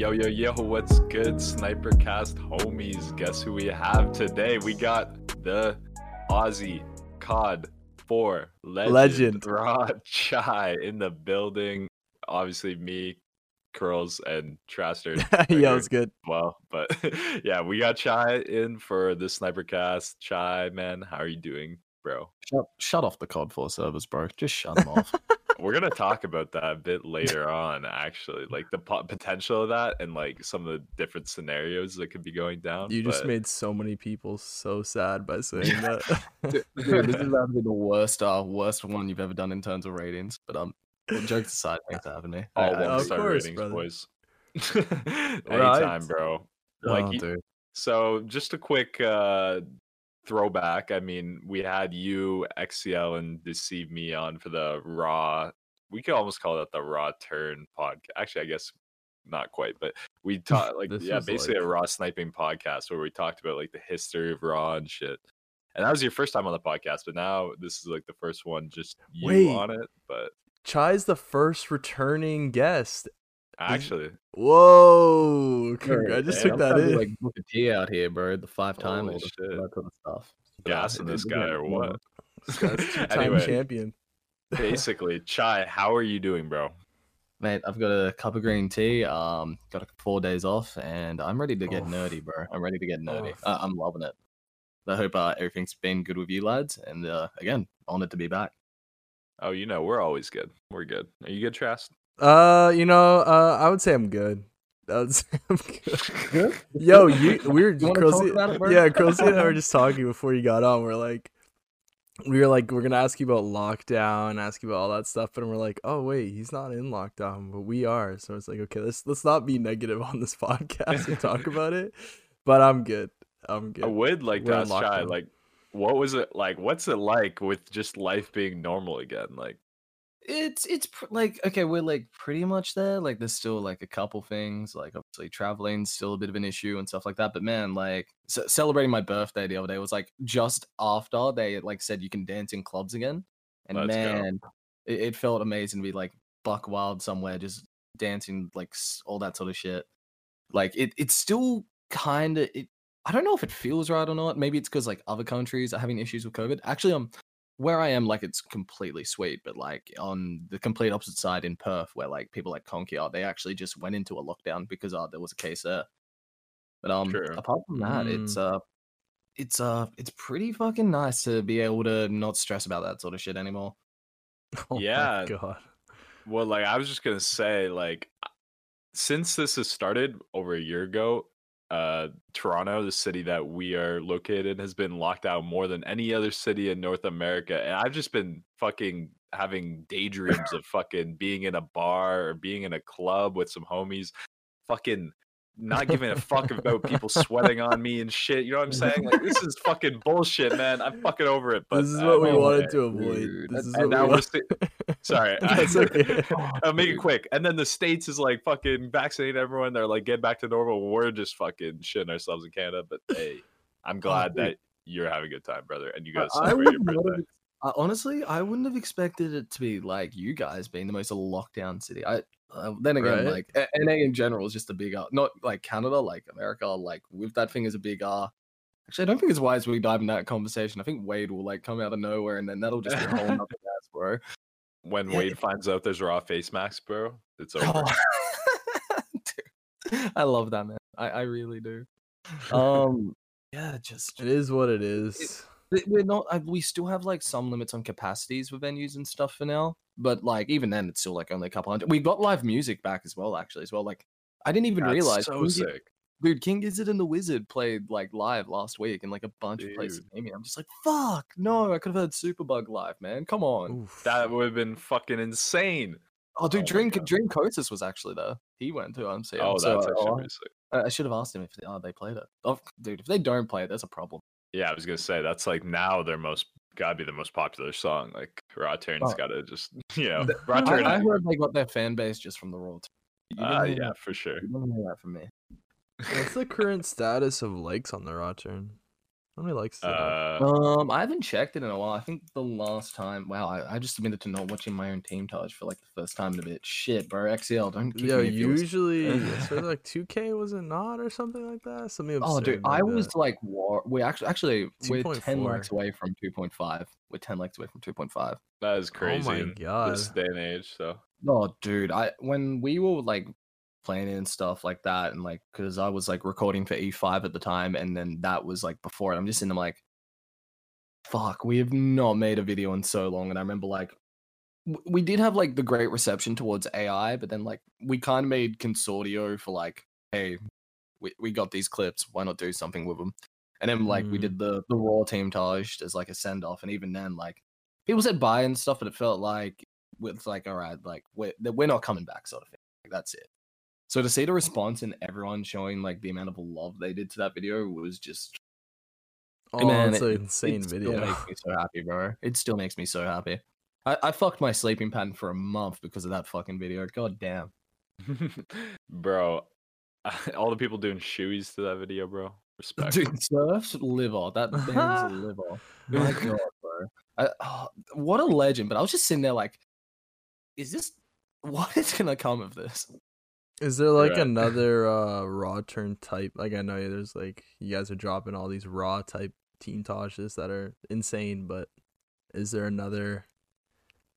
Yo, yo, yo, what's good, Sniper Cast homies? Guess who we have today? We got the Aussie COD 4 legend, Legend. Rod Chai in the building. Obviously, me, Curlz, and Traster. yeah, it's good. Well, but yeah, we got Chai in for the Sniper Cast. Chai, man, how are you doing, bro? Shut, shut off the COD 4 servers, bro. Just shut them off. We're gonna talk about that a bit later on, actually, like the po- potential of that and like some of the different scenarios that could be going down. You just made so many people so sad by saying that. Dude, this is about be the worst, uh, worst one you've ever done in terms of ratings. But um, well, jokes aside, thanks for having me. all I- I- one of star course, ratings, brother. boys. Right. Anytime, bro. Like, oh, you- dude. So, just a quick uh, throwback. I mean, we had you, XCL, and Deceive Me on for the Raw. We could almost call that the Raw Turn podcast. Actually, I guess not quite, but we talked like yeah, basically like- a Raw sniping podcast where we talked about like the history of Raw and shit. And that was your first time on the podcast, but now this is like the first one just you Wait. on it. But Chai's the first returning guest. Actually, Whoa! Bro, I just man, took I'm that trying to, in. Like Booker T out here, bro. The five time Holy all the that sort of stuff. gassing it- this guy or what? This guy's two-time anyway, champion. basically, Chai, how are you doing, bro? Mate, I've got a cup of green tea. Um, got a four days off, and I'm ready to get Oof. nerdy, bro. I'm ready to get nerdy. Oof. Uh, I'm loving it. I hope uh, everything's been good with you lads, and uh, again, honored to be back. Oh, you know, we're always good. We're good. Are you good, Trast? Uh, you know, uh, I would say I'm good. I would say I'm good. Good. Yo, you we were You wanna talk about it, yeah, Crossy and I were just talking before you got on. We're like, we were like, we're gonna ask you about lockdown, ask you about all that stuff, and we're like, oh wait, he's not in lockdown, but we are. So it's like, okay, let's let's not be negative on this podcast and talk about it. But I'm good. I'm good. I would like to We're in ask Chai, like, what was it like? What's it like with just life being normal again? Like, It's it's pr- like okay, we're like pretty much there. Like there's still like a couple things, like obviously traveling's still a bit of an issue and stuff like that. But man, like c- celebrating my birthday the other day was like just after they like said you can dance in clubs again, and Let's man, it, it felt amazing to be like buck wild somewhere, just dancing like s- all that sort of shit. Like it, it's still kind of it. I don't know if it feels right or not. Maybe it's because like other countries are having issues with COVID. Actually, um, where I am, like it's completely sweet, but like on the complete opposite side in Perth, where like people like Conky are, they actually just went into a lockdown because uh, there was a case there. But um, Sure. apart from that, it's uh, it's uh, it's pretty fucking nice to be able to not stress about that sort of shit anymore. Oh my Yeah. God. well, like I was just gonna say, like, since this has started over a year ago, uh, Toronto, the city that we are located, has been locked down more than any other city in North America, and I've just been fucking having daydreams of fucking being in a bar or being in a club with some homies, fucking not giving a fuck about people sweating on me and shit. You know what I'm saying? Like this is fucking bullshit, man. I'm fucking over it. But this is uh, what we no, wanted to dude. avoid. This is and what now we we're want. sorry. That's okay. I'll make it quick. And then the states is like fucking vaccinating everyone. They're like get back to normal. We're just fucking shitting ourselves in Canada. But hey, I'm glad dude. that you're having a good time, brother, and you I- guys I celebrate your would not birthday. have- uh, honestly, I wouldn't have expected it to be like you guys being the most lockdown city. I uh, then again, Right? like a- NA in general is just a big R. Not like Canada, like America, like with that thing is a big R. Actually, I don't think it's wise we dive in that conversation. I think Wade will like come out of nowhere, and then that'll just be a whole gas, bro. When Yeah, Wade it- finds out there's raw face masks, bro, it's over. Oh. I love that man. I, I really do. Um, yeah, just It is what it is. we- we're not we still have like some limits on capacities with venues and stuff for now but like even then it's still like only a couple hundred we got live music back as well actually as well like i didn't even That's realize so sick. dude king gizzard and the wizard played like live last week in like a bunch of places Dude. i'm just like fuck no i could have heard superbug live man come on Oof. That would have been fucking insane. oh dude oh dream Coatis was actually there he went to i'm saying Oh, so, that's actually uh. I, I should have asked him if they, oh, they played it oh dude if they don't play it there's a problem Yeah, I was gonna say that's like now their most gotta be the most popular song. Like Raw Turn's Oh. gotta just you know Th- Raw I, Turn. I heard they got their fan base just from the raw T- You Ah, yeah, that- for sure. you didn't hear that from me What's the current status of likes on the raw turn? How many likes? does it have? Uh, Um, I haven't checked it in a while. I think the last time, wow, I, I just admitted to not watching my own team Taj for like the first time in a bit. Shit, bro, XCL, don't kick Yo, me if usually it's sort of like 2K was it not or something like that? Something absurd. Oh, dude, like I was that. like, war. We actually, actually, we're ten likes away from two point five. We're ten likes away from two point five. that is crazy Oh my God. this day and age. So Oh, dude, I when we were like playing and stuff like that, and like because I was like recording for E5 at the time, and then that was like before it. I'm just in them like, fuck, we have not made a video in so long, and I remember like w- we did have like the great reception towards AI, but then like we kind of made consortio for like, hey, we, we got these clips, why not do something with them? And then like we Mm. did the the raw team Taj as like a send off, and even then like people said bye and stuff, but it felt like with like all right, like we're we're not coming back sort of thing. Like, that's it. So to see the response and everyone showing like the amount of love they did to that video was just Oh, man, it's it- an it insane still video. makes me so happy, bro. It still makes me so happy. I, I fucked my sleeping pattern for a month because of that fucking video. God damn. bro, all the people doing shoeies to that video, bro. Respect. Dude, Surf's liver. That man's liver. My god, bro. I, oh, what a legend. But I was just sitting there like, is this what is gonna come of this? Is there like Right. another uh raw turn type? Like I know there's like you guys are dropping all these raw type team toshes that are insane, but is there another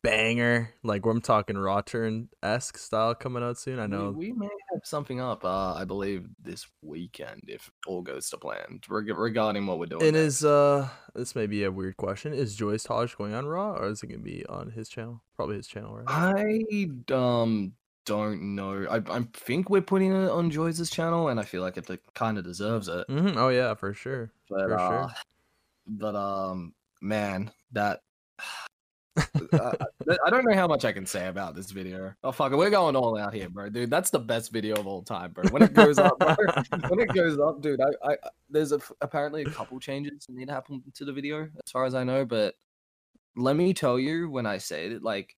banger like where I'm talking raw turn esque style coming out soon? I We- know. we, may have something up. Uh, I believe this weekend if all goes to plan reg- regarding what we're doing. And next. is uh this may be a weird question. Is Joyce Taj going on Raw or is it gonna be on his channel? Probably his channel, right? I um don't know. I I think we're putting it on Joyce's channel, and I feel like it kind of deserves it. hmm Oh yeah, for sure. But for uh, sure. but um, man, that. I, I don't know how much I can say about this video. Oh fuck it, we're going all out here, bro, dude. That's the best video of all time, bro. When it goes up, bro, when it goes up, dude, I, I there's a, apparently a couple changes that need to happen to the video, as far as I know. But let me tell you, when I say it, like,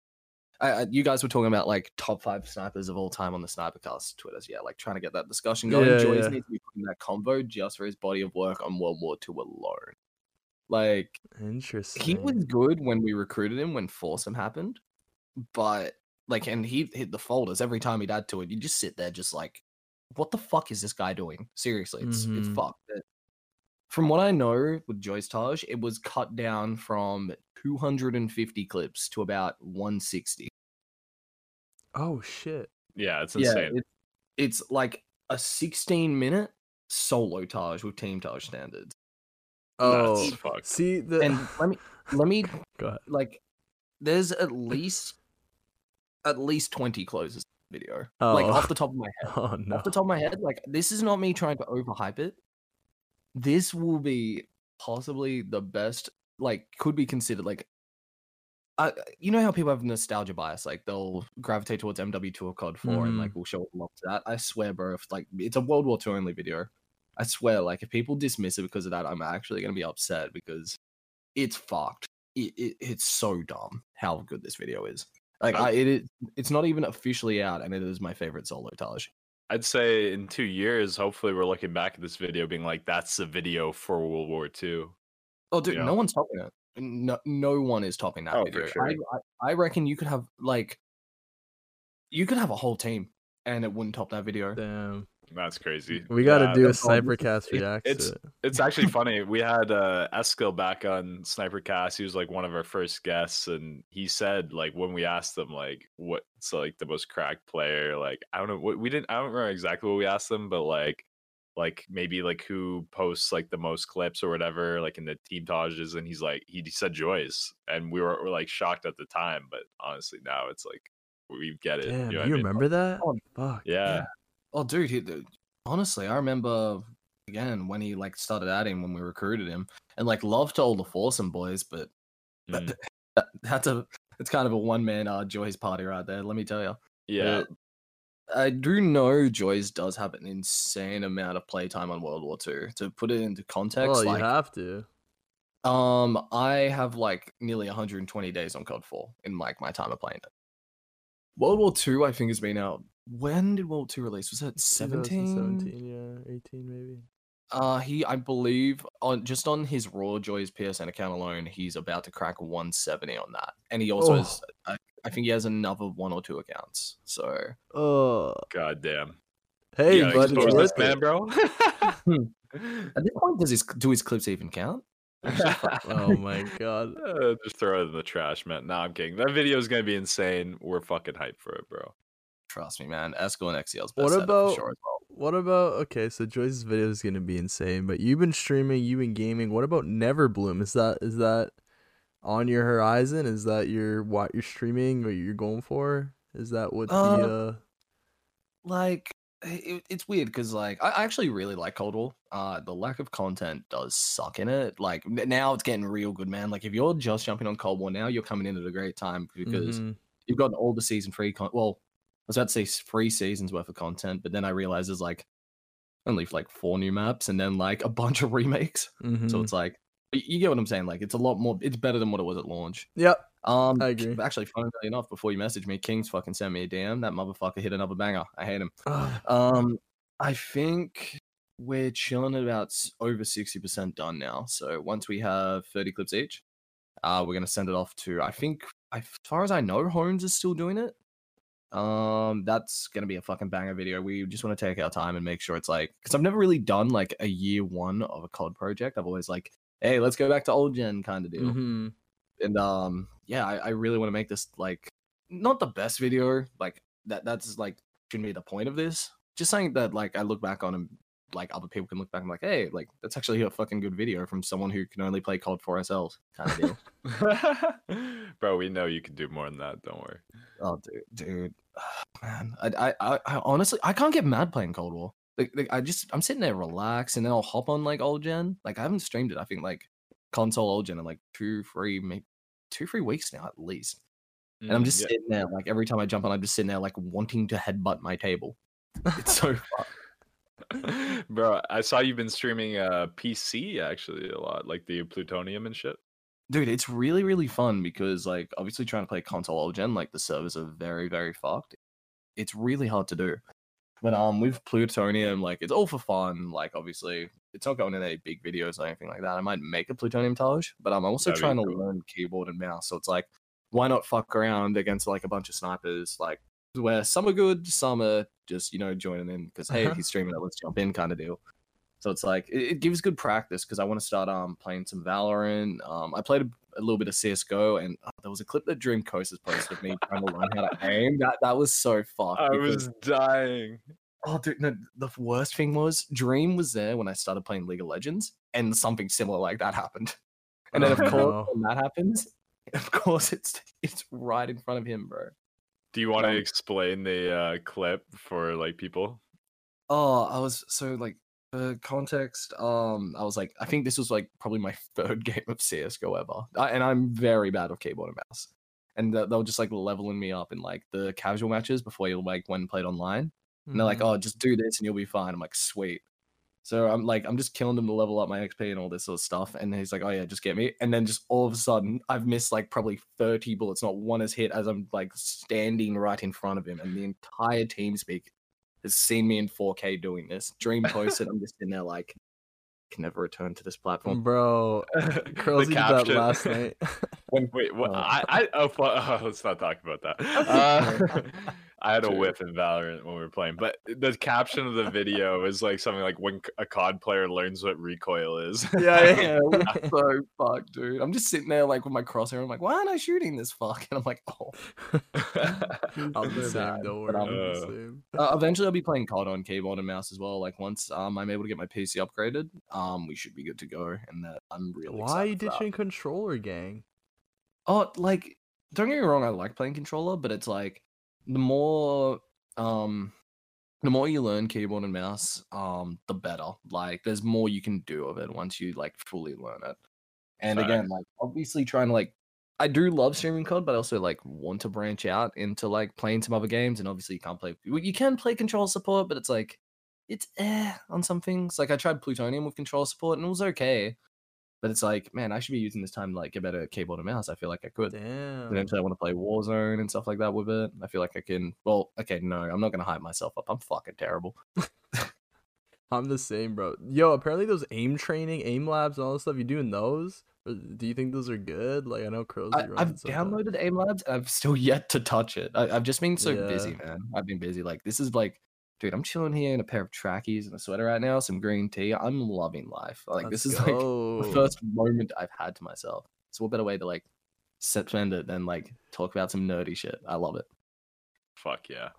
I, you guys were talking about like top five snipers of all time on the Snipercast Twitters, yeah, like trying to get that discussion going. Yeah, Joyce yeah. needs to be putting that convo just for his body of work on World War II alone. Like, Interesting. he was good when we recruited him when Foursome happened, but like, and he hit the folders every time he'd add to it. You just sit there, just like, what the fuck is this guy doing? Seriously, it's it's Mhm. fucked. It- From what I know with Joyce Taj, it was cut down from 250 clips to about 160. Oh shit. yeah, it's insane. Yeah, insane. it's, it's like a 16 minute solo Taj with Team Taj standards. Oh, That's see the And let me let me go ahead. like there's at least at least 20 closes video Oh. like off the top of my head Oh no. off the top of my head like this is not me trying to overhype it this will be possibly the best like could be considered like uh, you know how people have nostalgia bias like they'll gravitate towards mw2 or cod 4 and like we'll show a lot to that i swear bro if like it's a world war ii only video i swear like if people dismiss it because of that i'm actually going to be upset because it's fucked it, it, it's so dumb how good this video is like I, it is it's not even officially out and it is my favorite solo Taj. I'd say in two years, hopefully, we're looking back at this video, being like, "That's the video for World War II." Oh, dude, Yeah. no one's talking it. No, no one is topping that Oh, for video. sure. I, I, I reckon you could have like, you could have a whole team, and it wouldn't top that video. Damn. That's crazy. We got to Yeah, do a that's all. This is- Snipercast it- react it's- It's actually funny. We had uh Eskil back on Snipercast. He was like one of our first guests, and he said like when we asked them like what's like the most cracked player, like I don't know what we didn't I don't remember exactly what we asked them, but like like maybe like who posts like the most clips or whatever, like in the team tages, and he's like he said Joyce, and we were, were like shocked at the time, but honestly now it's like we get it. Damn, know what I you mean? remember that? Oh, Fuck. Yeah. Oh, dude, he, dude, honestly, I remember again when he like started adding when we recruited him, and like love to all the foursome boys, but Mm. that, that, that's a it's kind of a one man uh Joy's party right there. Let me tell you. Yeah. Uh, I do know Joyce does have an insane amount of playtime on World War II. To put it into context, Well, you like have to. um, I have like nearly 120 days on COD 4 in like my time of playing it. World War II, I think, has been out. When did World War II release? Was it 17? 17, yeah, 18 maybe. Uh, he, I believe, on just on his Raw Joyce PSN account alone, he's about to crack 170 on that, and he also Oh. has, I, I think he has another one or two accounts. So Oh, God damn. hey, Yeah, but it's worth this man, it. bro. at this point, does his do his clips even count? Oh my god. Uh, just throw it in the trash, man. Nah, I'm kidding. That video is gonna be insane. We're fucking hyped for it, bro. Trust me, man. Esco and XCL's best What about- for sure as well. What about okay? So Joyce's video is gonna be insane, but you've been streaming, you've been gaming. What about Neverbloom? Is that is that on your horizon? Is that your what you're streaming or you're going for? Is that what the Uh, uh like it, it's weird because like I, actually really like Cold War. Uh, the lack of content does suck in it. Like now it's getting real good, man. Like if you're just jumping on Cold War now, you're coming in at a great time because mhm. you've got all the season free con. Well, I was about to say three seasons worth of content, but then I realized there's like only like four new maps and then like a bunch of remakes. So Mhm. it's like you get what I'm saying. Like it's a lot more. It's better than what it was at launch. Yep. Um, I agree. Actually, funnily enough, before you messaged me, Kings fucking sent me a DM. That motherfucker hit another banger. I hate him. Um, I think we're chilling at about over sixty percent done now. So once we have thirty clips each, uh, we're gonna send it off to. I think, as far as I know, Holmes is still doing it. Um, that's gonna be a fucking banger video. We just want to take our time and make sure it's like, because I've never really done like a year one of a COD project. I've always like, hey, let's go back to old gen kind of deal mhm. and um yeah i, I really want to make this like not the best video like that that's like shouldn't be the point of this just saying that like i look back on and like other people can look back and be like hey like that's actually a fucking good video from someone who can only play cod for ourselves kind of deal bro, we know you can do more than that. Don't worry. oh dude dude man I, I i i honestly i can't get mad playing cold war like, like i just i'm sitting there relaxed and then i'll hop on like old gen like i haven't streamed it i think like console old gen in like two three maybe two three weeks now at least and I'm Mm, just yeah. sitting there, like every time I jump on, I'm just sitting there, like wanting to headbutt my table. It's so fun. Bro, I saw you've been streaming uh PC actually a lot, like the plutonium and shit. dude. It's really, really fun because, like, obviously trying to play console old gen, like the servers are very, very fucked. It's really hard to do. But um, with plutonium, like it's all for fun. Like, obviously, it's not going in any big videos or anything like that. I might make a plutonium Taj, but um, I'm also That'd trying to learn keyboard and mouse. So it's like, why not fuck around against like a bunch of snipers? Like, where some are good, some are just you know joining in because hey, Uh-huh. he's streaming it, let's jump in, kind of deal. So it's like it, it gives good practice because I want to start um playing some Valorant. Um, I played a, a little bit of CS:GO, and uh, there was a clip that Dream Coast has posted of me trying to learn how to aim. That that was so fucked. I because- was dying. Oh, dude, no, the worst thing was Dream was there when I started playing League of Legends, and something similar like that happened. And then, of Oh, course, no. when that happens, of course, it's it's right in front of him, bro. Do you want to Um, explain the uh clip for like people? Oh, I was so like for context. Um, I was like, I think this was like probably my third game of CS:GO ever, I, and I'm very bad with keyboard and mouse. And th- they were just like leveling me up in like the casual matches before you like when played online. And they're like, Mhm. oh, just do this and you'll be fine. I'm like, sweet. So I'm like, I'm just killing them to level up my XP and all this sort of stuff. And he's like, oh yeah, just get me. And then just all of a sudden, I've missed like probably 30 bullets. Not one has hit as I'm like standing right in front of him. And the entire team speak has seen me in 4K doing this. Dream posted. I'm just in there like, can never return to this platform. bro. Curlz did that last night. Wait, what? Oh. I, I, oh, fu- oh, let's not talk about that. Uh, I had a whiff in Valorant when we were playing, but the caption of the video is like something like when a COD player learns what recoil is. yeah, yeah. yeah, so fuck, dude. I'm just sitting there like with my crosshair. I'm like, why aren't I shooting this fuck? And I'm like, oh. I'm the It's same. sad, Don't worry. I'm the Uh, same. Uh, eventually, I'll be playing COD on keyboard and mouse as well. Like once um, I'm able to get my PC upgraded, um, we should be good to go. And that I'm really Why are you excited that. ditching controller gang? Oh, like don't get me wrong, I like playing controller, but it's like the more um the more you learn keyboard and mouse, um, the better. Like there's more you can do of it once you like fully learn it. And again, like obviously trying to like I do love streaming COD, but I also like want to branch out into like playing some other games. And obviously you can't play you can play control support, but it's like it's eh on some things. Like I tried Plutonium with control support and it was okay. But it's like, man, I should be using this time to like get better keyboard and mouse. I feel like I could. Damn. Eventually, I want to play Warzone and stuff like that with it. I feel like I can. Well, okay, no, I'm not gonna hype myself up. I'm fucking terrible. I'm the same, bro. Yo, apparently those aim training, aim labs, and all this stuff. You doing those? Do you think those are good? Like I know crows. I, I've downloaded Aim Labs and I've still yet to touch it. I, have just been so yeah. busy, man. I've been busy. Like this is like, dude, I'm chilling here in a pair of trackies and a sweater right now, some green tea. I'm loving life. Like Let's this is go. like the first moment I've had to myself. So what better way to like spend it than like talk about some nerdy shit? I love it. Fuck yeah.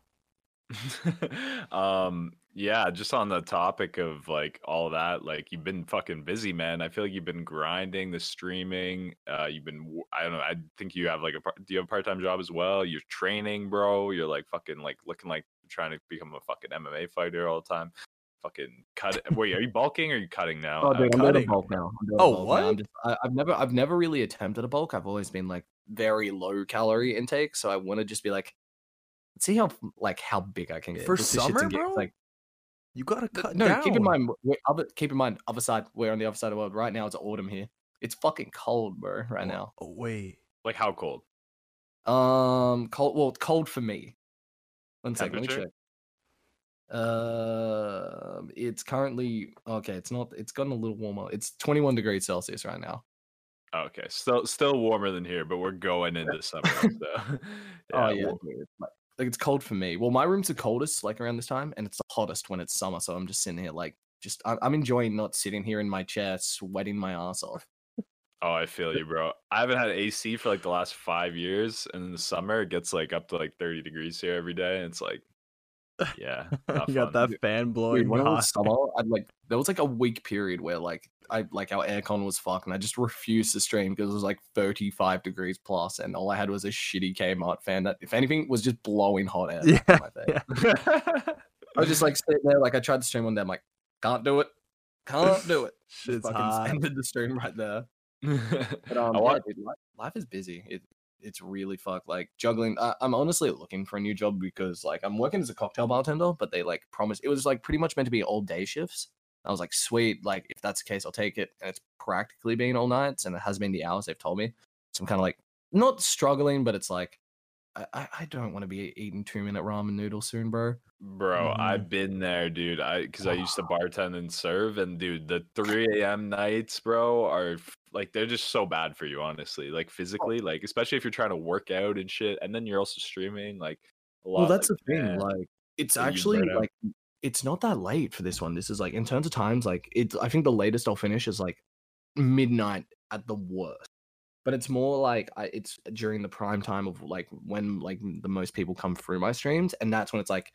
um yeah just on the topic of like all that like you've been fucking busy man. I feel like you've been grinding the streaming uh you've been i don't know i think you have like a do you have a part-time job as well? You're training bro. You're like fucking like looking like trying to become a fucking mma fighter all the time. Fucking cut it wait are you bulking or are you cutting now? Oh dude, i'm cutting. doing bulk now. Oh bulk what? now. Just, I, i've never i've never really attempted a bulk. I've always been like very low calorie intake so i want to just be like see how like how big I can get. For summer, bro. Like you gotta cut no. Down. Keep in mind, other keep in mind, other side. We're on the other side of the world right now. It's autumn here. It's fucking cold, bro. Right oh, now. Oh wait, like how cold? Um, cold. Well, cold for me. One second. Let me check. Uh, it's currently okay. It's not. It's gotten a little warmer. It's 21 degrees Celsius right now. Okay, still still warmer than here, but we're going into summer. So. yeah, oh yeah, like it's cold for me. Well, my room's the coldest like around this time, and it's the hottest when it's summer. So I'm just sitting here like just I'm enjoying not sitting here in my chair sweating my ass off. Oh, I feel you, bro. I haven't had AC for like the last five years, and in the summer it gets like up to like 30 degrees here every day, and it's like, yeah, you got that fan blowing. Dude, when it was summer, I'd like there was like a week period where like I like our aircon was fucked, and I just refused to stream because it was like 35 degrees plus, and all I had was a shitty Kmart fan that, if anything, was just blowing hot air. Yeah, yeah. I was just like sitting there, like I tried to stream one day, I'm like, can't do it, can't do it. Shit's fucking hot. ended the stream right there. but um, yeah, dude, life, life, is busy. It it's really fucked. Like juggling. I, I'm honestly looking for a new job because like I'm working as a cocktail bartender, but they like promised it was like pretty much meant to be all day shifts. I was like, sweet, like if that's the case, I'll take it. And it's practically been all nights, and it has been the hours they've told me. So I'm kind of like not struggling, but it's like I, I don't want to be eating two minute ramen noodles soon, bro. Bro, mm. I've been there, dude. I because I used to bartend and serve, and dude, the 3 a.m. nights, bro, are like they're just so bad for you, honestly. Like oh. physically, like especially if you're trying to work out and shit, and then you're also streaming. Like, a lot, well, that's like, the thing. Man, like, it's actually like it's not that late for this one. This is like in terms of times, like it's I think the latest I'll finish is like midnight at the worst. But it's more like I, it's during the prime time of like when like the most people come through my streams, and that's when it's like,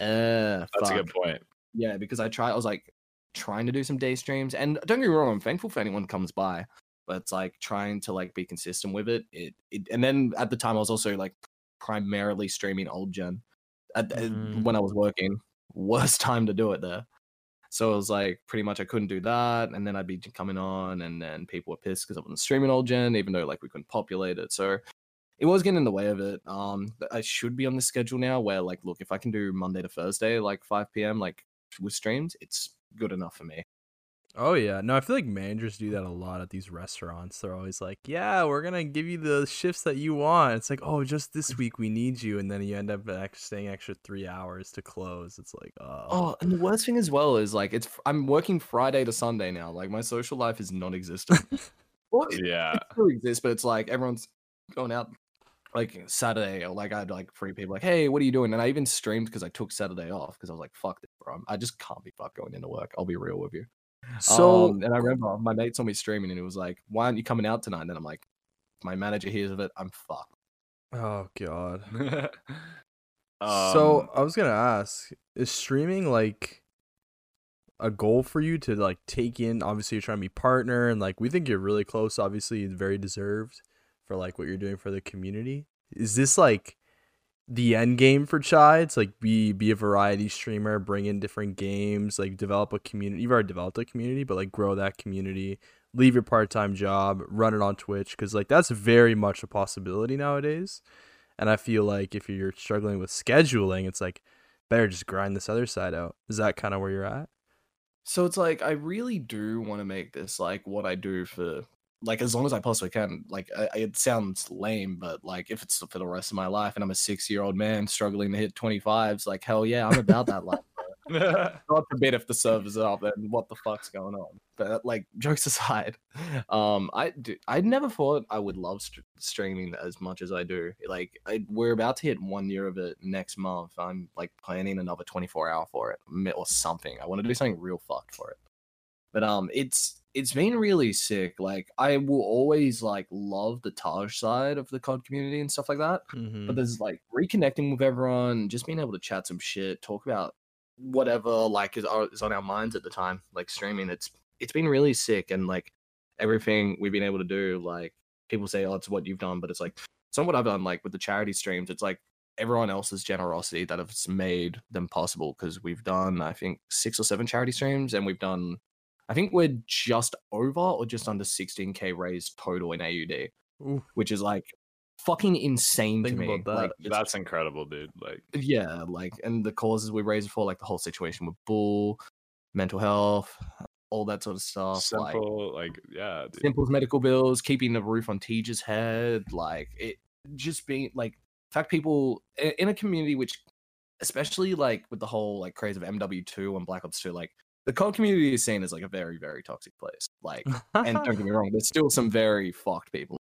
uh, that's fuck. a good point. Yeah, because I try, I was like trying to do some day streams, and don't get me wrong, I'm thankful for anyone comes by, but it's like trying to like be consistent with it. It, it and then at the time I was also like primarily streaming old gen at, mm. when I was working worst time to do it there. So it was like pretty much I couldn't do that, and then I'd be coming on, and then people were pissed because I wasn't streaming old gen, even though like we couldn't populate it. So it was getting in the way of it. Um, I should be on the schedule now where like, look, if I can do Monday to Thursday, like 5 p.m., like with streams, it's good enough for me. Oh yeah, no, I feel like managers do that a lot at these restaurants. They're always like, "Yeah, we're gonna give you the shifts that you want." It's like, "Oh, just this week we need you," and then you end up staying extra three hours to close. It's like, oh. Oh, and the worst thing as well is like, it's I'm working Friday to Sunday now. Like my social life is non-existent. well, yeah, it still exists, but it's like everyone's going out like Saturday, or like I had like three people like, "Hey, what are you doing?" And I even streamed because I took Saturday off because I was like, "Fuck this, bro! I just can't be fucked going into work." I'll be real with you. So um, and I remember my mate saw me streaming and it was like, "Why aren't you coming out tonight?" And then I'm like, "My manager hears of it, I'm fucked." Oh god. um, so I was gonna ask, is streaming like a goal for you to like take in? Obviously, you're trying to be partner, and like we think you're really close. Obviously, it's very deserved for like what you're doing for the community. Is this like the end game for Chai. It's like be be a variety streamer, bring in different games, like develop a community. You've already developed a community, but like grow that community. Leave your part time job, run it on Twitch, because like that's very much a possibility nowadays. And I feel like if you're struggling with scheduling, it's like better just grind this other side out. Is that kind of where you're at? So it's like I really do want to make this like what I do for like as long as I possibly can. Like I, it sounds lame, but like if it's for the rest of my life and I'm a six year old man struggling to hit 25s, like hell yeah, I'm about that life. God forbid if the servers are up, then what the fuck's going on? But like, jokes aside, um, I do, I never thought I would love st- streaming as much as I do. Like, I, we're about to hit one year of it next month. I'm like planning another 24 hour for it or something. I want to do something real fucked for it. But um, it's it's been really sick. Like, I will always like love the Taj side of the COD community and stuff like that Mhm. but there's like reconnecting with everyone, just being able to chat some shit, talk about whatever like is, is on our minds at the time, like streaming. It's it's been really sick, and like everything we've been able to do, like people say, "Oh, it's what you've done," but it's like it's not what I've done. Like with the charity streams, it's like everyone else's generosity that has made them possible. Because we've done, I think, six or seven charity streams, and we've done. I think we're just over or just under 16k raised total in AUD, Ooh, which is like fucking insane Think to me. that. Like, That's incredible, dude. Like, yeah, like and the causes we raised for, like the whole situation with Bull, mental health, all that sort of stuff. Simple, like, yeah, dude. Simple's medical bills, keeping the roof on Teja's head, like it just being like in fact people in a community which especially like with the whole like craze of MW2 and Black Ops 2, like the COD community is seen as like a very, very toxic place. Like and don't get me wrong, there's still some very fucked people.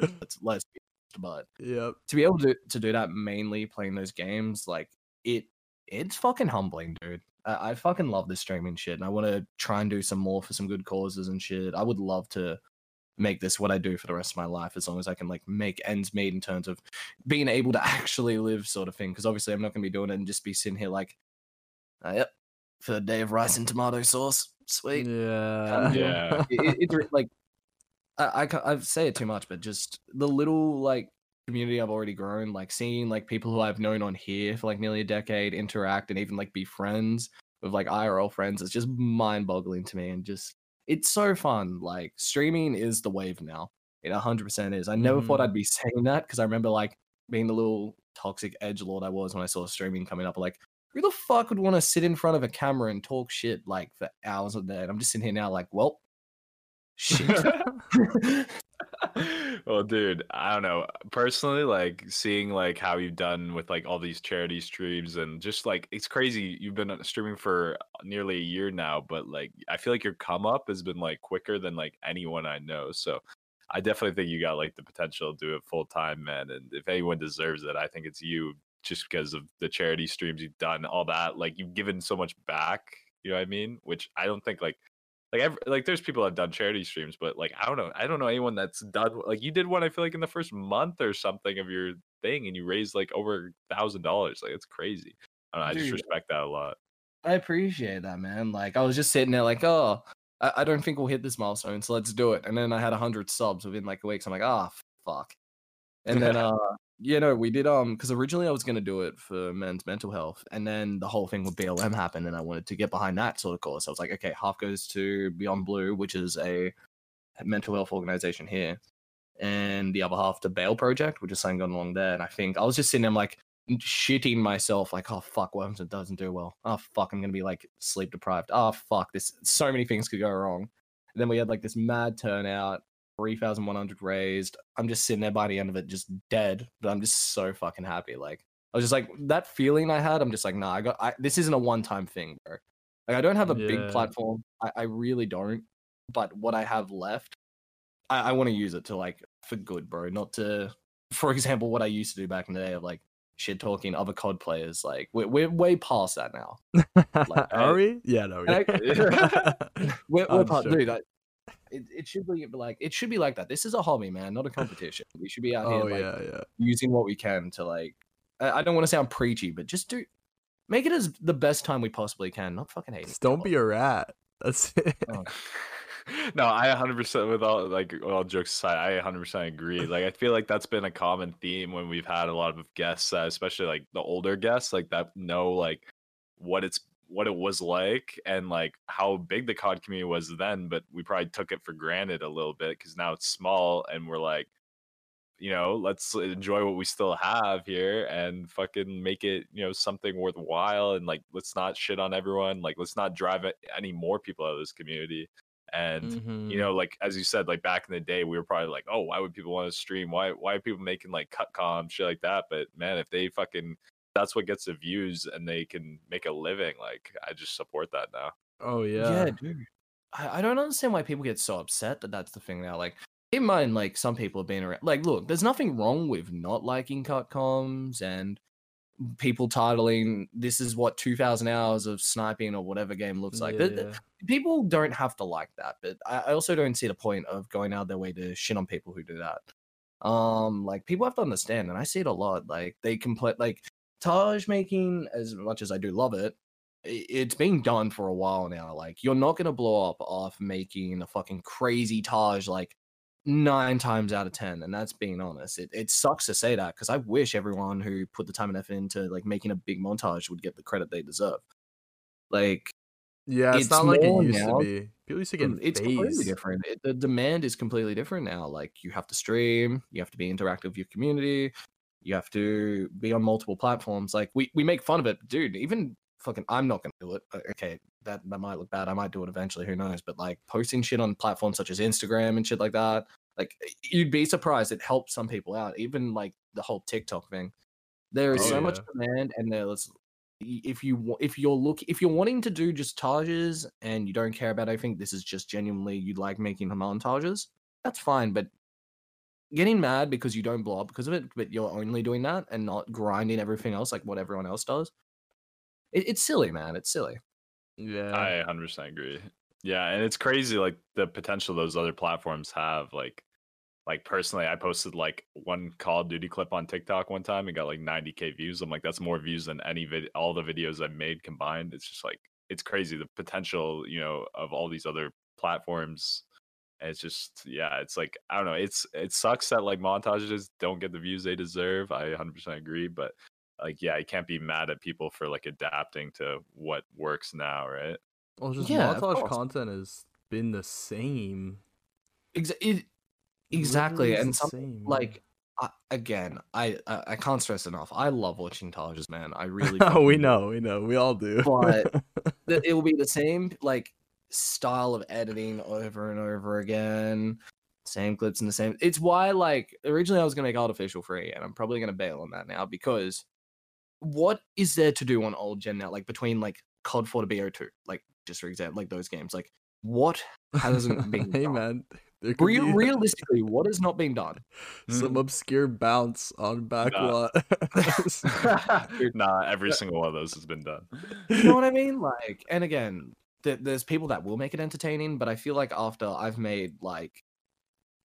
Be honest, but yeah to be able to to do that mainly playing those games, like it it's fucking humbling, dude. I, I fucking love this streaming shit, and I want to try and do some more for some good causes and shit. I would love to make this what I do for the rest of my life, as long as I can like make ends meet in terms of being able to actually live, sort of thing. Because obviously, I'm not gonna be doing it and just be sitting here like, uh, yep, for a day of rice and tomato sauce, sweet. Yeah. Yeah. It- it- it's re- like I, I I say it too much, but just the little like community I've already grown, like seeing like people who I've known on here for like nearly a decade interact and even like be friends with like IRL friends, it's just mind boggling to me and just it's so fun. Like streaming is the wave now. It 100% is. I never thought Mhm. I'd be saying that because I remember like being the little toxic edge lord I was when I saw streaming coming up. Like, who the fuck would want to sit in front of a camera and talk shit like for hours a day? And I'm just sitting here now, like, well, shit. well, dude, I don't know. Personally, like seeing like how you've done with like all these charity streams and just like it's crazy. You've been streaming for nearly a year now, but like I feel like your come up has been like quicker than like anyone I know. So I definitely think you got like the potential to do it full time, man. And if anyone deserves it, I think it's you just because of the charity streams you've done, all that. Like you've given so much back. You know what I mean? Which I don't think like like ev like there's people that have done charity streams, but like I don't know, I don't know anyone that's done like you did one. I feel like in the first month or something of your thing, and you raised like over a thousand dollars. Like it's crazy. I, don't know, I just respect that a lot. I appreciate that, man. Like I was just sitting there, like, oh, I, I don't think we'll hit this milestone, so let's do it. And then I had hundred subs within like a week. So I'm like, ah, fuck. And then, uh, you know, we did um, because originally I was gonna do it for men's mental health, and then the whole thing with BLM happened, and I wanted to get behind that sort of cause. I was like, okay, half goes to Beyond Blue, which is a mental health organization here, and the other half to Bail Project, which is something going along there. And I think I was just sitting there, like shitting myself, like, oh fuck, it doesn't do well? Oh fuck, I'm gonna be like sleep deprived. Oh fuck, this so many things could go wrong. And then we had like this mad turnout, three thousand one hundred raised. I'm just sitting there by the end of it, just dead. But I'm just so fucking happy. Like I was just like that feeling I had. I'm just like, nah, I got. I, this isn't a one time thing, bro. Like I don't have a big platform. I, I really don't. But what I have left, I, I want to use it to like for good, bro. Not to, for example, what I used to do back in the day of like shit talking other COD players. Like we're we're way past that now. Like, I- Are we? Yeah, no. And We're, we're I'm past, sure. dude. I, it, it should be like it should be like that. This is a hobby, man, not a competition. We should be out here oh like yeah, yeah. using what we can to like. I, I don't want to sound preachy, but just do make it as the best time we possibly can. Not fucking hate. Just don't be a rat. That's it. no, I 100% with all like all jokes aside, I 100% agree. Like I feel like that's been a common theme when we've had a lot of guests, uh, especially like the older guests, like that know like what it's what it was like and like how big the COD community was then, but we probably took it for granted a little bit because now it's small and we're like, you know, let's enjoy what we still have here and fucking make it, you know, something worthwhile and like let's not shit on everyone. Like let's not drive any more people out of this community. And Mhm. you know, like as you said, like back in the day, we were probably like, oh, why would people want to stream? Why why are people making like cut com shit like that? But man, if they fucking that's what gets the views and they can make a living, like I just support that now. Oh yeah. Yeah, dude. I, I don't understand why people get so upset that that's the thing now. Like, keep in mind, like some people have been around. Like, look, there's nothing wrong with not liking cut comms and people titling this is what 2000 hours of sniping or whatever game looks like. Th- th- Yeah. people don't have to like that, but I, I also don't see the point of going out their way to shit on people who do that. Um, like people have to understand, and I see it a lot. Like they complain, like Taj making, as much as I do love it, it's being done for a while now. Like you're not gonna blow up off making a fucking crazy Taj like nine times out of ten, and that's being honest. It it sucks to say that because I wish everyone who put the time and effort into like making a big montage would get the credit they deserve. Like Yeah, it's, It's not like it used now. to be. People used to get Mm, it's completely different. It, the demand is completely different now. Like you have to stream, you have to be interactive with your community, you have to be on multiple platforms. Like we, we make fun of it, dude. Even fucking, I'm not gonna do it. Uh, Okay, that that might look bad. I might do it eventually. Who knows? But like posting shit on platforms such as Instagram and shit like that, like you'd be surprised. It helps some people out. Even like the whole TikTok thing. There is Oh, so much demand, and there's if you if you're look if you're wanting to do just tages and you don't care about anything, this is just genuinely you'd like making montages. That's fine, but getting mad because you don't blow up because of it, but you're only doing that and not grinding everything else like what everyone else does. It, it's silly, man. It's silly. Yeah. I 100% agree. Yeah, and it's crazy like the potential those other platforms have. Like, like personally, I posted like one Call of Duty clip on TikTok one time and got like 90k views. I'm like, that's more views than any vid, all the videos I've made combined. It's just like it's crazy the potential, you know, of all these other platforms. And it's just yeah, it's like I don't know. It's it sucks that like montages don't get the views they deserve. I 100% agree, but like yeah, i can't be mad at people for like adapting to what works now, right? well, just Yeah, montage content has been the same. Exa- it, exactly, Literally and the some same, like I, again, I, I I can't stress enough. I love watching montages man. I really. Oh we know, we know, we all do. But- it will be the same like style of editing over and over again same clips and the same it's why like originally i was going to make artificial free and i'm probably going to bail on that now because what is there to do on old gen now like between like cod 4 to bo2 like just for example like those games like what hasn't been hey done? man, there Real, be realistically what is not being done some hmm. obscure bounce on backlot. Dude, Not every single one of those has been done. you know what I mean? Like, and again, th- there's people that will make it entertaining, but I feel like after I've made like,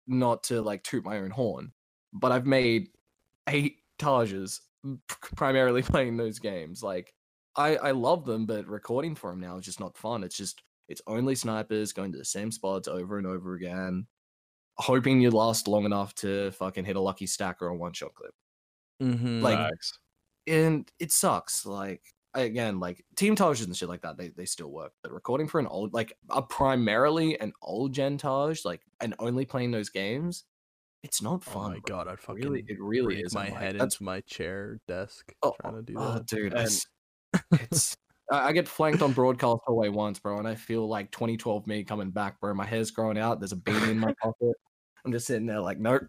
not to like toot my own horn, but I've made eight Tages primarily playing those games. Like, I I love them, but recording for them now is just not fun. It's just it's only snipers going to the same spots over and over again, hoping you last long enough to fucking hit a lucky stack or a one shot clip Mm-hmm. Like, Facts. and it sucks. Like again, like team Taj and shit like that, they they still work. But recording for an old, like a primarily an old gen Taj, like and only playing those games, it's not oh fun. oh fun. my bro. god, I'd fucking really, it really break is. my head That's into my chair desk oh, trying to do oh, that. dude. And- It's, it's I I get flanked on broadcast hallway once, bro, and I feel like 2012 me coming back, bro. My hair's growing out. There's a beanie in my pocket. I'm just sitting there like, nope.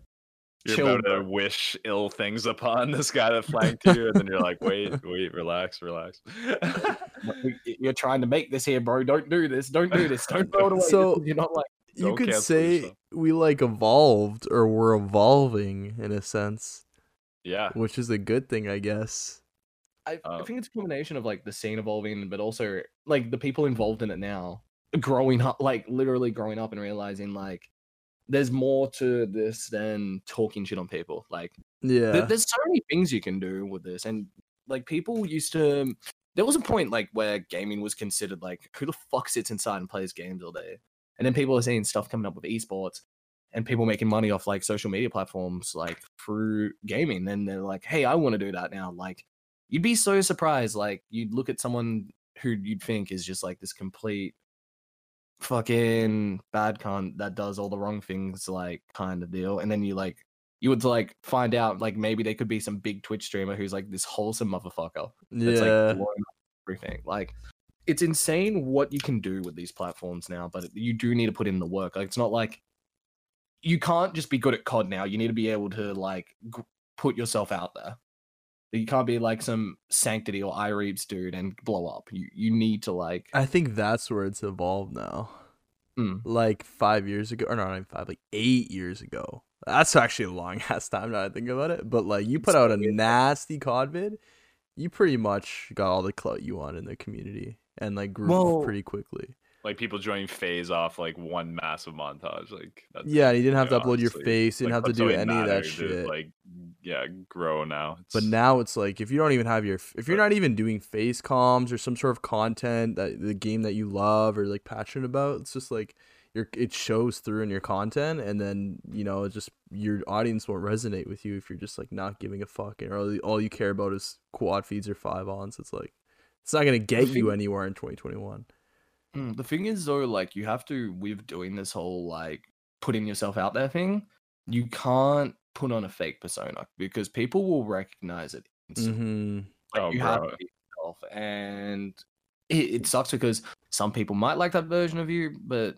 You're chill, about to wish ill things upon this guy that flanked you, and then you're like, wait, wait, relax, relax. You're trying to make this here, bro. Don't do this. Don't do this. Don't throw it away. So- you're not like. you Don't could say yourself. we like evolved or we're evolving in a sense, yeah, which is a good thing, I guess. I, I Um, think it's a combination of like the scene evolving, but also like the people involved in it now growing up, like literally growing up and realizing like there's more to this than talking shit on people. Like Yeah. th- there's so many things you can do with this, and like people used to. There was a point like where gaming was considered like who the fuck sits inside and plays games all day, and then people are seeing stuff coming up with esports. And people making money off like social media platforms, like through gaming, and they're like, "Hey, I want to do that now." Like, you'd be so surprised. Like you'd look at someone who you'd think is just like this complete fucking bad cunt that does all the wrong things, like kind of deal, and then you like you would like find out like maybe they could be some big Twitch streamer who's like this wholesome motherfucker that's yeah. like blowing everything. Like it's insane what you can do with these platforms now, but you do need to put in the work. Like it's not like you can't just be good at COD now. You need to be able to like g- put yourself out there. You can't be like some sanctity or iReaps dude and blow up. You you need to like I think that's where it's evolved now. Mm. Like five years ago, or not even five, like eight years ago. That's actually a long ass time now I think about it. But like you put It's out a nasty COD vid, you pretty much got all the clout you want in the community and like grew Well- pretty quickly. Like people joining FaZe off like one massive montage. Like that's, Yeah, and you didn't have to know, upload your face, you didn't like, have to do any of that matter to, shit. Like yeah, grow now. But now it's like if you don't even have your if you're not even doing face comms or some sort of content that the game that you love or like passionate about, it's just like your it shows through in your content and then you know it's just your audience won't resonate with you if you're just like not giving a fuck and all, all you care about is quad feeds or five ons. It's like it's not gonna get you anywhere in 2021. Mm, The thing is, though, like you have to with doing this whole like putting yourself out there thing, you can't put on a fake persona because people will recognize it. Mm-hmm. Like, Oh, you have to be yourself, and it, it sucks because some people might like that version of you, but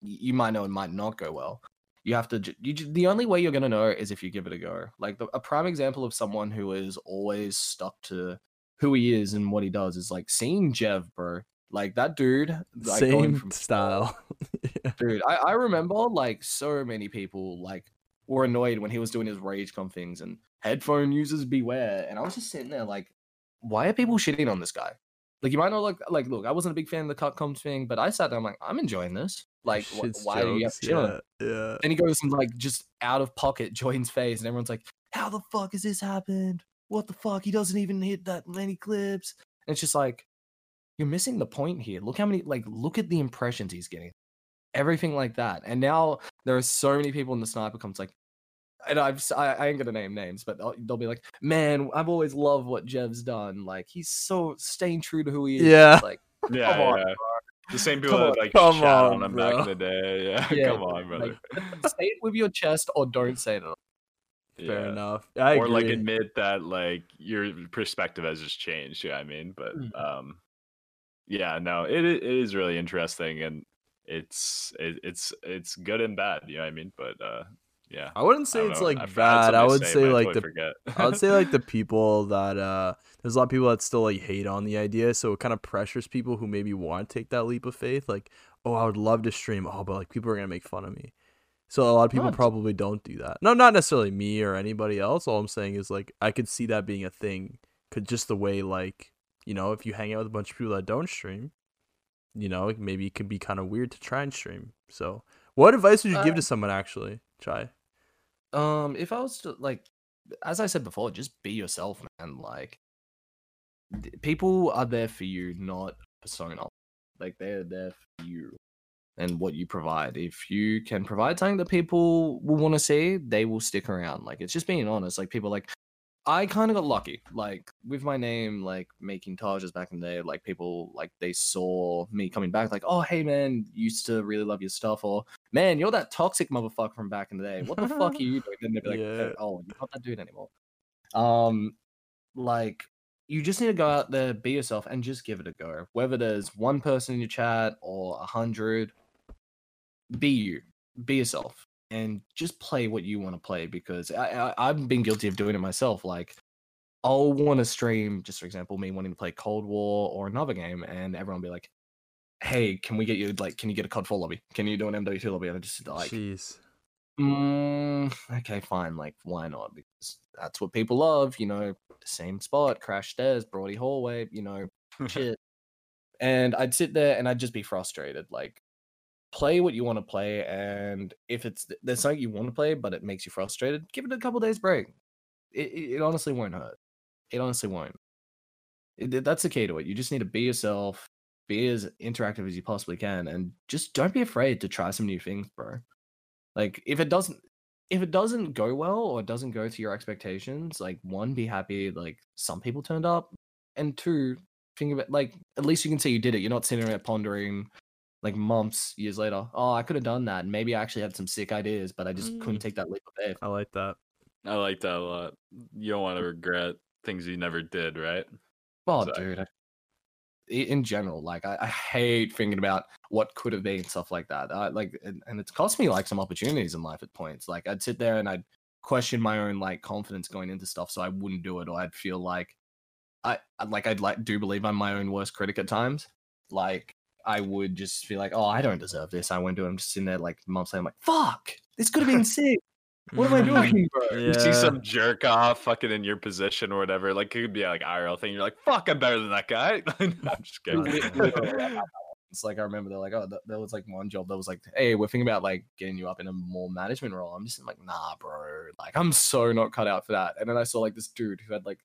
you might know it might not go well. You have to. You the only way you're gonna know is if you give it a go. Like the, a prime example of someone who is always stuck to who he is and what he does is like seeing Jev, bro. Like that dude, like Same from style. yeah. dude I, I remember like so many people like were annoyed when he was doing his ragecon things and headphone users beware. And i was just sitting there like why are people shitting on this guy? Like you might not look like look i wasn't a big fan of the cut comms thing but i sat there i'm like i'm enjoying this. Like wh- why do you have jokes, to shit yeah, yeah. then he goes and like just out of pocket joins FaZe and everyone's like how the fuck has this happened? What the fuck? He doesn't even hit that many clips. And it's just like you're missing the point here look how many like look at the impressions he's getting everything like that and now there are so many people in the sniper comes like and I've s- I, I ain't gonna name names, but they'll, they'll be like, "Man, I've always loved what Jev's done. Like he's so staying true to who he is." Yeah. Like, yeah, come on, yeah. The same people Come that like Come chat on, on him back bro. in the day. Yeah, Yeah, come on, brother. like, say it with your chest or don't say it. at all. Fair Yeah. enough. I or like admit that like your perspective has just changed. Yeah, I mean, but Mm. um, yeah, no, it it is really interesting, and it's it, it's it's good and bad. You know what I mean? But uh, yeah, I wouldn't say don't it's know. like I bad. I would but say like totally the. I would say like the people that uh there's a lot of people that still like hate on the idea, so it kind of pressures people who maybe want to take that leap of faith. Like, oh, I would love to stream. Oh, but like people are gonna make fun of me. So a lot of people Not- probably don't do that. No, not necessarily me or anybody else. All I'm saying is like I could see that being a thing. Could just the way like you know if you hang out with a bunch of people that don't stream, you know maybe it could be kind of weird to try and stream. So what advice would you give Uh, to someone actually, Chai? Um, if I was to like, as I said before, just be yourself, man. Like, people are there for you, not persona. Like they're there for you and what you provide. If you can provide something that people will want to see, they will stick around. Like it's just being honest. Like people like. I kind of got lucky, like with my name, like making Tajas back in the day. Like people, like they saw me coming back, like, "Oh, hey man, used to really love your stuff," or "Man, you're that toxic motherfucker from back in the day. What the fuck are you doing?" Then they'd be like, Yeah. "Oh, you're not that dude anymore." Um, like you just need to go out there, be yourself, and just give it a go. Whether there's one person in your chat or a hundred, be you, be yourself, and just play what you want to play. Because I, I I've been guilty of doing it myself. Like I'll want to stream, just for example, me wanting to play Cold War or another game, and everyone be like, "Hey, can we get you like, can you get a COD 4 lobby? Can you do an MW2 lobby?" And I just like, Jeez. Mm, okay, fine. Like, why not? Because that's what people love. You know, same spot, crash stairs, Broady hallway. You know, shit. And I'd sit there and I'd just be frustrated. Like, play what you want to play, and if it's there's something you want to play but it makes you frustrated, give it a couple days break. It, it, it honestly won't hurt. It honestly won't. It- that's the key to it. You just need to be yourself, be as interactive as you possibly can, and just don't be afraid to try some new things, bro. Like if it doesn't if it doesn't go well or it doesn't go to your expectations, like one, be happy like some people turned up, and two, think about like at least you can say you did it. You're not sitting there pondering like months, years later. Oh, I could have done that. and Maybe I actually had some sick ideas, but I just couldn't Mm. take that leap of faith. I like that. I like that a lot. You don't want to regret things you never did, right? Oh, Exactly. dude. I- i- In general, like I, I hate thinking about what could have been stuff like that. I, like, and, and it's cost me like some opportunities in life at points. Like I'd sit there and I'd question my own like confidence going into stuff, so I wouldn't do it, or I'd feel like I I- like I'd like do believe I'm my own worst critic at times. Like I would just feel like, oh, I don't deserve this. I won't do it. I'm just sitting there like months later, I'm like, fuck, this could have been sick. What am I doing, bro? You see some jerk off fucking in your position or whatever. Like it could be like IRL thing. You're like, fuck, I'm better than that guy. I'm just kidding. Li- literally, I had that once. Like I remember they're like, oh, th- there was like one job that was like, hey, we're thinking about like getting you up in a more management role. I'm just like, nah, bro. Like I'm so not cut out for that. And then I saw like this dude who had like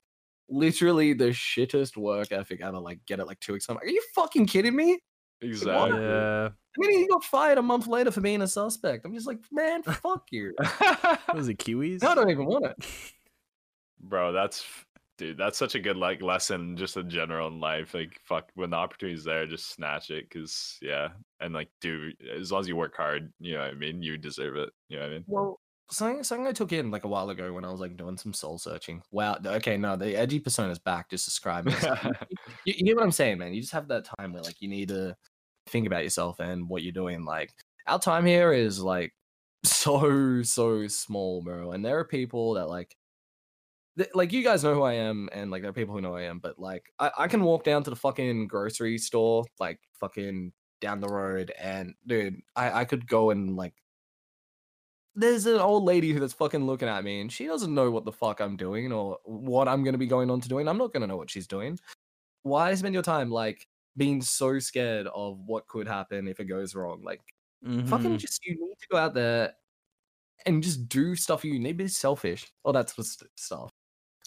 literally the shittest work ethic ever. Like get it like two weeks. I'm like, are you fucking kidding me? Exactly. Yeah. I mean, he got fired a month later for being a suspect. I'm just like, man, fuck you. What was it Kiwis? I don't even want it. Bro, that's dude, that's such a good like lesson just in general in life. Like fuck when the opportunity's there, just snatch it. Cause yeah. And like dude, as long as you work hard, you know what I mean, you deserve it. You know what I mean? Well, something something I took in like a while ago when I was like doing some soul searching. Wow. Okay, no, the edgy persona's back. Just describe me. you, you get what I'm saying, man. You just have that time where like you need to think about yourself and what you're doing. Like our time here is like so so small, bro. And there are people that like. th- Like you guys know who I am, and like there are people who know I am, but like I, I can walk down to the fucking grocery store, like fucking down the road, and dude, I, I could go and like there's an old lady who that's fucking looking at me and she doesn't know what the fuck I'm doing or what I'm gonna be going on to doing. I'm not gonna know what she's doing. Why spend your time like being so scared of what could happen if it goes wrong? Like fucking Mhm. just you need to go out there and just do stuff you need. To be selfish. All that sort of stuff.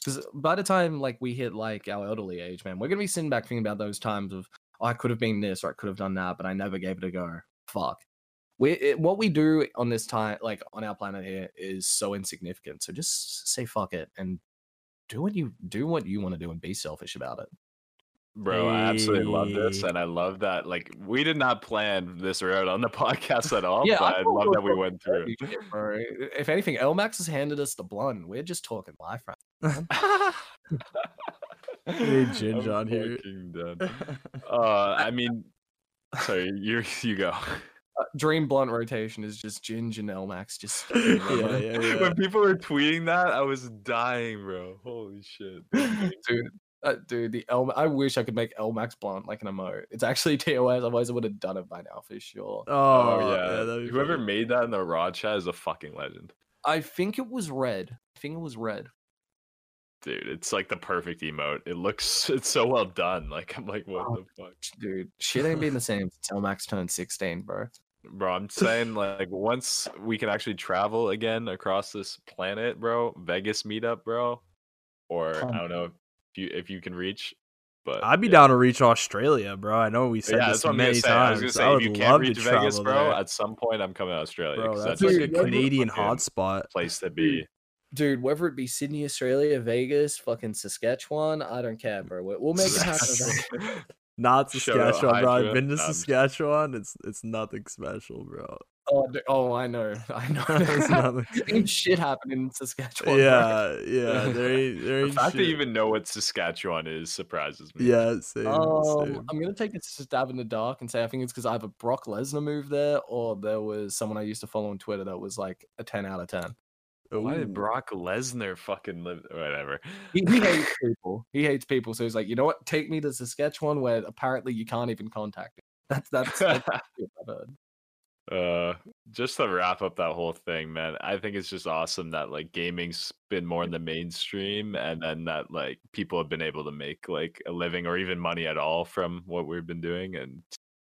Because by the time like we hit like our elderly age, man, we're gonna be sitting back thinking about those times of oh, I could have been this or I could have done that, but I never gave it a go. Fuck. We it, what we do on this time, like on our planet here, is so insignificant. So just say fuck it and do what you do what you want to do and be selfish about it. Bro, I absolutely love this, and I love that. Like, we did not plan this route on the podcast at all, Yeah, but I thought love that we went through. shit. If anything, Elmax has handed us the blunt. We're just talking life right Hey, Ginge I'm on here. fucking done. Uh, I mean, sorry, you you go. uh, dream blunt rotation is just Ginge and Elmax just yeah, yeah, yeah. When people were tweeting that, I was dying, bro. Holy shit. dude. Uh, dude, the El I wish I could make Elmax blunt like an emote. It's actually TOS, otherwise I would have done it by now for sure. Oh, Oh, yeah. that'd Whoever funny. made that in the raw chat is a fucking legend. I think it was red. I think it was red. Dude, it's like the perfect emote. It looks it's so well done. Like I'm like, what Oh. the fuck? Dude, shit ain't been the same since Elmax turned 16, bro. Bro, I'm saying like once we can actually travel again across this planet, bro, Vegas meetup, bro. Or I don't know if you if you can reach, but I'd be yeah. down to reach Australia, bro. I know we said yeah, this that's what I'm many say. I was times. gonna I say would if you can't love reach to Vegas, travel bro, there. at some point I'm coming to Australia. Bro, 'cause that's that's like Dude, a Canadian hotspot. place to be. Dude, whether it be Sydney, Australia, Vegas, fucking Saskatchewan, I don't care, bro. We- We'll make it happen. Not Saskatchewan, bro. I've been to Nah, I'm just- Saskatchewan. It's it's nothing special, bro. Oh, oh, I know. I know. It's nothing. ain't shit happening in Saskatchewan. bro. yeah, yeah. There ain't there The ain't fact that you even know what Saskatchewan is surprises me. Yeah, same, Um, same. I'm gonna take a stab in the dark and say I think it's because either Brock Lesnar moved there or there was someone I used to follow on Twitter that was like a 10 out of 10. Why did Brock Lesnar fucking live? Whatever. He, he hates people. He hates people. So he's like, you know what? Take me to Saskatchewan where apparently you can't even contact me. That's that's, that's shit I've heard. Uh just to wrap up that whole thing man i think it's just awesome that like gaming's been more in the mainstream and then that like people have been able to make like a living or even money at all from what we've been doing and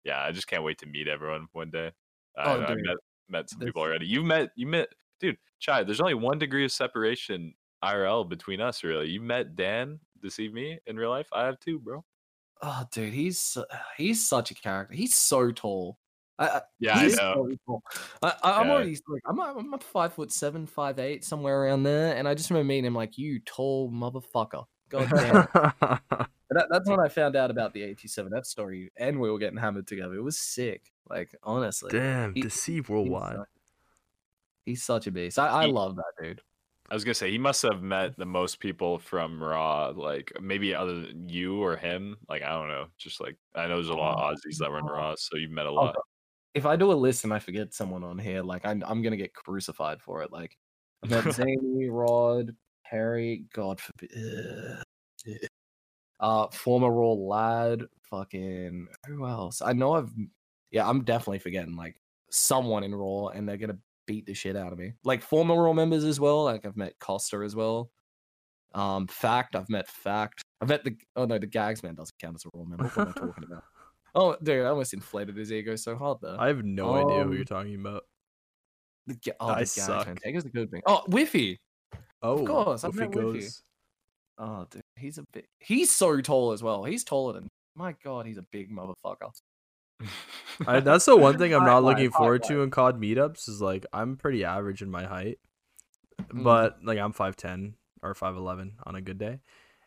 yeah i just can't wait to meet everyone one day I, Oh, I dude. met met some people already you met you met dude chai there's only one degree of separation irl between us really you met dan deceive me in real life i have two bro Oh, dude, he's he's such a character. He's so tall. I, yeah i know so. I, I'm Yeah. already like I'm a- I'm a five foot seven, five eight, somewhere around there, and I just remember meeting him like you tall motherfucker. God damn. That, that's when I found out about the AT7F story, and we were getting hammered together. It was sick. Like honestly, Damn, he- deceive he's worldwide. such- He's such a beast. I, I He- love that dude. I was gonna say he must have met the most people from Raw, like maybe other than you or him. Like I don't know, just like I know there's a lot of oh, Aussies that run Raw, so you've met a Oh, lot. If I do a list and I forget someone on here, like I'm I'm gonna get crucified for it. Like I've met Zany, Rod, Perry, God forbid. Uh, former Raw lad, fucking who else? I know I've, yeah, I'm definitely forgetting like someone in Raw, and they're gonna beat the shit out of me. Like former Raw members as well. Like I've met Costa as well. Um, Fact, I've met Fact. I've met the oh no, the Gags man doesn't count as a Raw member. What am I talking about? Oh, dude, I almost inflated his ego so hard there. I have no idea who Um, you're talking about. The, oh, I the suck. man. Taker's a good thing. Oh, Whiffy. Oh, of course, I've met goes. Oh, dude, he's a bit. He's so tall as well. He's taller than. My God, he's a big motherfucker. I, that's the one thing I'm not looking forward to in COD meetups is like I'm pretty average in my height, Mm. but like I'm five ten or five eleven on a good day,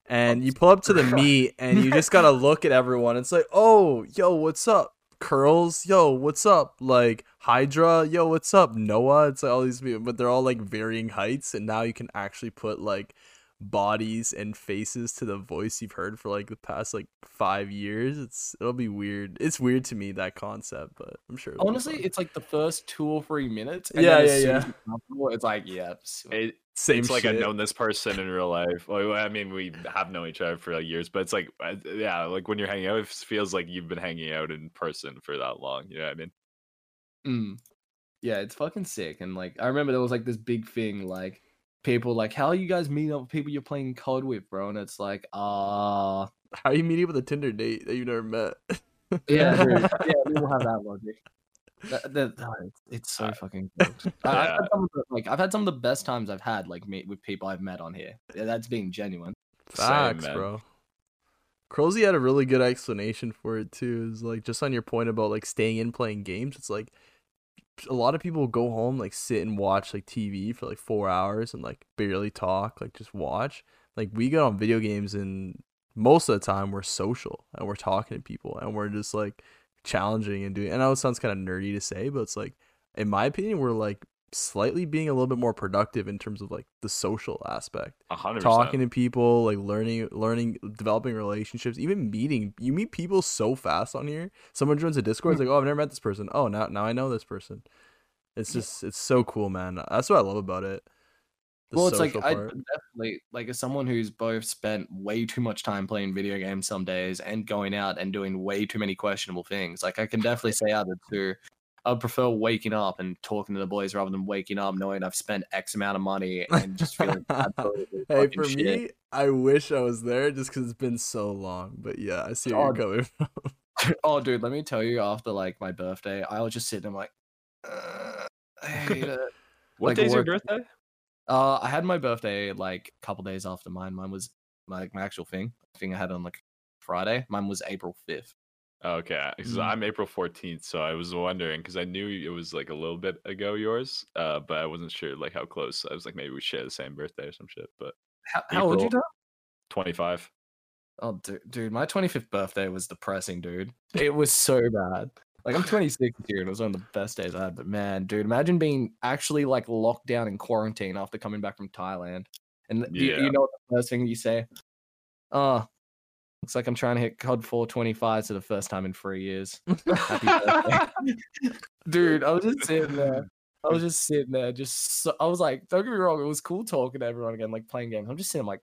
and you pull up to the meet and you just gotta look at everyone. It's like, oh, yo, what's up? Curlz, yo, what's up? Like Hydra, yo, what's up? Noah, it's like all these people, but they're all like varying heights, and now you can actually put like bodies and faces to the voice you've heard for like the past like five years. It's it'll be weird. It's weird to me that concept, but I'm sure. Honestly, it's like the first two or three minutes. And Yeah, yeah, yeah. as you're comfortable, It's like, yeah. It, same. it's like. I've known this person in real life. Well, I mean, we have known each other for like years, but it's like, yeah, like when you're hanging out, it feels like you've been hanging out in person for that long. You know what I mean? Mm. Yeah, it's fucking sick. And like, I remember there was like this big thing, like people like, how are you guys meeting up with people you're playing COD with, bro? And it's like, ah, How are you meeting with a Tinder date that you never met? yeah, dude. yeah, we will have that logic. That, that, oh, it's, it's so Uh, fucking. cooked. I, I've yeah. had some of the, like I've had some of the best times I've had like meet with people I've met on here. Yeah, that's being genuine. Same, Facts, man. bro. Crozzy had a really good explanation for it too. Is like just on your point about like staying in playing games. It's like a lot of people go home like sit and watch like TV for like four hours and like barely talk, like just watch. Like we get on video games and most of the time we're social and we're talking to people and we're just like challenging and doing. And I know it sounds kind of nerdy to say, but it's like in my opinion we're like slightly being a little bit more productive in terms of like the social aspect. A hundred talking to people like learning learning developing relationships even meeting you meet people so fast on here. Someone joins a discord it's hmm. like oh i've never met this person. Oh now now i know this person. It's just it's so cool man. That's what i love about it. The well, it's like social I definitely like as someone who's both spent way too much time playing video games some days and going out and doing way too many questionable things. Like I can definitely say out of the two, I prefer waking up and talking to the boys rather than waking up knowing I've spent X amount of money and just feeling bad for hey for shit. me i wish i was there just because it's been so long but yeah i see where Oh, you're coming from oh, dude, let me tell you. After like my birthday, I was just sitting. I'm like, uh, I hate it. What like, day's your birthday? Uh, I had my birthday like a couple days after mine. Mine was like my actual thing. Thing I had on like Friday. Mine was April fifth. Okay, because Mm. I'm April 14th, so I was wondering because I knew it was like a little bit ago yours, uh, but I wasn't sure like how close. I was like maybe we share the same birthday or some shit, but How, how old you? April. 25. Oh, dude, dude, my 25th birthday was depressing, dude. It was so bad. Like I'm 26 this year, and it was one of the best days I had. But man, dude, imagine being actually like locked down in quarantine after coming back from Thailand. And you, you know what the first thing you say? Oh, looks like I'm trying to hit COD 425 for the first time in three years. Dude, I was just sitting there. I was just sitting there, just so, I was like, don't get me wrong, it was cool talking to everyone again, like playing games. I'm just sitting like,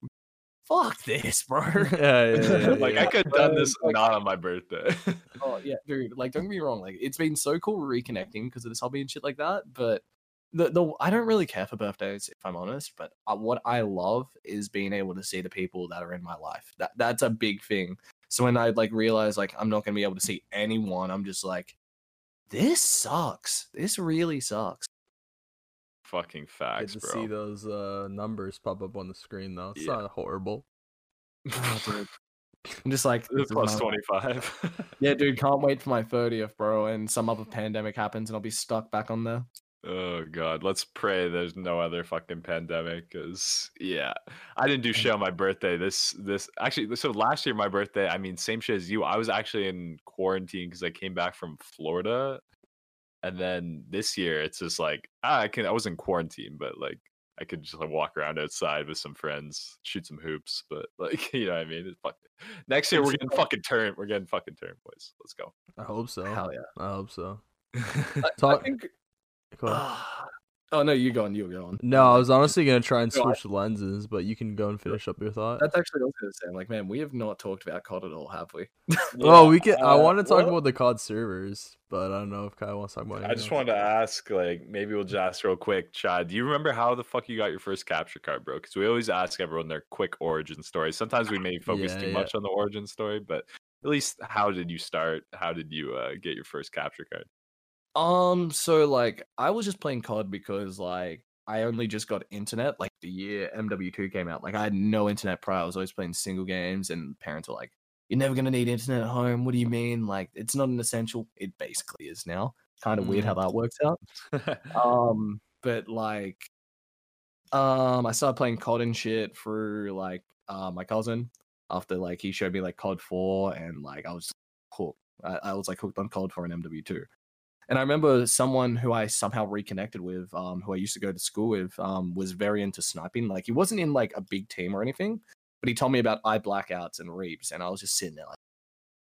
fuck this, bro. yeah, yeah, yeah, yeah, like yeah. I could have done this Like- not on my birthday. Oh yeah, dude. Like, don't get me wrong. Like, it's been so cool reconnecting because of this hobby and shit like that. But the the I don't really care for birthdays if I'm honest. But uh, what I love is being able to see the people that are in my life. That that's a big thing. So when I like realize like I'm not gonna be able to see anyone, I'm just like, this sucks. This really sucks. Fucking Good facts, to bro. see those uh numbers pop up on the screen though it's Yeah. not horrible Oh. I'm just like Plus life. 25. Yeah, dude. Can't wait for my 30th, bro. And some other pandemic happens, and I'll be stuck back on there. Oh god, let's pray there's no other fucking pandemic cuz yeah. I didn't do shit on my birthday. This this actually so last year my birthday, I mean same shit as you. I was actually in quarantine cuz I came back from Florida. And then this year it's just like ah, I can I was in quarantine, but like I could just like walk around outside with some friends, shoot some hoops, but like you know what I mean? It's fuck. Next year we're getting fucking turned. We're getting fucking turned, boys. Let's go. i hope so Hell yeah. i hope so I, I Talk- think Go. Oh no, you go on. You go on. No, I was honestly gonna try and No, I- switch lenses, but you can go and finish up your thought. That's actually what I was gonna say. Like, man, we have not talked about COD at all, have we? oh, we can. I uh, want to talk well, about the COD servers, but I don't know if Chai wants to talk about. It. I just else. wanted to ask, like, maybe we'll just ask real quick, Chad. Do you remember how the fuck you got your first capture card, bro? Because we always ask everyone their quick origin story. Sometimes we may focus Yeah, too yeah. much on the origin story, but at least how did you start? How did you uh, get your first capture card? Um, so like I was just playing COD because like I only just got internet like the year MW2 came out. Like I had no internet prior. I was always playing single games and parents were like, You're never gonna need internet at home. What do you mean? Like it's not an essential. It basically is now. Kind of weird how that works out. Um, but like um I started playing COD and shit through like uh my cousin after like he showed me like COD 4 and like I was hooked. I, I was like hooked on COD 4 and MW2. And I remember someone who I somehow reconnected with, um, who I used to go to school with, um, was very into sniping. Like he wasn't in like a big team or anything, but he told me about eye blackouts and reaps, and I was just sitting there like,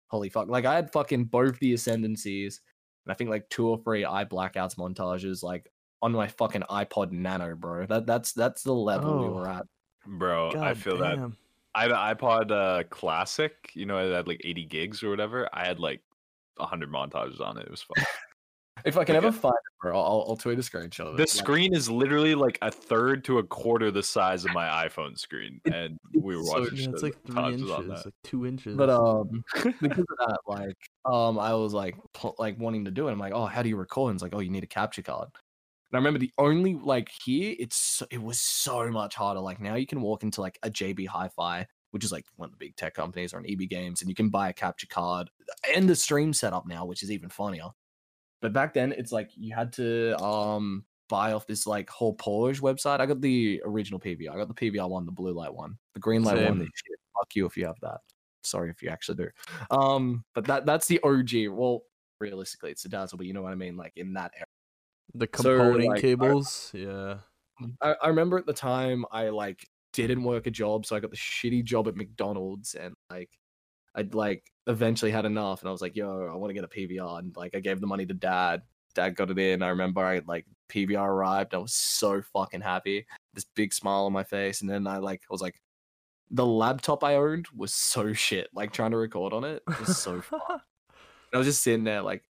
holy fuck! Like I had fucking both the ascendancies, and I think like two or three eye blackouts montages, like on my fucking iPod Nano, bro. That that's that's the level we Oh. were at. Bro, I God feel that. I had an iPod uh, Classic, you know, it had like 80 gigs or whatever. I had like 100 montages on it. It was fun. If I can Like ever a- find it, bro, I'll, I'll tweet a screenshot of it. The Like, screen is literally like a third to a quarter the size of my iPhone screen, and we were so- watching Yeah, it's like three inches, on that. like two inches. But um, because of that, like um, I was like pl- like wanting to do it. I'm like, oh, how do you record? And it's like, oh, you need a capture card. And I remember the only like here, it's so- it was so much harder. Like now you can walk into like a JB Hi-Fi, which is like one of the big tech companies, or an EB Games, and you can buy a capture card and the stream setup now, which is even funnier. But back then, it's like you had to um buy off this like whole Polish website. I got the original PVR. I got the PVR one, the blue light one, the green light one. Same. Shit. Fuck you if you have that. Sorry if you actually do. Um, but that that's the OG. Well, realistically, it's a dazzle, but you know what I mean. Like in that era. the so, component like, I- cables, yeah. I, I remember at the time I like didn't work a job, so I got the shitty job at McDonald's and like I'd like eventually had enough and I was like, yo, I want to get a PVR and like I gave the money to dad. Dad got it in. I remember I like PVR arrived. I was so fucking happy. This big smile on my face. And then I like I was like the laptop I owned was so shit. Like trying to record on it was so fun. I was just sitting there like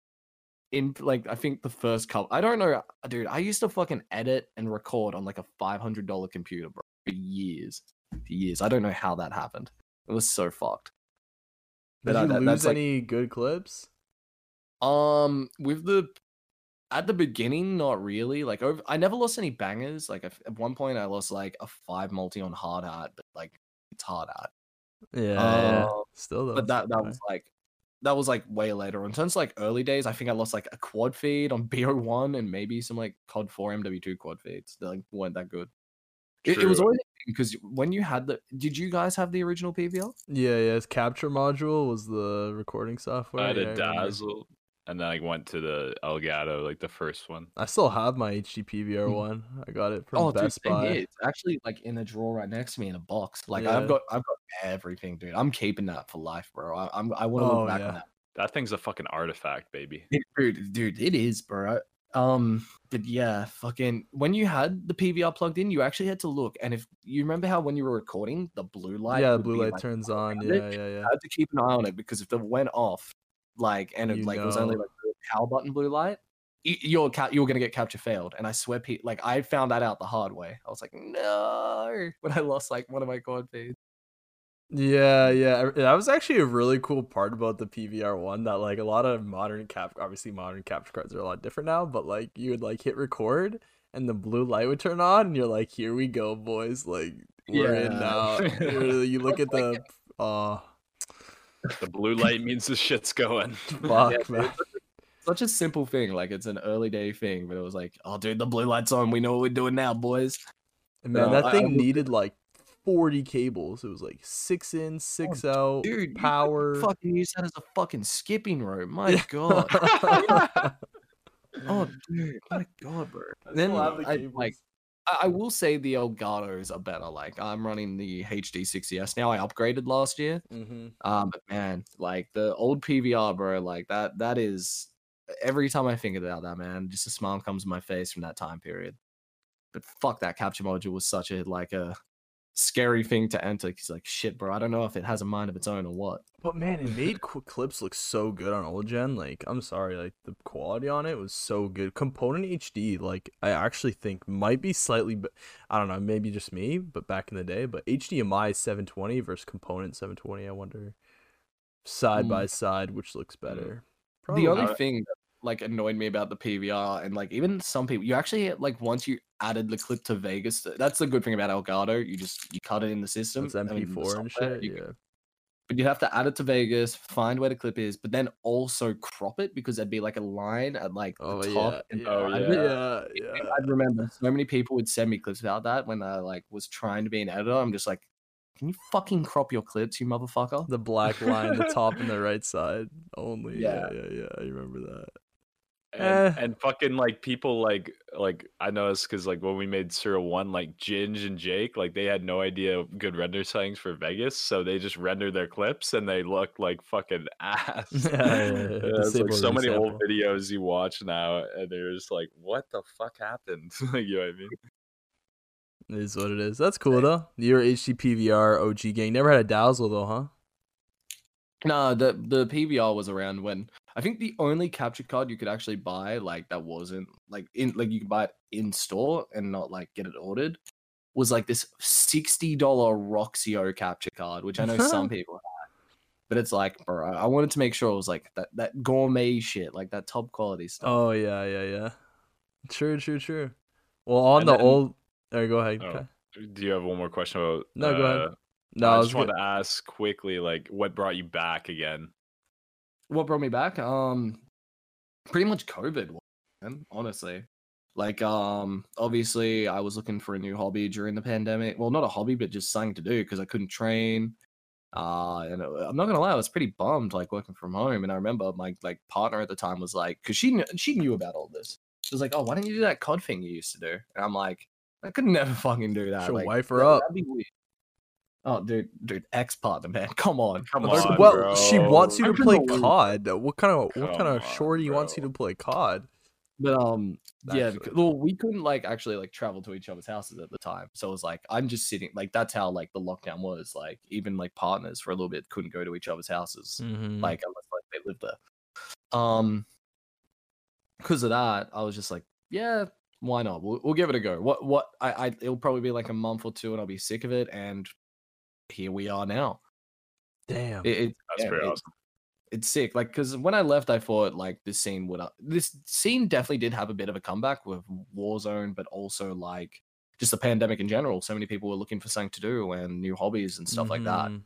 in like I think the first couple I don't know dude, I used to fucking edit and record on like a five hundred dollar computer, bro, for years. For years. I don't know how that happened. It was so fucked. Did But, you that- lose that's, like- any good clips? Um, with the at the beginning, not really. Like over, I never lost any bangers. Like at one point, I lost like a five multi on hard hat, but like it's hard hat. Yeah. Uh, Still though. but that that was like that was like way later. In terms of like early days, I think I lost like a quad feed on BO1 and maybe some like COD 4 MW2 quad feeds. that like weren't that good. It, it was always because when you had the did you guys have the original PVR? Yeah, yeah. His capture module was the recording software. I had a remember. Dazzle, and then I went to the Elgato, like the first one. I still have my HD PVR Mm. one. I got it from Oh, dude, Best same Buy. here. It's actually like in a drawer right next to me in a box. Like Yeah. I've got I've got everything, dude. I'm keeping that for life, bro. I, I'm I want to Oh, look back yeah. on that. That thing's a fucking artifact, baby. It- dude, dude, it is, bro. Um, but yeah, fucking when you had the PVR plugged in, you actually had to look. And if you remember how when you were recording, the blue light, yeah, would blue light like, turns on. Yeah, it, yeah, yeah. I had to keep an eye on it because if it went off, like, and it like was only like the power button blue light, you're ca- you're gonna get capture failed. And I swear, pe- like I found that out the hard way. I was like, no, when I lost like one of my quad feeds. Yeah, yeah. That was actually a really cool part about the PVR one that like a lot of modern cap obviously modern capture cards are a lot different now, but like you would like hit record and the blue light would turn on and you're like, here we go, boys. Like we're in now. You're- look at the oh The blue light means the shit's going. fuck Yeah, man. Such a simple thing, like it's an early day thing, but it was like, oh, dude, the blue light's on. We know what we're doing now, boys. And man, No, that I- I thing will- needed like 40 cables. It was like six in, six out, Oh, Dude, you power. fucking use that as a fucking skipping rope. My god. Oh, dude, my god, bro. Then I, like, I, I will say the Elgatos are better. Like, I'm running the HD 60s now. I upgraded last year. hmm Um, but man, like the old PVR, bro, like that. That is every time I think about that, man, just a smile comes to my face from that time period. But fuck that capture module was such a like a scary thing to enter. He's like, shit, bro. I don't know if it has a mind of its own or what. But man, it made clips look so good on old gen. Like, I'm sorry, like the quality on it was so good. Component HD, like I actually think might be slightly, I don't know, maybe just me, but back in the day. But HDMI 720 versus Component 720, I wonder side by mm. side which looks better. Probably the only thing that like annoyed me about the PVR and like even some people, you actually like once you added the clip to Vegas, that's the good thing about Elgato. You just you cut it in the system. it's I mean, the MP4 and software, shit. you Yeah. but you have to add it to Vegas, find where the clip is, but then also crop it because there'd be like a line at like the Oh top. yeah. and oh, Yeah. Oh, yeah. Yeah. Yeah. I'd remember so many people would send me clips about that when I like was trying to be an editor. I'm just like, can you fucking crop your clips, you motherfucker? The black line, the top and the right side only. Yeah. Yeah. Yeah. Yeah. I remember that. And, Eh. and fucking like people like like I noticed because like when we made Serial One, like Ginge and Jake, like they had no idea good render settings for Vegas, so they just rendered their clips and they looked like fucking ass. Yeah, yeah, yeah. Yeah, it's like so many old videos you watch now, and they're just like, "What the fuck happened?" like, you know what I mean? It is what it is. That's cool though. Your HD PVR OG gang never had a dazzle though, huh? No, the the PVR was around when I think the only capture card you could actually buy like that wasn't like in like you could buy it in store and not like get it ordered was like this sixty dollar Roxio capture card, which I know some people had. But it's like, bro, I wanted to make sure it was like that that gourmet shit, like that top quality stuff. Oh yeah, yeah, yeah. True, true, true. Well, on And the then- old. There, go ahead. Oh. Do you have one more question about? No, go ahead. uh, No, I, I was just gonna, wanted to ask quickly, like, what brought you back again? What brought me back um pretty much covid man, honestly. Like um obviously i was looking for a new hobby during the pandemic. Well not a hobby but just something to do because i couldn't train. Uh and uh, i'm not gonna lie i was pretty bummed like working from home. And i remember my like partner at the time was like because she kn- she knew about all this. She was like oh why don't you do that cod thing you used to do? And i'm like i could never fucking do that Should like, wife her that- up. that'd be weird. Oh dude dude ex partner man come on Come Well, on, well, she wants you to couldn't play COD. What kind of what kind of on, shorty wants you to play COD? But um, yeah, Actually. because, well, we couldn't like actually like travel to each other's houses at the time, so it was like I'm just sitting like that's how like the lockdown was. Like even like partners for a little bit couldn't go to each other's houses, Mm-hmm. like unless like they lived there. Um, because of that, I was just like, yeah, why not? We'll, we'll give it a go. What what I, I it'll probably be like a month or two, and I'll be sick of it, and here we are now. Damn. It, it, That's yeah, pretty it- awesome. it's sick. Like, because when I left, I thought like this scene would. Uh, this scene definitely did have a bit of a comeback with Warzone, but also like just the pandemic in general. So many people were looking for something to do and new hobbies and stuff like that. Mhm.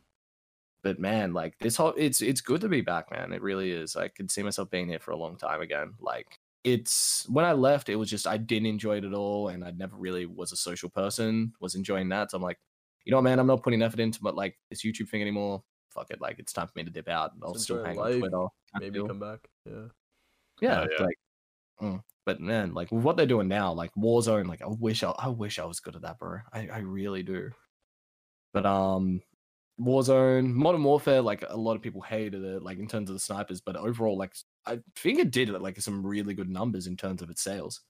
But man, like this whole, it's it's good to be back, man. It really is. I could see myself being here for a long time again. Like it's when I left, it was just I didn't enjoy it at all, and I never really was a social person. Was enjoying that, so I'm like, you know, what, man, I'm not putting effort into but like this YouTube thing anymore. Fuck it, like it's time for me to dip out. I'll Just still enjoy hang life, on Twitter. Maybe deal. come back. Yeah. Yeah, Oh, yeah. like, mm, but man, like what they're doing now, like Warzone, like I wish I, I wish I was good at that, bro. I, I really do. But um, Warzone, Modern Warfare, like a lot of people hated it, like in terms of the snipers, but overall, like I think it did like some really good numbers in terms of its sales.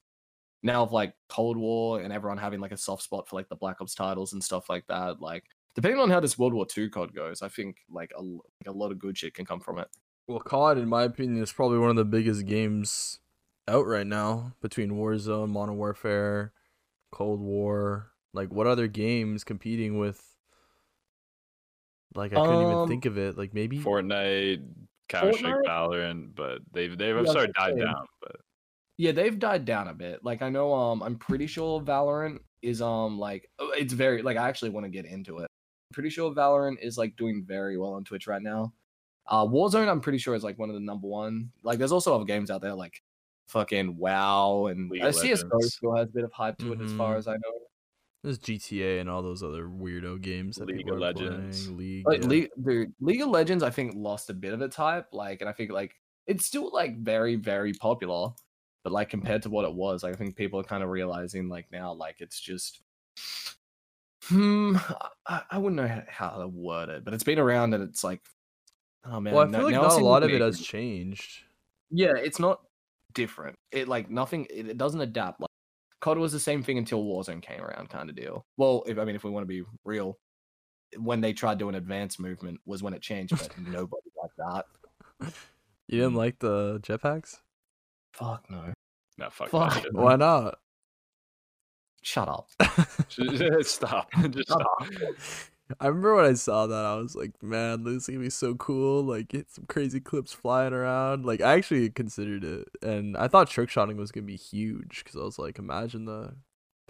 Now, of like Cold War and everyone having like a soft spot for like the Black Ops titles and stuff like that, like depending on how this World War II COD goes, I think like a, l- like a lot of good shit can come from it. Well, COD, in my opinion, is probably one of the biggest games out right now between Warzone, Modern Warfare, Cold War. Like, what other games competing with? Like, I couldn't even Um, think of it. Like, maybe. Fortnite, Counter Strike, Valorant, but they've they've Yeah, I was started died down. But Yeah, they've died down a bit. Like I know um I'm pretty sure Valorant is um like oh, it's very like I actually want to get into it. I'm pretty sure Valorant is like doing very well on Twitch right now. Uh Warzone I'm pretty sure is like one of the number one. Like there's also other games out there like fucking WoW and League uh, of CS:GO Legends. still has a bit of hype to it as far Mhm. as I know. There's GTA and all those other weirdo games that League of Legends. playing. League. Like yeah. League, dude, League of Legends, I think lost a bit of its hype. Like, and I think like it's still like very, very popular, but like compared to what it was, like, I think people are kind of realizing like now, like it's just, hmm, I, I wouldn't know how to word it, but it's been around and it's like, oh man, well, I no- like now not a lot of it has changed. Yeah, it's not different. It like nothing. It, it doesn't adapt. Like COD was the same thing until Warzone came around, kind of deal. Well, if I mean, if we want to be real, when they tried doing advanced movement was when it changed, but nobody liked that. You didn't like the jetpacks? Fuck no. No, fuck, Fuck. that shit. Why not? Shut up. Just stop. Just Shut stop. up. I remember when I saw that, I was like, man, this is gonna be so cool. Like, get some crazy clips flying around. Like, I actually considered it, and I thought trick shotting was gonna be huge because I was like, imagine the oh,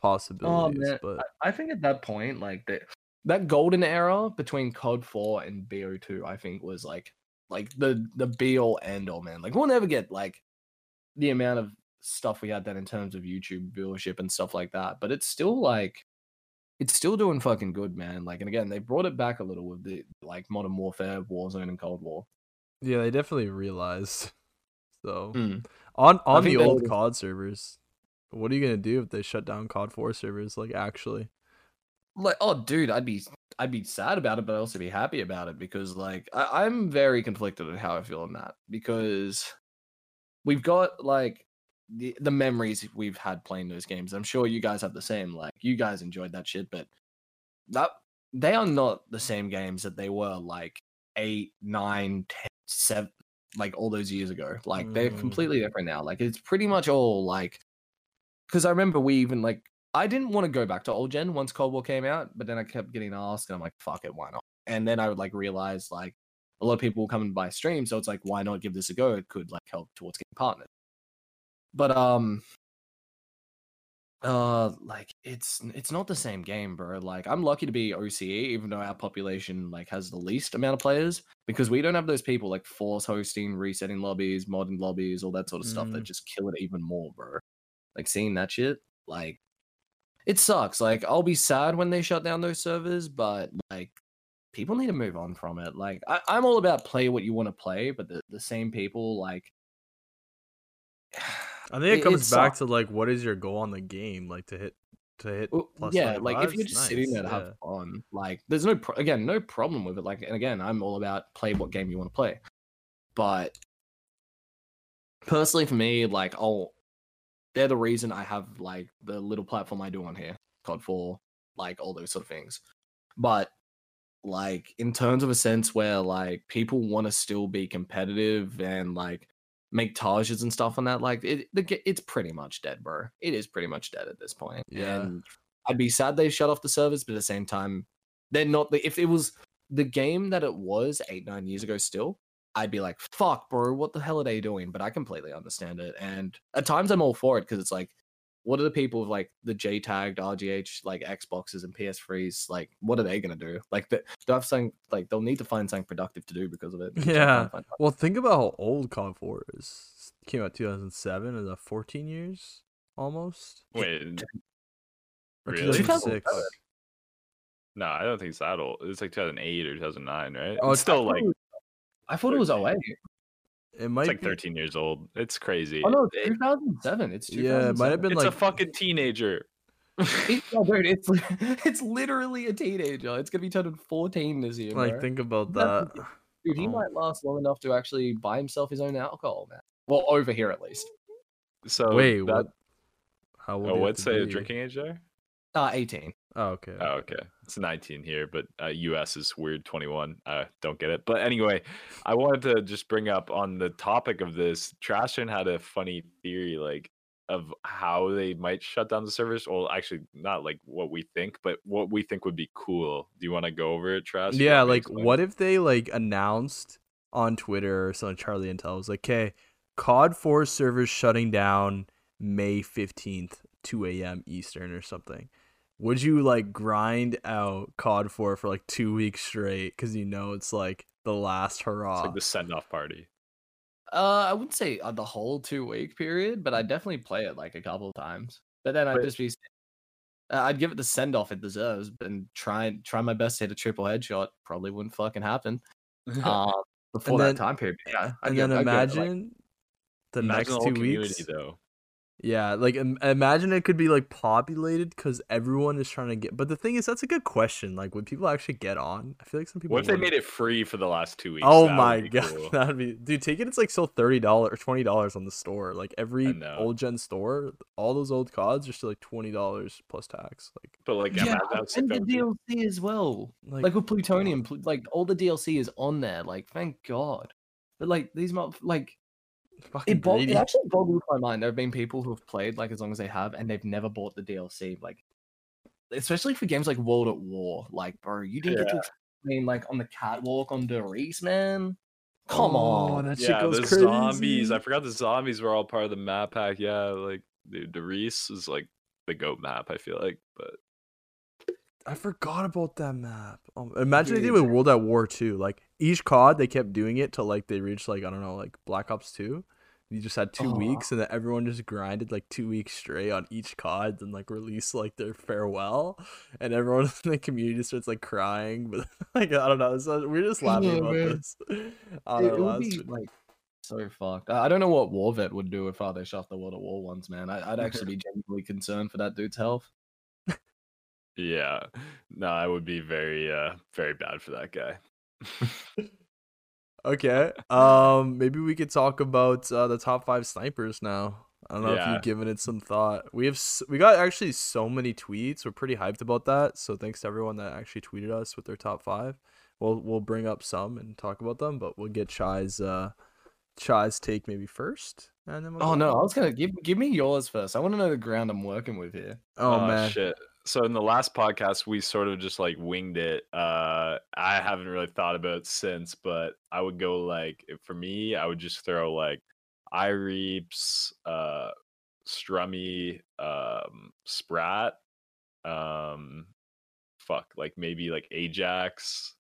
possibilities. man, but I think at that point, like that that golden era between COD 4 and BO2, I think was like like the the be all end all, man. Like we'll never get like the amount of stuff we had then in terms of YouTube viewership and stuff like that. But it's still like it's still doing fucking good, man. Like and again, they brought it back a little with the like modern warfare, Warzone, and Cold War. yeah, they definitely realized. So Mm. on on the old COD servers, what are you gonna do if they shut down COD four servers? Like, actually, like oh dude i'd be i'd be sad about it but i'd also be happy about it because like I, i'm very conflicted on how i feel on that because we've got like the, the memories we've had playing those games i'm sure you guys have the same like you guys enjoyed that shit but that they are not the same games that they were like eight nine ten seven like all those years ago like they're Mm. completely different now like it's pretty much all like because I remember we even like I didn't want to go back to old gen once Cold War came out, but then I kept getting asked, and I'm like, fuck it, why not? And then I would like realize like a lot of people will come and buy stream, so it's like, why not give this a go? It could like help towards getting partners. But um, uh, like it's it's not the same game, bro. Like I'm lucky to be OCE, even though our population like has the least amount of players, because we don't have those people like force hosting, resetting lobbies, modern lobbies, all that sort of stuff that Mm. just kill it even more, bro. Like seeing that shit, like it sucks. Like I'll be sad when they shut down those servers, but like people need to move on from it. Like I, I'm all about play what you want to play, but the, the same people like I think it, It- comes back to like, what is your goal on the game? Like to hit to hit plus yeah, like if you're just sitting there to yeah. have fun, like there's no pro- again no problem with it. Like and again, I'm all about play what game you want to play, but personally for me, like I'll they're the reason I have like the little platform I do on here, COD Four, like all those sort of things. But like in terms of a sense where like people want to still be competitive and like make tages and stuff on that, like it the, it's pretty much dead, bro. It is pretty much dead at this point. Yeah. And I'd be sad they shut off the servers, but at the same time, they're not. The, if it was the game that it was eight nine years ago, still, I'd be like, "Fuck, bro, what the hell are they doing?" But I completely understand it, and at times I'm all for it because it's like, what are the people with like the J tagged RGH like Xboxes and PS3s like? What are they gonna do? Like, they, they'll have something like they'll need to find something productive to do because of it. Yeah. Well, think about how old COD 4 is. It came out 2007. Is that 14 years almost? Wait, Or Really? 2006. no, I don't think it's that old. It's like 2008 or 2009, right? Oh, it's still I like it was- I thought it was 08. It might it's like be- 13 years old. It's crazy. Oh no, it's 2007. It's Yeah, it might have been it's a fucking teenager. It- no, dude, it's it's literally a teenager. It's gonna be turning 14 this year. like bro. think about that. Dude, he Oh. might last long enough to actually buy himself his own alcohol, man. Well, over here at least. So Wait, that, what? How old? Oh, do you have what's to say a drinking age there? Uh, 18. Oh, okay. Oh, okay. It's 19 here, but uh, US is weird 21. I don't get it. But anyway, I wanted to just bring up on the topic of this. Trashton had a funny theory, like of how they might shut down the service. Well, actually, not like what we think, but what we think would be cool. Do you want to go over it, Trash? Yeah, want me to like what if they like announced on Twitter or something? Charlie Intel was like, "Okay, COD 4 servers shutting down May 15th, 2 a.m. Eastern or something." Would you like grind out COD 4 for like two weeks straight because you know it's like the last hurrah? It's like the send off party. Uh, I wouldn't say uh, the whole two week period, but I'd definitely play it like a couple of times. But then I'd But- just be, uh, I'd give it the send off it deserves, and try try my best to hit a triple headshot. Probably wouldn't fucking happen. Uh, before then- that time period. Yeah, I'd and go- then I'd go for, like, imagine the Imagine next the two weeks. though. Yeah, like im- imagine it could be like populated because everyone is trying to get. But the thing is, that's a good question. Like, would people actually get on? I feel like some people. What if they wouldn't. made it free for the last two weeks? Oh That my be god, cool. that'd be dude. Ticket's like still thirty dollars or twenty dollars on the store. Like every old gen store, all those old CODs are still like twenty dollars plus tax. Like, But like, Yeah, imagine how sick and the would be. DLC as well. like, Like, with Plutonium, pl- like all the DLC is on there. Like, thank God. But like these, mo- like fucking it, bog- it actually boggles my mind. There have been people who have played like as long as they have, and they've never bought the DLC. Like, especially for games like World at War. Like, bro, you didn't get to explain like on the catwalk on Der Riese, man. Come Oh, on. that shit Yeah, goes the crazy. zombies. I forgot the zombies were all part of the map pack. Yeah, like dude, Der Riese is like the goat map. I feel like, but I forgot about that map. Um, imagine they did with World at War too. Like each COD, they kept doing it till like they reached like I don't know, like Black Ops Two. You just had two Oh. weeks, and then everyone just grinded like two weeks straight on each COD, and like release like their farewell, and everyone in the community starts like crying. But like I don't know, so we're just laughing Oh, about man. this. on It, our would last be like so fucked. I I don't know what Warvet would do if uh, they shot the World of War ones, man. I, I'd actually be genuinely concerned for that dude's health. yeah, no, I would be very, uh, very bad for that guy. Okay. Um, maybe we could talk about uh, the top five snipers now. I don't know if you've given it some thought. We have we got actually so many tweets. We're pretty hyped about that. So thanks to everyone that actually tweeted us with their top five. We'll we'll bring up some and talk about them, but we'll get Chai's uh Chai's take maybe first, and then we'll Oh no, on. I was gonna give give me yours first. I want to know the ground I'm working with here. Oh, Oh, man, shit. So in the last podcast, we sort of just like winged it. Uh, I haven't really thought about it since, but I would go like for me, I would just throw like iReaps, uh, Strummy, um, Sprat, um, fuck, like maybe like Ajax,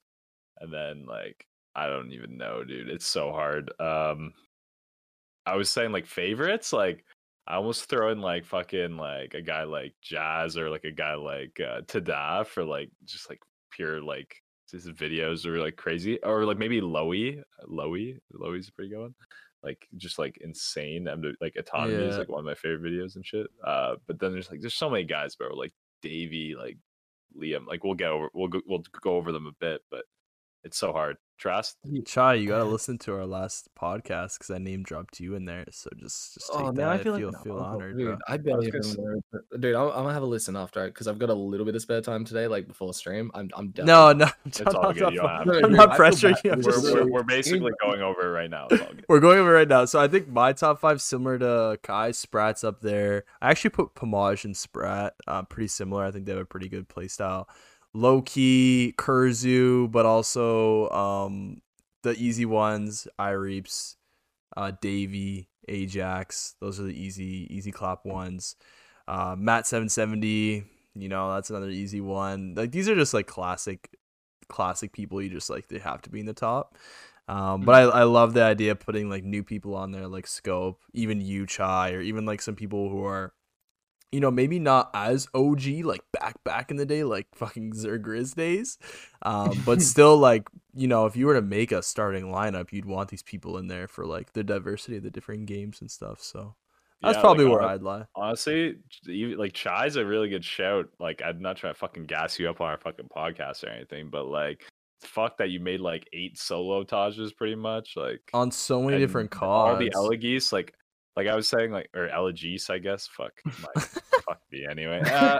and then like I don't even know, dude. It's so hard. Um, I was saying like favorites, like I almost throw in like fucking like a guy like Jazz or like a guy like uh, Tada for like just like pure like his videos are like crazy or like maybe Loey, Loey, Loey's a pretty good one. Like just like insane. I'm like autonomy is like one of my favorite videos and shit. Uh, but then there's like there's so many guys, bro. Like Davey, like Liam. Like we'll get over we'll go, we'll go over them a bit, but it's so hard. Trust. Chai, you gotta listen to our last podcast because I name dropped you in there. So just just take Oh that. I feel feel like feel oh, honored, dude. bro. I barely gonna even know, but- dude. I'm, I'm gonna have a listen after because I've got a little bit of spare time today, like before stream. I'm I'm No, definitely- no, It's I'm all not, good. You don't I'm not pressuring you. We're, just we're, we're basically going over it right now. It's all good. We're going over it right now. So I think my top five similar to Kai. Sprat's up there. I actually put Pomage and Sprat. Uh, pretty similar. I think they have a pretty good play style. Low key, Kurzu, but also um, the easy ones, iReaps, uh, Davy, Ajax. Those are the easy, easy clap ones. Uh, Matt 770, you know, that's another easy one. Like these are just like classic, classic people. You just like they have to be in the top. Um, but I, I love the idea of putting like new people on there, like Scope, even you, Chai, or even like some people who are, you know, maybe not as OG, like back back in the day, like fucking Zergriz days, um, but still like you know, if you were to make a starting lineup, you'd want these people in there for like the diversity of the different games and stuff. So that's Yeah, probably like, where I'd lie. Honestly, like Chai's a really good shout. Like I'm not trying to fucking gas you up on our fucking podcast or anything, but like fuck that you made like eight solo Tajas pretty much. Like On so many different calls. all the Elegies, like like I was saying, like or Elegies, I guess. Fuck my fuck me anyway. Uh,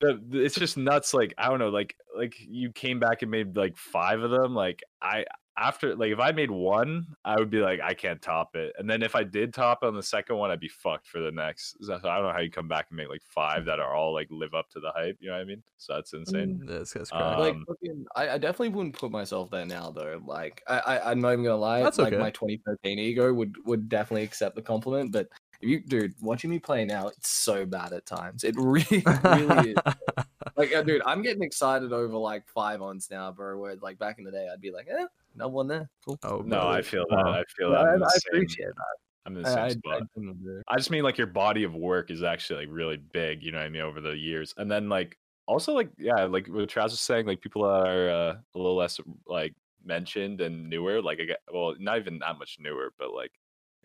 the, the- it's just nuts. Like I don't know. Like like you came back and made like five of them. Like I after like if I made one, I would be like I can't top it. And then if I did top it on the second one, I'd be fucked for the next. So I don't know how you come back and make like five that are all like live up to the hype. You know what I mean? So that's insane. This guy's Uh, cracked. like Um, fucking, I, I definitely wouldn't put myself there now though. Like I, I I'm not even gonna lie. That's okay. like my 2013 ego would would definitely accept the compliment, but if you dude watching me play now, it's so bad at times. It really really is. Like uh, dude, I'm getting excited over like five ons now, bro. Where like back in the day, I'd be like, eh, no one there, cool. oh, No, brother. I feel that. I feel Yeah, that. I, I'm in the I appreciate that. I'm in the same I, spot. I. I just mean like your body of work is actually like really big, you know what I mean, over the years. And then like also like yeah, like what Trast was saying, like people are uh, a little less like mentioned and newer. Like I get well, not even that much newer, but like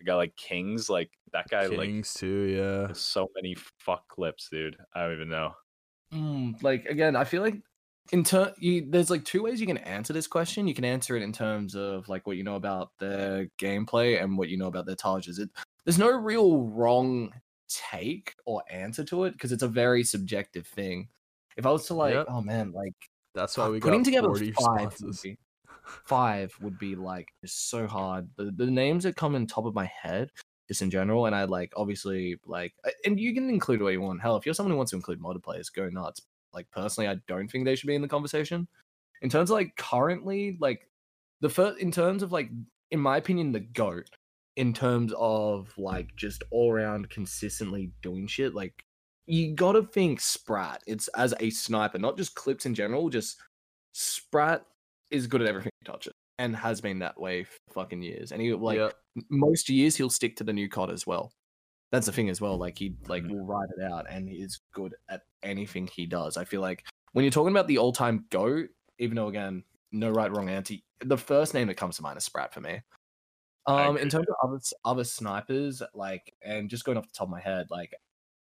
A guy like Kings, like that guy, like Kings too, yeah. so many fuck clips, dude. I don't even know. Mm, like again, I feel like in turn, there's like two ways you can answer this question. You can answer it in terms of like what you know about their gameplay and what you know about their charges. It there's no real wrong take or answer to it because it's a very subjective thing. If I was to like, Yep. oh man, like That's why we putting got together 40 five would be, five would be like just so hard. The the names that come in top of my head, just in general, and I like obviously like, uh, and you can include what you want. Hell, if you're someone who wants to include players, go nuts. Like personally, I don't think they should be in the conversation. In terms of like currently, like the first, in terms of like, in my opinion, the goat. In terms of like just all around consistently doing shit, like you gotta think Sprat. It's as a sniper, not just clips in general. Just Sprat is good at everything he touches and has been that way for fucking years. And he like Yep. most years he'll stick to the new COD as well. That's the thing as well. Like he like Mhm. will ride it out and he is good at anything he does. I feel like when you're talking about the all time GOAT, even though again, no right wrong answer, the first name that comes to mind is Sprat for me. Um, in terms of other other snipers, like, and just going off the top of my head, like,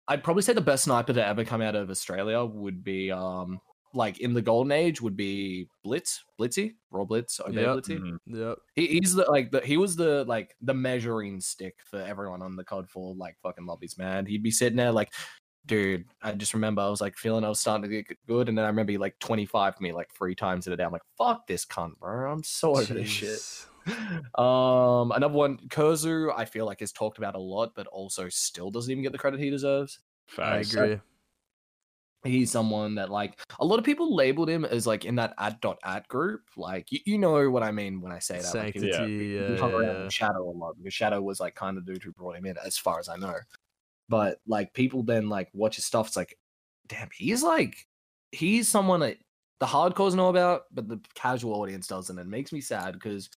I'd probably say the best sniper to ever come out of Australia would be, um, like in the golden age would be Blitz, Blitzy, Raw Blitz, Obey Yep. Blitzy. Mhm. Yep. He, he's the like the he was the like the measuring stick for everyone on the COD 4 like fucking lobbies, man. He'd be sitting there like, dude. I just remember I was like feeling I was starting to get good, and then I remember he like 25 me like three times in a day. I'm like, fuck this cunt, bro. I'm so over this shit. Um, another one, Kurzu, I feel like is talked about a lot, but also still doesn't even get the credit he deserves. I agree. He's someone that like a lot of people labeled him as like in that ad dot at group. Like you, you know what I mean when I say that. Like, Sanctity, he yeah, hung yeah. with Shadow a lot because Shadow was like kind of the dude who brought him in, as far as I know. But like people then like watch his stuff. It's like, damn, he's like he's someone that the hardcores know about, but the casual audience doesn't. And it makes me sad because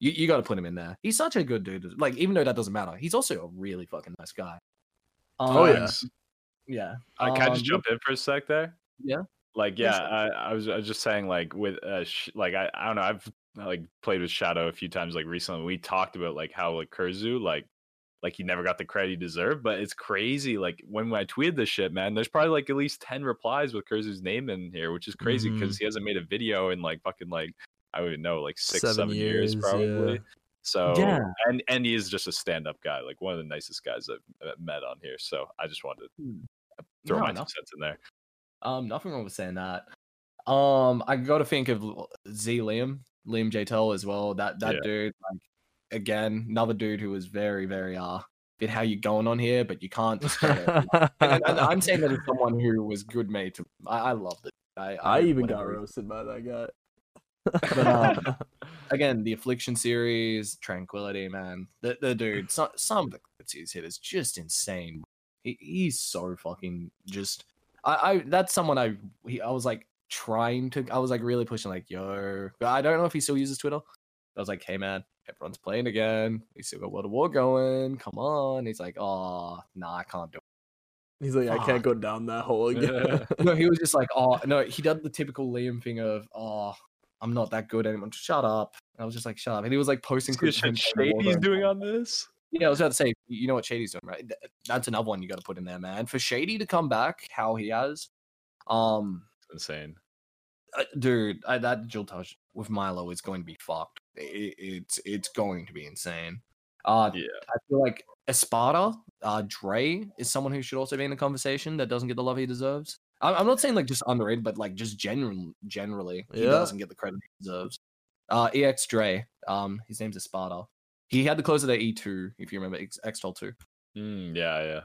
you, you got to put him in there. He's such a good dude. Like even though that doesn't matter, he's also a really fucking nice guy. Oh, um, yeah. Yeah. Uh, can I just Um, jump in for a sec there? Yeah. Like, Yeah. I, I was, I was just saying, like, with, uh, sh- like, I, I don't know, I've like played with Shadow a few times, like recently. We talked about like how like Kurzu, like, like he never got the credit he deserved, but it's crazy. Like when I tweeted this shit, man, there's probably like at least ten replies with Kurzu's name in here, which is crazy because he hasn't made a video in like fucking like I don't even know, like six, Seven seven, years, years, probably. yeah. So Yeah. and and he is just a stand-up guy, like one of the nicest guys I've I've met on here. So I just wanted to throw No, my no. two cents in there. Um, nothing wrong with saying that. Um, I got to think of Z Liam, Liam J Tell as well. That that Yeah. dude, like, again, another dude who was very, very uh, bit how you going on here, but you can't. Just try to- and, and I'm saying that as someone who was good mate. To, I, I loved it. I, I even got whatever he- roasted by that guy. But, um, again, the Affliction series, Tranquility, man. The the dude, some some of the clips he's hit is just insane. He, he's so fucking just. I, I that's someone I he, I was like trying to. I was like really pushing like yo. I don't know if he still uses Twitter. I was like, hey man, everyone's playing again. We still got World of War going. Come on. He's like, oh nah, I can't do it. He's like, I can't go down that hole again. No, he was just like, oh no, he did the typical Liam thing of, oh, I'm not that good anymore. Shut up. And I was just like, shut up. And he was like posting See what clips shit playing Shady's doing on this? Yeah, I was about to say, you know what Shady's doing, right? That's another one you got to put in there, man. For Shady to come back, how he has, um, It's insane. uh, dude, I, that Jill touch with Milo is going to be fucked. It, it's it's going to be insane. Uh, Yeah. I feel like Espada, uh, Dre is someone who should also be in the conversation that doesn't get the love he deserves. I'm, I'm not saying like just underrated, but like just general, generally, he Yeah. doesn't get the credit he deserves. Uh, EX Dre, um, his name's Espada. He had the close of the E2, if you remember, X- X-Tol 2. Mm, yeah, yeah.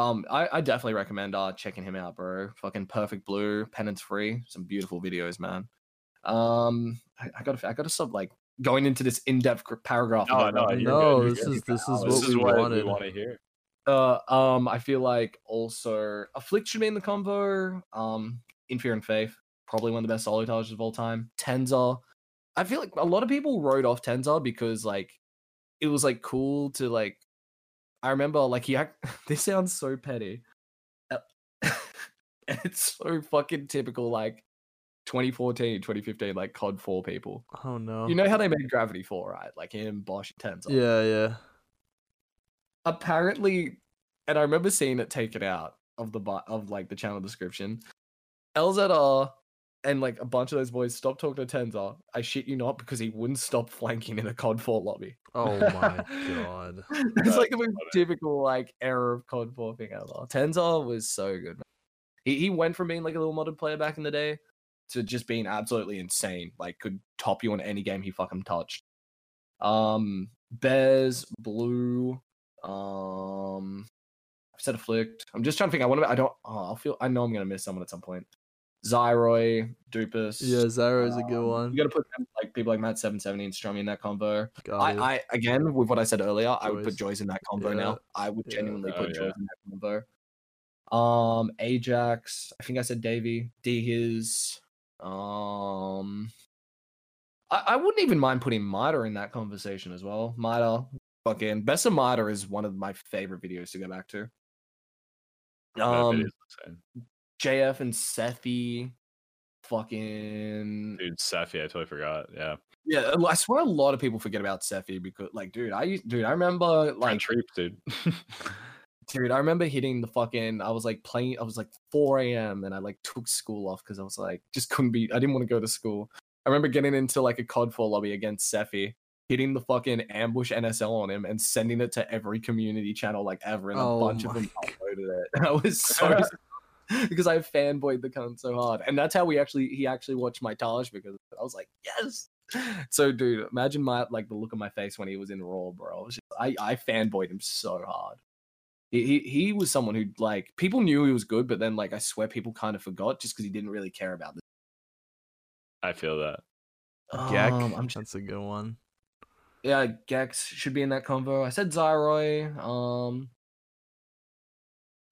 Um, I, I definitely recommend uh checking him out, bro. Fucking perfect blue, penance free, some beautiful videos, man. Um, I, I gotta I gotta stop like going into this in-depth paragraph. No, about no, what- no, good, this good. is this is what this we is what wanted. we want to hear. Uh, um, I feel like also Affliction in the combo. Um, In Fear and Faith, probably one of the best solo titles of all time. Tenza, I feel like a lot of people wrote off Tenza because like it was like cool to like. I remember like he. Act- this sounds so petty. Uh, it's so fucking typical like 2014 2015 like cod 4 people Oh no. you know how they made gravity 4 right like him bosch tenza Yeah, yeah. apparently, and I remember seeing it taken out of the of like the channel description. LZR and like a bunch of those boys stopped talking to Tenza. I shit you not, because he wouldn't stop flanking in a COD 4 lobby. Oh my god. That's like the most typical like error of COD 4 thing ever. Tenza was so good. Man. He he went from being like a little modded player back in the day to just being absolutely insane. Like could top you in any game he fucking touched. Um Bears, Blue, um I've said afflict. I'm just trying to think. I want to. I don't. Oh, I'll feel. I know I'm gonna miss someone at some point. Zyroy, Dupus. Yeah, Zyro is a good um, one. You gotta put like people like Matt 770 and Strummy in that combo. I. I again with what I said earlier, I would put Joyce. Joyce in that combo Yeah, now. I would yeah. genuinely Oh, put yeah. Joyce in that combo. Um, Ajax. I think I said Davy. D his. Um, I, I wouldn't even mind putting Mida in that conversation as well. Mida, fucking best of Mida is one of my favorite videos to go back to. Um, video's insane. JF and Sethi, fucking Dude, Sephi, I totally forgot. Yeah. yeah. I swear a lot of people forget about Sethi because, like, dude, I used, dude, I remember like French dude. Dude, I remember hitting the fucking. I was like playing. I was like 4 a.m. and I like took school off because I was like just couldn't be. I didn't want to go to school. I remember getting into like a COD 4 lobby against Sephi, hitting the fucking ambush NSL on him and sending it to every community channel like ever, and a Oh bunch of my them uploaded it. And I was so because I fanboyed the cunt so hard, and that's how we actually he actually watched my Taj because. I was like yes. So, dude, imagine my like the look on my face when he was in Raw, bro. I, was just, I I fanboyed him so hard. He, he he was someone who like people knew he was good, but then like I swear people kind of forgot just because he didn't really care about this. I feel that. Gek. Um, I'm just, That's a good one. yeah, Gex should be in that convo. I said Zyroy. Um,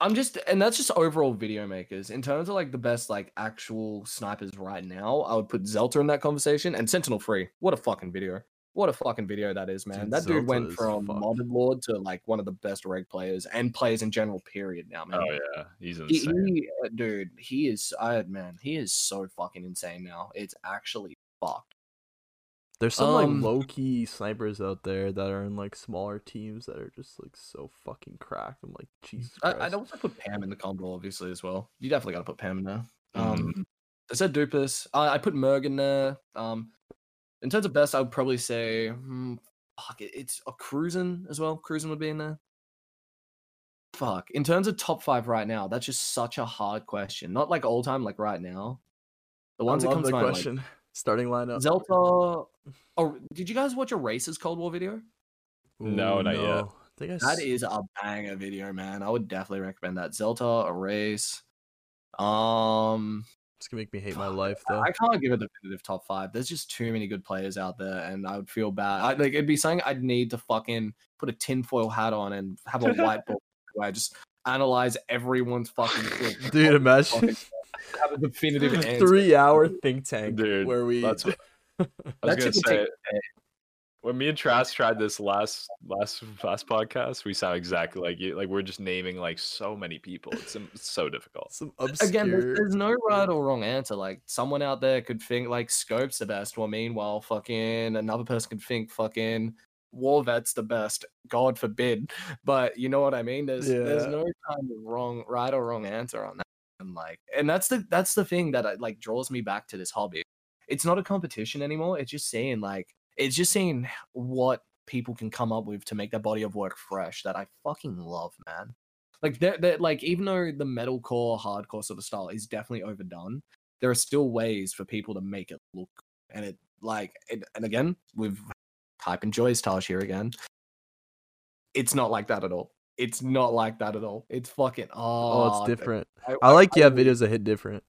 I'm just, and that's just overall video makers. In terms of like the best like actual snipers right now, I would put Zelta in that conversation and Sentinel Free. What a fucking video! What a fucking video that is, man. Dude, that dude went from fucked. modded lord to like one of the best reg players and players in general. Period. Now, man. Oh yeah, he's insane. he- uh, dude, he is. I man, he is so fucking insane now. It's actually fucked. There's some Um, like low key snipers out there that are in like smaller teams that are just like so fucking cracked. I'm like, Jesus I, Christ. I'd also put Pam in the combo, obviously as well. You definitely got to put Pam in there. Mm-hmm. Um, I said Dupas. I, I put Merg in there. Um, in terms of best, I would probably say, hmm, fuck it, it's a Cruisin as well. Cruisin would be in there. Fuck. In terms of top five right now, that's just such a hard question. Not like all time, like right now. The I ones that love come the to mind, like, question. Starting lineup. Zelta. Oh, did you guys watch a Races Cold War video? No, not yet. I think I That s- is a banger video, man. I would definitely recommend that. Zelta, a race. Um, It's gonna make me hate my life though. I can't give a definitive top five. There's just too many good players out there, and I would feel bad. I, like it'd be something I'd need to fucking put a tinfoil hat on and have a whiteboard where I just analyze everyone's fucking shit. Dude, imagine fucking have a definitive answer. three hour think tank Dude, where we that's what- I was gonna say take when me and Trast tried this last last last podcast, we sound exactly like you. Like we're just naming like so many people. It's, um, it's so difficult. some obscure Again, there's, there's no right or wrong answer. Like someone out there could think like Scope's the best, while meanwhile, fucking another person could think fucking Warvet's the best. God forbid. But you know what I mean? There's there's no kind of wrong, right or wrong answer on that. And like, and that's the that's the thing that I, like draws me back to this hobby. It's not a competition anymore. It's just saying like it's just seeing what people can come up with to make their body of work fresh. That I fucking love, man. Like they're like even though the metalcore, hardcore sort of style is definitely overdone, there are still ways for people to make it look. And it like it, and again with type and Joyce Taj here again. It's not like that at all. It's not like that at all. It's fucking oh, Oh, it's different. I, I like yeah I- videos that hit different.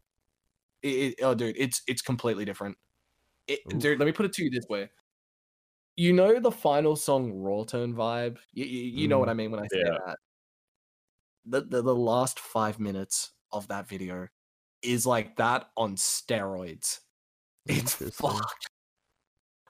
it, it- oh, dude, it's it's completely different. It, Oof. dude, let me put it to you this way. You know the final song "Raw tone vibe. You, you, you know what Mhm. I mean when I say Yeah. that. The, the the last five minutes of that video is like that on steroids. It's Interesting. fucked.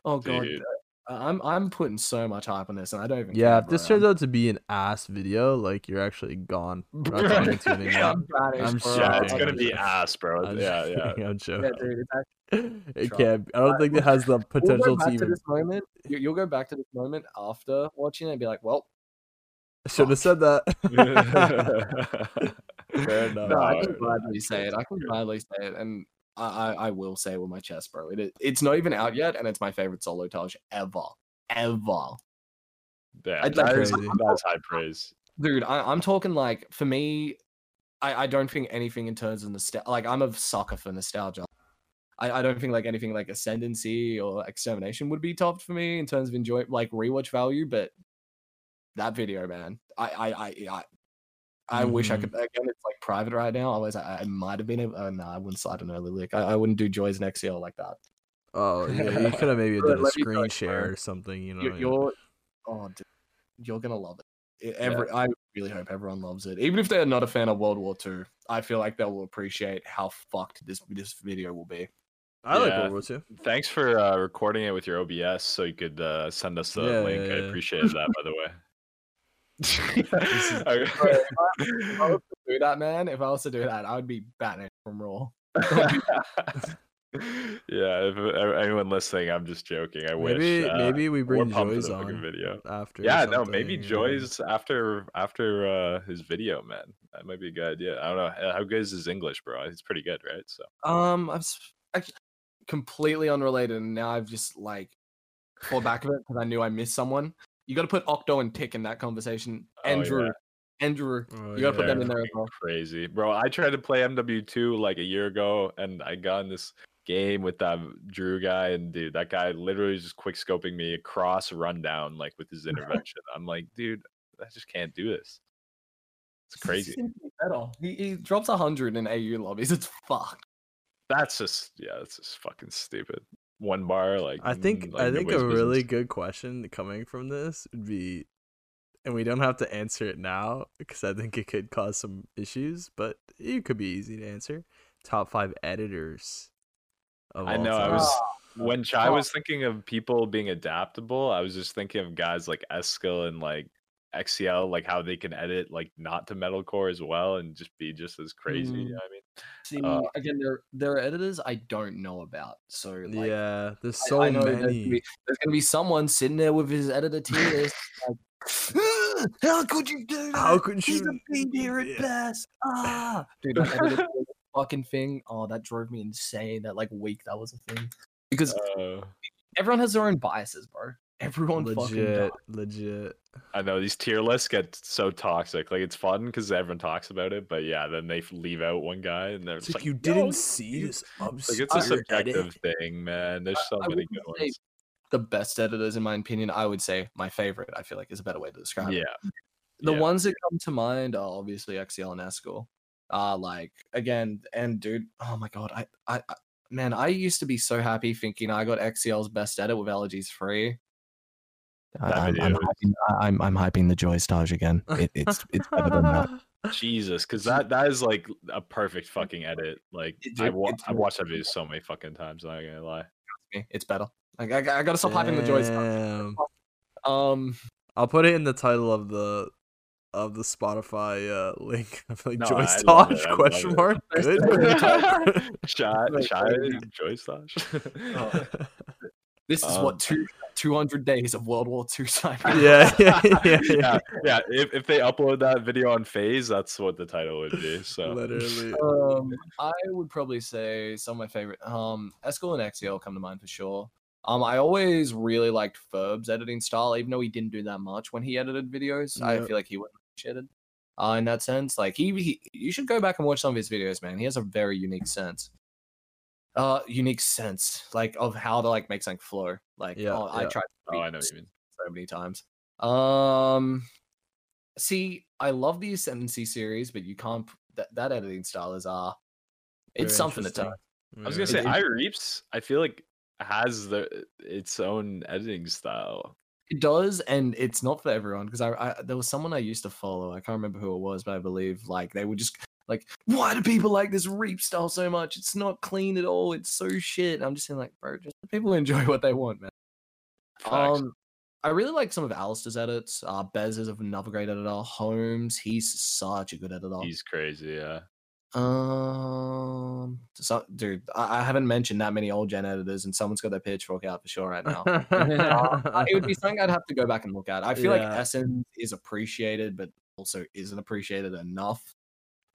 Oh god, Dude. I'm I'm putting so much hype on this, and I don't even. Yeah, care, if this bro. turns out to be an ass video, like you're actually gone. We're not talking to you anymore. I'm banished, I'm. Yeah, it's gonna be ass, bro. I'm Yeah, yeah. joking, I'm Yeah, joking. dude, it's actually It Try. can't. I don't think it has the we'll potential go to back to even. this moment. You, you'll go back to this moment after watching it and be like, well, I should have said that. Fair enough. No, I can gladly say it. I can gladly say it, and I, I, will say with my chest, bro. It, it's not even out yet, and it's my favorite solo Taj ever, ever. Yeah, that is, that's high praise. Dude, I, I'm talking like for me, I, I don't think anything in terms of nostalgia. Like I'm a sucker for nostalgia. I, I don't think like anything like ascendancy or extermination would be topped for me in terms of enjoy like rewatch value. But that video, man, I I I I, I wish I could. Again, it's like private right now. Otherwise, I, I might have been. able uh, no, I wouldn't slide an early lick. I, I wouldn't do Joyce and XCL like that. Oh yeah, you could have maybe done a let me tell screen you, share bro. or something. You know, You're, you're oh, dude, you're gonna love it. It- Every, I really hope everyone loves it. Even if they're not a fan of World War II, I feel like they will appreciate how fucked this this video will be. I like World War Two. Thanks for uh, recording it with your OBS so you could uh, send us the Yeah, link. yeah, I yeah. appreciated that, by the way. If I was to do that, man, if I was to do that, I would be Batman from Raw. yeah, if uh, anyone listening, I'm just joking. I Maybe wish. uh, maybe we bring Joyce on video. after. Yeah, no, maybe something, yeah. Joyce after after uh, his video, man. That might be a good idea. I don't know how good is his English, bro. He's pretty good, right? So Um, I'm actually completely unrelated, and now I've just like pulled back of it because I knew I missed someone. You got to put Octo and Tick in that conversation. Oh, Andrew, yeah. Andrew, Oh, you got to put them in there as well. crazy, bro. I tried to play MW2 like a year ago, and I got in this game with that Drew guy, and dude, that guy literally was just quick scoping me across rundown like with his intervention. I'm like, dude, I just can't do this. It's crazy. Simply better. He, he drops hundred in AU lobbies. It's fucked. That's just yeah, that's just fucking stupid. One bar, like I think mm, like, I think a nobody's really good question coming from this would be, and we don't have to answer it now because I think it could cause some issues, but it could be easy to answer. Top five editors. Of I all know. I was when Chai was thinking of people being adaptable. I was just thinking of guys like Eskil and like XCL, like how they can edit like not to metalcore as well and just be just as crazy. You Mm. know what I mean? See, Uh, again, there there are editors I don't know about. So like, yeah, there's so I know There's gonna, many. be, there's gonna be someone sitting there with his editor tier list. like, "Ah, how could you do that? How could He's you? a B tier at Yeah. best. Ah, dude, that editor tier fucking thing. Oh, that drove me insane. That like week that was a thing because Uh, everyone has their own biases, bro. Everyone fucking Legit, legit. I know these tier lists get so toxic. Like it's fun because everyone talks about it, but yeah, then they leave out one guy and they're It's just like like, you "No, didn't you- see this Like it's a edit. subjective thing, man. There's so I many wouldn't good ones. The best editors, in my opinion, I would say my favorite. I feel like is a better way to describe it. Yeah. The yeah. ones that come to mind are obviously XCL and Esco. Uh like again, and dude, oh my god, I, I, I man, I used to be so happy thinking I got XCL's best edit with allergies free. That I'm, I'm, hyping, I- I'm, I'm hyping the Joyce Taj again. It, it's it's better than that. Jesus, because that that is like a perfect fucking edit. Like It- I it- wa- it's I've watched that video so many fucking times. I'm not gonna lie. It's better. Like I, I gotta stop hyping the Joyce Taj. Um, I'll put it in the title of the of the Spotify uh, link. I'm like No, Joy I Stage question mark. Good. Shy, Like, shy. Joyce Taj. This is Um, what two two hundred days of World War II cyber. yeah, yeah, yeah, yeah. yeah, yeah. If, if they upload that video on FaZe, that's what the title would be. So Literally. Um, I would probably say some of my favorite. Um, Eskel and XCL come to mind for sure. Um, I always really liked Ferb's editing style, even though he didn't do that much when he edited videos. I feel like he wasn't appreciated. Uh, in that sense, like he, he, you should go back and watch some of his videos, man. He has a very unique sense. Uh, unique sense, like of how to like make something flow. Like, Yeah, oh, I tried. oh, I know what you mean. so many times. Um, see, I love the Ascendancy series, but you can't. That that editing style is uh, it's Very something to interesting. tell. I was gonna say, It- I Reaps. I feel like has the its own editing style. It does, and it's not for everyone because I, I there was someone I used to follow. I can't remember who it was, but I believe like they would just like, why do people like this Reap style so much? It's not clean at all. It's so shit. And I'm just saying like, bro, just people enjoy what they want, man. Facts. Um, I really like some of Alistair's edits. Uh, Bez is another great editor. Holmes, he's such a good editor. He's crazy. Yeah. Um, so, dude, I, I haven't mentioned that many old gen editors, and someone's got their pitchfork out for sure right now. Uh, it would be something I'd have to go back and look at. I feel Yeah. like Essen is appreciated, but also isn't appreciated enough.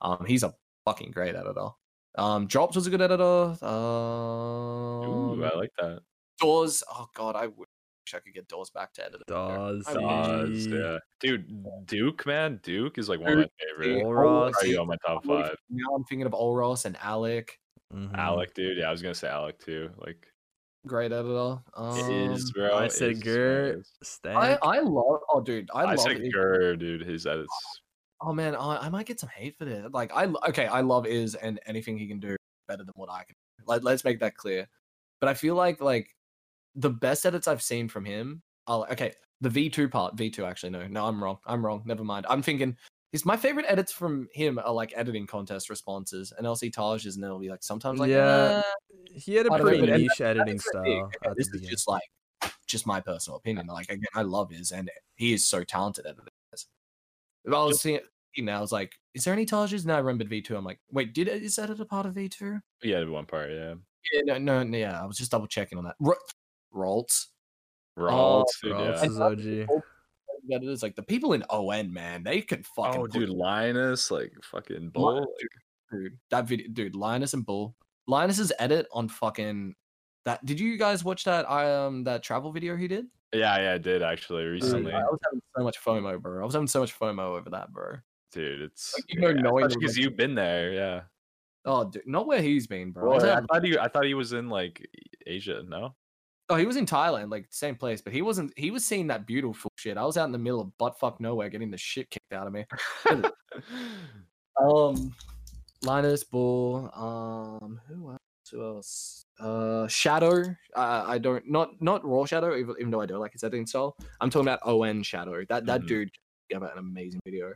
Um, he's a fucking great editor. Um, Drops was a good editor. Um, Ooh, I like that. Doors. Oh god, I wish I could get Doors back to editor. Dawes, I Dawes, G. yeah. Dude, Duke, man, Duke is like one of my favorite. Olros. Are you on my top I'm five? Now I'm thinking of Olros and Alec. Mhm. Alec, dude. Yeah, I was gonna say Alec too. Like Great editor. Um, it is, bro. I said is, Gert, it is. Stank. I I love. Oh, dude, I, I, love. said it. Gur, dude. His edits. Oh man, I, I might get some hate for this. Like I okay, I love is and anything he can do better than what I can. do. Like let's make that clear. But I feel like like the best edits I've seen from him are okay. The V two part, V two actually no, no, I'm wrong. I'm wrong. Never mind. I'm thinking. Is my favorite edits from him are like editing contest responses and LC Tages, and then it'll be like sometimes like Yeah, "Eh, he had a don't know, pretty niche editing style. Okay, this is just like just my personal opinion. Like again, I love his and he is so talented at this. I was seeing now, I was like, is there any Tages? No, I remembered V two. I'm like, wait, did is that a part of V two? Yeah, one part. Yeah. Yeah, no, no, no, yeah. I was just double checking on that. Ro- Rolts. Ralts, dude. Ralts Yeah. is OG. That is like the people in ON, man. They can fucking Oh, put- dude, Linus, like fucking bull. Linus, dude, that video, dude, Linus and Bull. Linus's edit on fucking that. Did you guys watch that um that travel video he did? Yeah, yeah, I did actually Dude, recently, I was having so much FOMO, bro. I was having so much FOMO over that, bro. Dude. It's Like, you know, knowing because you've been there. Yeah. Oh, dude, not where he's been, bro. Well, I thought he, I thought he was in like Asia. No. oh, he was in Thailand, like same place, but he wasn't. He was seeing that beautiful shit. I was out in the middle of butt fuck nowhere, getting the shit kicked out of me. Um, Linus Bull. Um, who else? Who else? Uh, Shadow. Uh, I don't not not Raw Shadow, even, even though I don't like his editing style. I'm talking about On Shadow. That that Mhm. dude gave out an amazing video.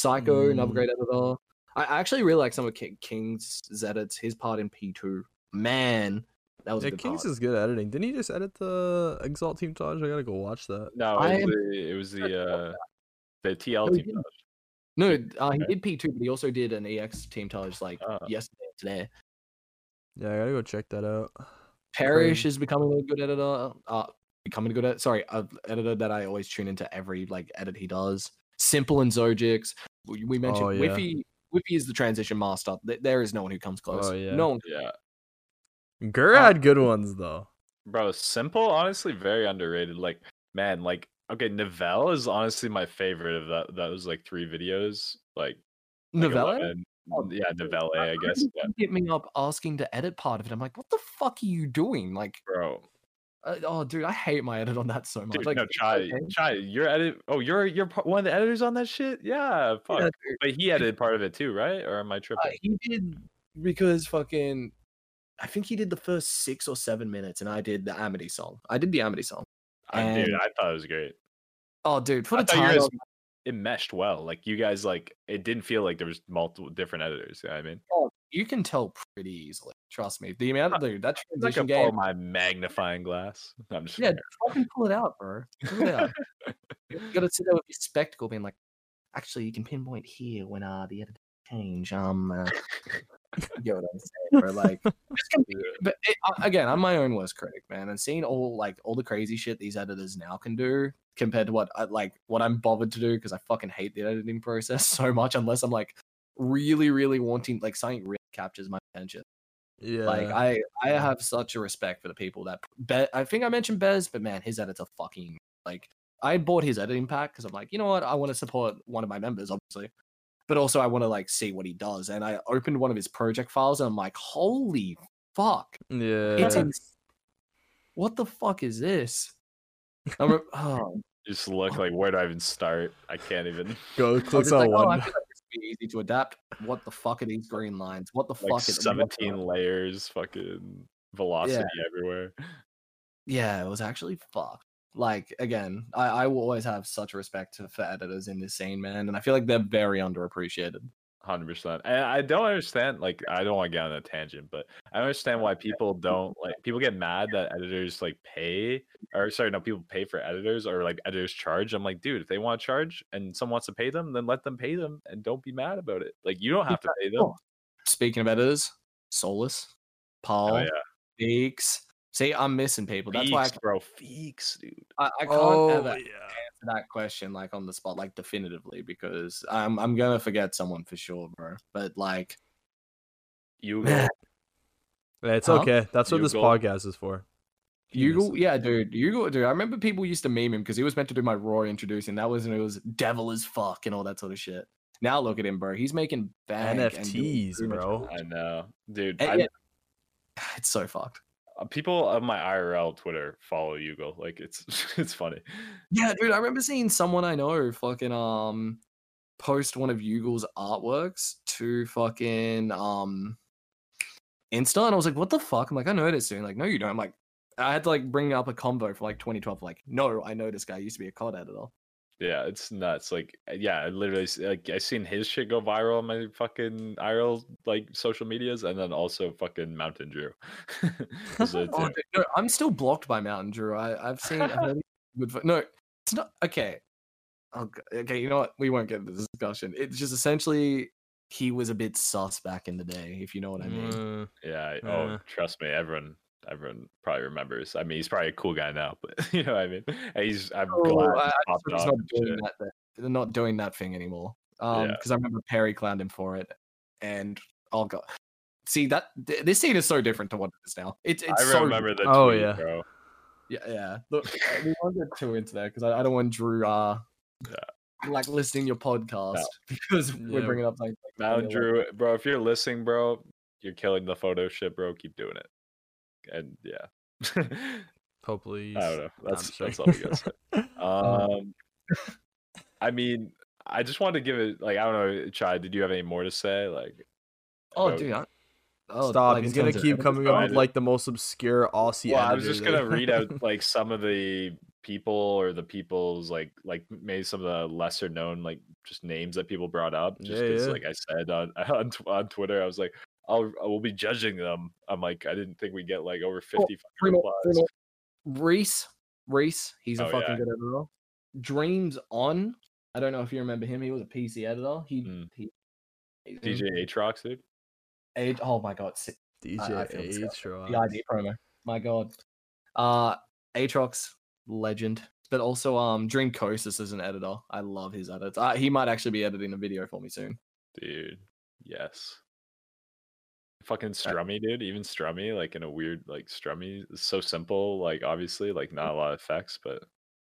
Psycho, another Mm. great editor. I I actually really like some of King, King's edits. His part in P2, man, that was a Yeah, good Kings part. is good at editing. Didn't he just edit the Exalt Team Taj? I gotta go watch that. no, it was am- the, it was the uh, the TL No, he team. didn't. No, uh, he Okay. did P2, but he also did an EX team touch like Oh. yesterday today. Yeah, I gotta go check that out. Parrish Crazy. is becoming a good editor. Uh, becoming a good ed- sorry, a editor that I always tune into every like edit he does. Simple and Zojix. We we mentioned Oh, yeah. Whiffy. Whiffy is the transition master. There is no one who comes close. Oh, yeah. No one. Yeah, Gur Uh, had good ones though. bro. Simple, honestly, very underrated. Like, man, like, okay, Novell is honestly my favorite of that. Those like three videos. Like, like Oh, yeah, Novelle, I guess. He Yeah, hit me up asking to edit part of it. I'm like, what the fuck are you doing? Like, bro. Uh, oh, dude, I hate my edit on that so much. Dude, like, no, try, okay. try. You're edit. Oh, you're you're one of the editors on that shit. Yeah, fuck. Yeah. But he edited part of it too, right? Or am I Uh, tripping? he did because fucking. I think he did the first six or seven minutes, and I did the Amity song. I did the Amity song. I, dude, and- I thought it was great. Oh, dude, for I the time, guys, it meshed well. Like you guys, like it didn't feel like there was multiple different editors. You know I mean, you can tell pretty easily. Trust me. The amount of dude, that I like transition pull game. my magnifying glass. I'm just Yeah, fucking pull it out, bro. Pull it out. you gotta sit there with your spectacle, being like, actually, you can pinpoint here when uh the edit change. Um, uh, you get what I'm saying, bro. Like, but it, uh, again, I'm my own worst critic, man. And seeing all like all the crazy shit these editors now can do compared to what I like what I'm bothered to do because I fucking hate the editing process so much. Unless I'm like really, really wanting like something really captures my attention. Yeah. Like I, I have such a respect for the people that Be- I think I mentioned Bez, but man, his edits are fucking like. I bought his editing pack because I'm like, you know what, I want to support one of my members, obviously, but also I want to like see what he does. And I opened one of his project files, and I'm like, holy fuck, yeah. it's in- what the fuck is this? I'm oh, Just look like where do I even start? I can't even. Go click on like, oh, one. Like this would be easy to adapt. What the fuck are these green lines? What the Like fuck is 17 layers, fucking velocity everywhere. Yeah, it was actually fucked. Like again, I, I will always have such respect for editors in this scene, man, and I feel like they're very underappreciated. Hundred percent. And I don't understand. Like, I don't want to get on a tangent, but I understand why people don't like. People get mad that editors like pay, or sorry, no, people pay for editors or like editors charge. I'm like, dude, if they want to charge and someone wants to pay them, then let them pay them, and don't be mad about it. Like, you don't have to pay them. Oh, speaking of editors, Solus, oh, Paul, Oh yeah, Feeks. See, I'm missing people. That's why I, Feeks, bro, Feeks, dude. I, I can't oh ever yeah. Answer that question like on the spot, like definitively, because I'm I'm gonna forget someone for sure, bro. But like, You Yeah, It's Huh? okay. That's what this podcast is for. Hugo, yeah, dude, Hugo, dude. I remember people used to meme him because he was meant to do my raw introducing. That was when it was devil as fuck and all that sort of shit. Now look at him, bro. He's making bank NFTs, bro. I know, dude. And I, yet- It's so fucked. Uh, people on my IRL Twitter follow Yugo. Like it's it's funny. Yeah, dude. I remember seeing someone I know fucking um post one of Yugel's artworks to fucking um Insta, and I was like, "What the fuck?" I'm like, "I know this dude." Like, no, you don't. I'm like, I had to like bring up a convo for like 2012. Like, no, I know this guy used to be a COD editor. Yeah, it's nuts. Like, uh, yeah, I literally s- like I seen his shit go viral on my fucking IRL like social medias, and then also fucking Mountain Drew. Those are the Oh, two. dude, no, I'm still blocked by Mountain Drew. I, I've seen. I've good. vo- No, it's not okay. Oh, okay. You know what? We won't get into this discussion. It's just essentially he was a bit sus back in the day, if you know what I mean. Mm, Yeah. I- Uh. Oh, trust me, everyone, everyone probably remembers. I mean, he's probably a cool guy now, but you know what I mean. And he's. I'm Oh, glad I- he's I popped he's not doing that. that- They're not doing that thing anymore. Um, Yeah. because I remember Perry clowned him for it, and oh god, see that th- this scene is so different to what it is now. It's it's I so remember the Oh, yeah. bro. Yeah, yeah. Look, uh, we won't get too into that because I, I don't want Drew uh like listening your podcast because we're Yeah. bringing up things like Mountain Drew, bro. If you're listening, bro, you're killing the photo shit, bro. Keep doing it. And yeah. hopefully. I don't know. That's just that's all joking. we gotta. Um, I mean, I just wanted to give it like I don't know, Chai. Did you have any more to say? Like, Oh, about- dude. I, oh, Stop. like, He's gonna keep coming up with like the most obscure Aussie. well, I was just gonna read out like some of the people or the people's like like maybe some of the lesser known like just names that people brought up. Just Yeah, because, yeah. like I said on on, on Twitter, I was like, I'll I will be judging them. I'm like, I didn't think we get like over 50 fucking Three more, three replies. more. Reese, Reese, he's a Oh, fucking yeah. good editor. Dreams on. I don't know if you remember him. He was a PC editor. He, Mm. he DJ Atrox, dude. Age. Oh my god, DJ I feel disgusted. Atrox. the ID promo. My god. Uh Atrox, legend. But also um Dream Kosis is an editor. I love his edits. Uh, he might actually be editing a video for me soon. Dude, yes. Fucking strummy, dude. Even strummy, like in a weird, like strummy, so simple. Like obviously, like not a lot of effects, but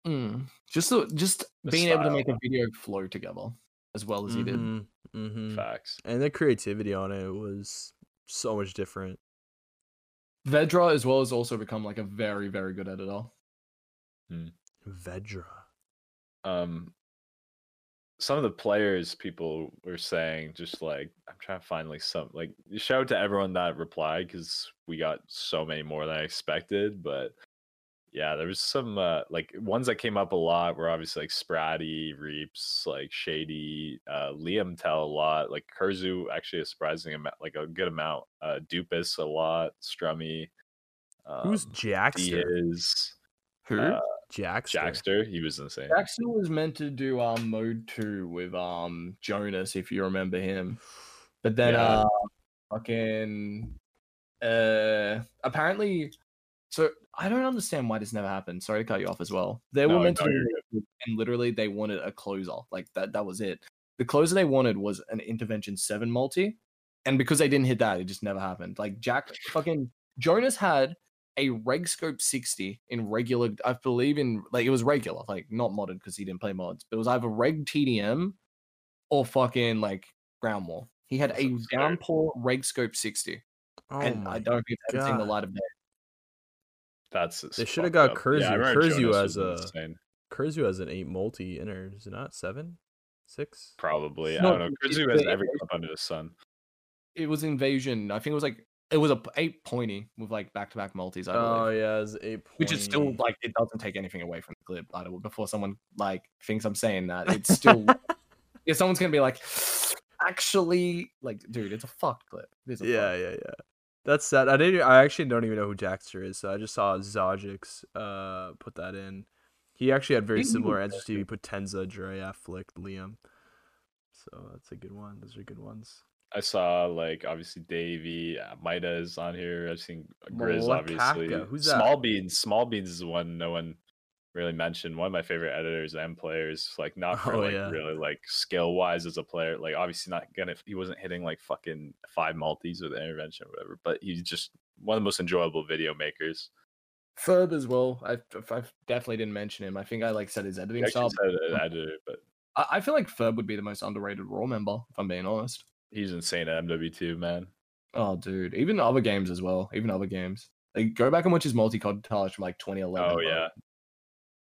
Mm. Just the, just The being able to make a video flow together as well as he did. Mm-hmm, mm-hmm. facts. And the creativity on it was so much different. Vedra as well has also become like a very, very good editor. Vedra. Um, some of the players people were saying, just like I'm trying to find like some like shout out to everyone that replied because we got so many more than I expected, but. Yeah, there was some uh, like ones that came up a lot were obviously like Spratty, Reaps, like Shady, uh, Liam Tell a lot, like Kurzu actually a surprising amount, like a good amount, uh, Dupus a lot, Strummy, um, Who's Jackster? is Who? uh, Jackster. Jackster, he was insane. Jackson was meant to do um mode two with um Jonas, if you remember him. But then Yeah. uh fucking uh apparently so I don't understand why this never happened. Sorry to cut you off as well. They No, were meant no, to you're do and literally they wanted a closer. Like that that was it. The closer they wanted was an intervention seven multi. And because they didn't hit that, it just never happened. Like Jack fucking Jonas had a reg scope 60 in regular i believe in like it was regular like not modded because he didn't play mods but it was either reg tdm or fucking like ground war he had a absurd. downpour reg scope 60 Oh and i don't think it's ever seen the light of day That's They shoulda got up. Yeah, I Kurzu. Kurzu as a- insane. Kurzu has an eight multi inner, is it not? Seven? Six? Probably. It's I don't know. it's Kurzu has the- every clip under the sun. it was invasion i think it was like it was a eight pointy with like back-to-back multis i believe Oh yeah, it's eight Pointy. which is still like it doesn't take anything away from the clip the way before someone like thinks i'm saying that it's still if someone's gonna be like actually like dude it's a fucked clip a yeah, fucked- yeah, yeah. That's sad. I didn't. I actually don't even know who Jackster is. So I just saw Zogix uh put that in. He actually had very similar answers to you. He put Tenza, Drea, Flick, Liam. So that's a good one. Those are good ones. I saw like obviously Davey, uh, Mida is on here. I've seen Grizz What obviously. Who's that? Small Beans. Small Beans is one no one really mentioned. One of my favorite editors and players. Like not for Oh, like yeah. really like skill wise as a player. Like obviously not gonna. He wasn't hitting like fucking five multis with intervention or whatever. But he's just one of the most enjoyable video makers. Ferb as well. I, I definitely didn't mention him. I think I like said his editing style. said an editor, but I, I feel like Ferb would be the most underrated Raw member, if I'm being honest. He's insane at MW2, man. Oh, dude. Even other games as well. Even other games. Like, go back and watch his multi-cod from like 2011. Oh bro. yeah,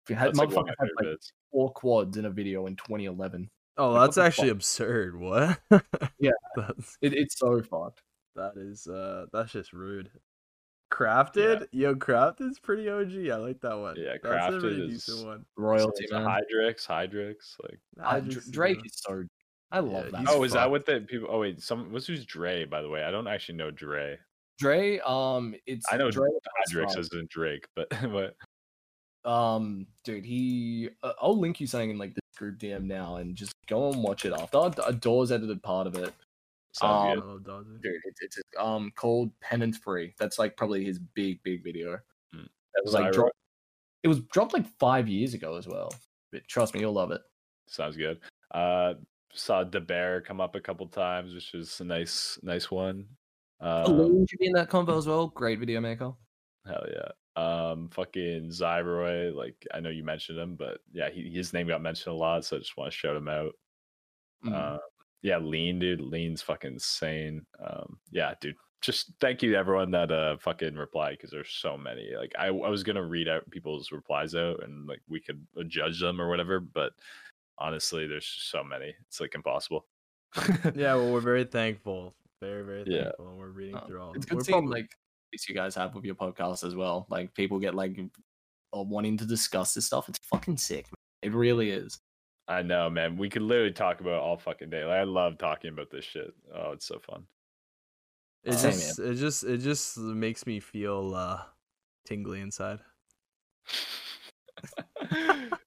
If you had, that's like motherfucker of had like bits. four quads in a video in 2011. Oh, Like, that's actually fuck? absurd. What? Yeah. that's It, it's so fucked. that is uh that's just rude. Crafted, yo, Crafted's pretty OG. I like that one. Yeah, that's a Crafted pretty is- decent one. Royalty, So man. Hydrix, Hydrix, like. I Dr- just, Drake is so. I love yeah, that. he's Oh, is that fucked. what the people? Oh wait, some what's who's Dre? By the way, I don't actually know Dre. Dre, um, it's I know Dre. Hydrix fine. isn't Drake, but but Um, dude, he. Uh, I'll link you something in like this group DM now, and just go and watch it after. A Doors edited part of it. sounds I good. Dude, it's it's um called Penance Free. That's like probably his big big video. Hmm. That was like Viral. dropped. It was dropped like five years ago as well. But trust me, you'll love it. Sounds good. Uh, saw the bear come up a couple times, which is a nice nice one. Um, Alone should be in that convo as well. Great video maker. hell yeah. Um, fucking Zyroy, like I know you mentioned him, but yeah, he, his name got mentioned a lot, so I just want to shout him out. Mhm. Uh, yeah, Lean, dude. Lean's fucking insane. Um, yeah, dude. Just thank you to everyone that uh fucking replied because there's so many. Like I, I was gonna read out people's replies out and like we could uh, judge them or whatever, but honestly, there's so many. It's like impossible. Yeah, well, we're very thankful. Very, very Yeah. thankful. And we're reading Um, through all. it's of them. good We're seeing probably- like this you guys have with your podcast as well. Like people get like uh, wanting to discuss this stuff. It's fucking sick. Man. It really is. I know, man. We could literally talk about it all fucking day. Like I love talking about this shit. Oh, it's so fun. It Same, just, it just, it just makes me feel uh tingly inside.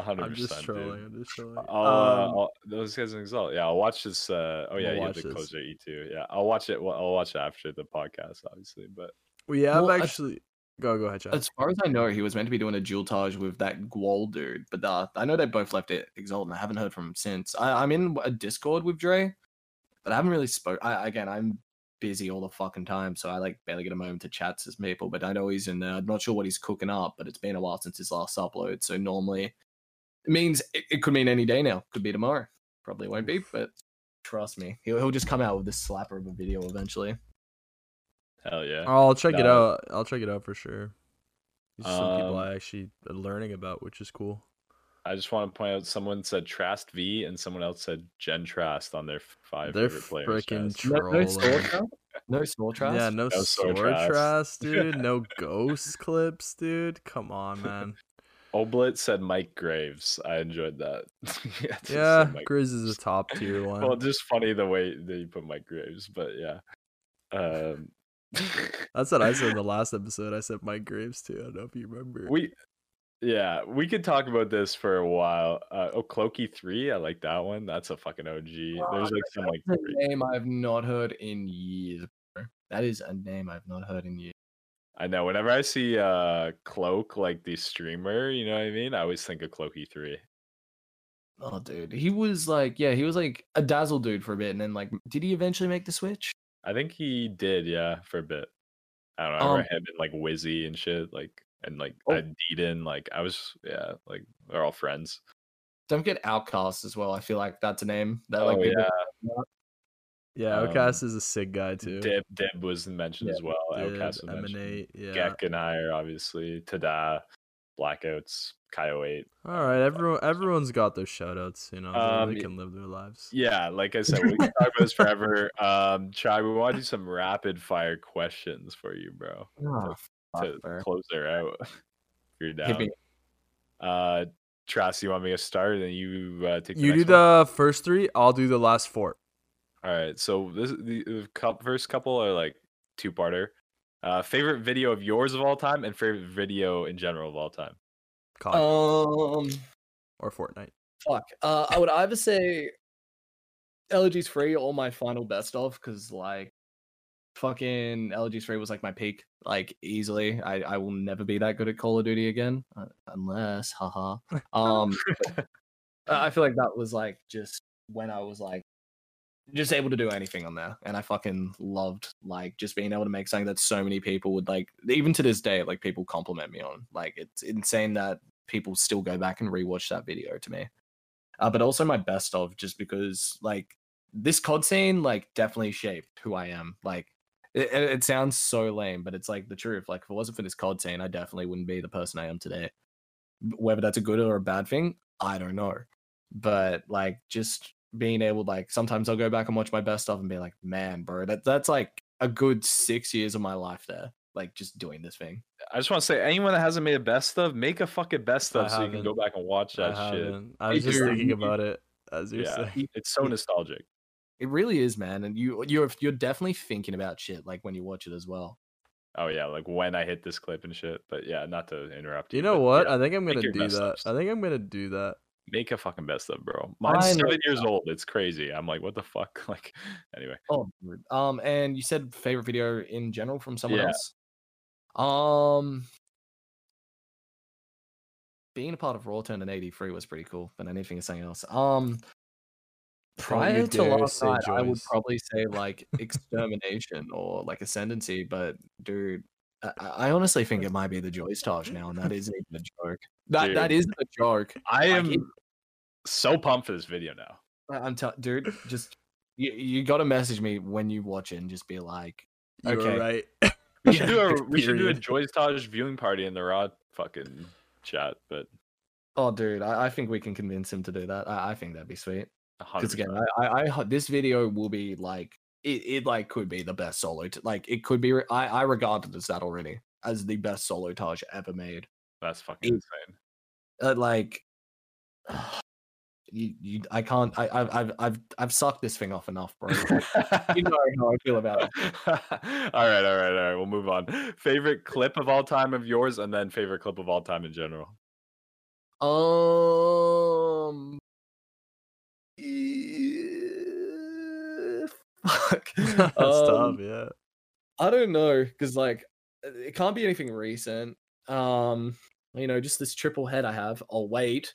A hundred I'm just trolling. dude. I'm just trolling. I'll, uh, Um, I'll, those guys an exalt. Yeah, I'll watch this. Uh, oh yeah, We'll you have watch the this. closer E two. Yeah, I'll watch it. well, I'll watch it after the podcast, obviously. But we have Well, I- actually. Go, go ahead, Chad. As far as I know, he was meant to be doing a dual taj with that Gwol dude, but uh, I know they both left it Exalt, and I haven't heard from him since. I, I'm in a Discord with Dre, but I haven't really spoke. I, again, I'm busy all the fucking time, so I like barely get a moment to chat to people. But I know he's in there. I'm not sure what he's cooking up, but it's been a while since his last upload. So normally, it means it, it could mean any day now. Could be tomorrow. Probably won't be, but trust me, he'll, he'll just come out with this slapper of a video eventually. hell yeah. I'll check it out. I'll check it out for sure. These are some people Um, I actually are learning about, which is cool. I just want to point out someone said Trast V and someone else said Gen Trast on their five They're favorite players. freaking Trast. No, no Trolling. sword trap? No sword trap? Yeah, no No sword sword traps. traps, dude. No ghost clips, dude. Come on, man. Oblit said Mike Graves. I enjoyed that. yeah, it Yeah, Mike Grizz is a top tier one. Well, just funny the way that you put Mike Graves, but yeah. Um, That's what I said in the last episode. I said Mike Graves too. I don't know if you remember. we, yeah, we could talk about this for a while. Uh, oh, Clokey three, I like that one. That's a fucking OG. There's like some like That's a name I've not heard in years. bro. That is a name I've not heard in years. I know. Whenever I see uh Cloak like the streamer, you know what I mean. I always think of Clokey three. Oh, dude, he was like, yeah, he was like a dazzle dude for a bit, and then like, did he eventually make the switch? I think he did, yeah, for a bit. I don't know. I Um, remember him and like Wizzy and shit, like and like Oh. uh, Deedon, like I was, yeah, like they're all friends. Don't get Outcast as well. I feel like that's a name that Oh like people- yeah, yeah, um, Outcast is a sick guy too. Dib Dib was mentioned Yeah, as well. Dib, Outcast was mentioned. Yeah. Gek and I are obviously Tada, Blackouts, Kyo Eight. All right, everyone, everyone's got their shoutouts. You know, they- Um, they can live their lives. Yeah, like I said, we can talk about this forever. Um, Chai, we want to do some rapid fire questions for you, bro, Oh, to fuck, bro. close her out. you're Hit down. me. Uh, Trast, you want me to start, and you uh, take. The You do one? the first three. I'll do the last four. All right, so this the, the first couple are like two parter. Uh, favorite video of yours of all time, and favorite video in general of all time. COD Um, or Fortnite. fuck. Uh, I would either say Elegies Free or my final best of because like fucking Elegies Free was like my peak, like easily. I I will never be that good at Call of Duty again uh, unless, haha. Um, I I feel like that was like just when I was like just able to do anything on there, and I fucking loved like just being able to make something that so many people would like. Even to this day, like people compliment me on. Like it's insane that people still go back and rewatch that video to me. Uh, but also my best of just because like this COD scene like definitely shaped who I am. Like it, it it sounds so lame, but it's like the truth. Like if it wasn't for this COD scene, I definitely wouldn't be the person I am today. Whether that's a good or a bad thing, I don't know. But like just being able like sometimes I'll go back and watch my best stuff and be like, man, bro, that that's like a good six years of my life there. Like just doing this thing. I just want to say, anyone that hasn't made a best of, make a fucking best I of so you can go back and watch I that shit. haven't. I was just dude, thinking about it as you're Yeah, saying. it's so nostalgic. It really is, man. And you you're you're definitely thinking about shit like when you watch it as well. Oh yeah, like when I hit this clip and shit. But yeah, not to interrupt you. You know what? yeah, I think I'm gonna do that. ofs. I think I'm gonna do that. Make a fucking best of, bro. Mine's I know seven years old. It's crazy. I'm like, what the fuck? Like, anyway. Oh, um, and you said favorite video in general from someone Yeah. else. Um, being a part of Raw Turn in '83 was pretty cool, but anything is something else. Um, prior to last night, I would probably say like Extermination or like Ascendancy, but dude. I, I honestly think it might be the Joyce Taj now, and that isn't even a joke. That that Dude. isn't a joke. I Like, am so pumped for this video now. I- I'm telling, dude. Just you, you got to message me when you watch it and just be like, You Okay. right. We should do a we should do a Joyce Taj viewing party in the raw fucking chat, but "Oh, dude, I, I think we can convince him to do that. I, I think that'd be sweet." Because again, I, I, I this video will be like it, it like could be the best solo. T- like it could be. re- I, I regard it as that already as the best solo Taj ever made. that's fucking it- insane. Uh, like, you, you, I can't. I, I've, I've, I've, I've sucked this thing off enough, bro. you know how I feel about it. all right, all right, all right. We'll move on. Favorite clip of all time of yours, and then favorite clip of all time in general. Um. Fuck. That's Um, tough. Yeah. I don't know because like it can't be anything recent. Um, you know, just this triple head I have. I'll wait.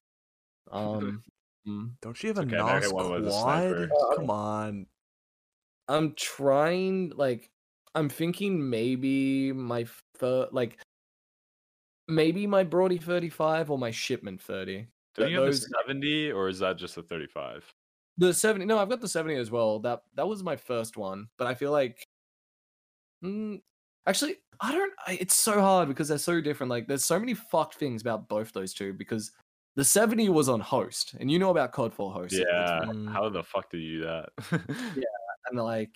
Um, mm, Don't you have a okay, NOS got one with a quad? Come on. I'm trying. Like, I'm thinking maybe my first, like, maybe my Brody 35 or my Shipment 30. Do Th- you have the 70 or is that just a 35? The 70. No, I've got the 70 as well. That that was my first one, but I feel like mm, actually I don't I, it's so hard because they're so different. Like there's so many fucked things about both those two because the 70 was on host and you know about COD 4 host. Yeah. How the fuck did you do that? Yeah. And like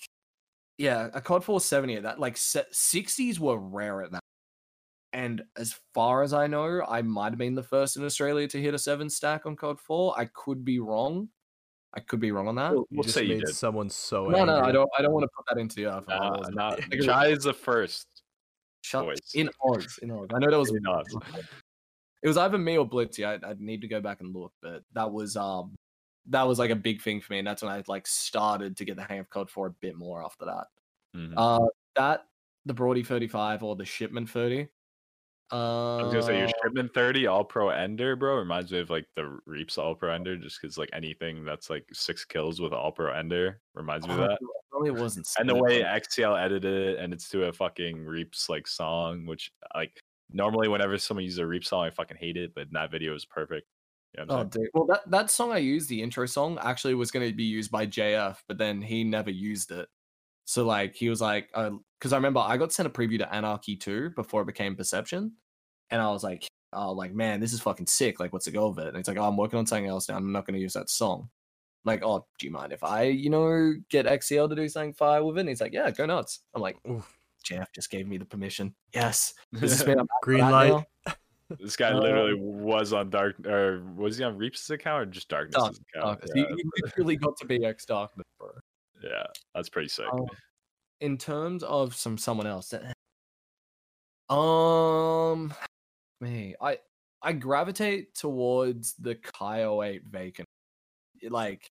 yeah, a COD 4 70 at that like se- 60s were rare at that. And as far as I know, I might have been the first in Australia to hit a 7 stack on COD 4. I could be wrong. I could be wrong on that. We'll, You we'll just say you did. someone so No, no, I don't I don't want to put that into the earth. if I Nah, wasn't. nah, Chai is the first. Shut voice. in odds. In odds. I know that was In odds. It was either me or Blitzy. I I'd need to go back and look, but that was um that was like a big thing for me, and that's when I like started to get the hang of COD 4 a bit more after that. Mhm. Uh that the Brody 35 or the Shipment 30. Uh, I was gonna say your shipment 30 all pro ender, bro. Reminds me of like the Reaps all pro ender, just because like anything that's like six kills with all pro ender reminds me of oh, that. Probably wasn't. And the way XCL edited it, and it's to a fucking Reaps like song, which like normally whenever someone uses a Reap song, I fucking hate it, but that video is perfect. You know what Oh, I'm saying? dude. Well, that, that song I used, the intro song, actually was going to be used by JF, but then he never used it. So, like, he was like, uh, because I remember I got sent a preview to Anarchy 2 before it became Perception. And I was like, oh, like, man, this is fucking sick. Like, what's the goal of it? And it's like, oh, I'm working on something else now. I'm not going to use that song. Like, oh, do you mind if I, you know, get XCL to do something fire with it? And he's like, yeah, go nuts. I'm like, Oof. Jeff just gave me the permission. Yes. This Green light. This guy Uh, literally was on dark, or was he on Reaps' account or just Darkness's account? Darkness. Yeah, You, you literally got to be X Darkness, bro. yeah, that's pretty sick. Um, in terms of some someone else, that- um, me, I I gravitate towards the Kai 08 vacant, like,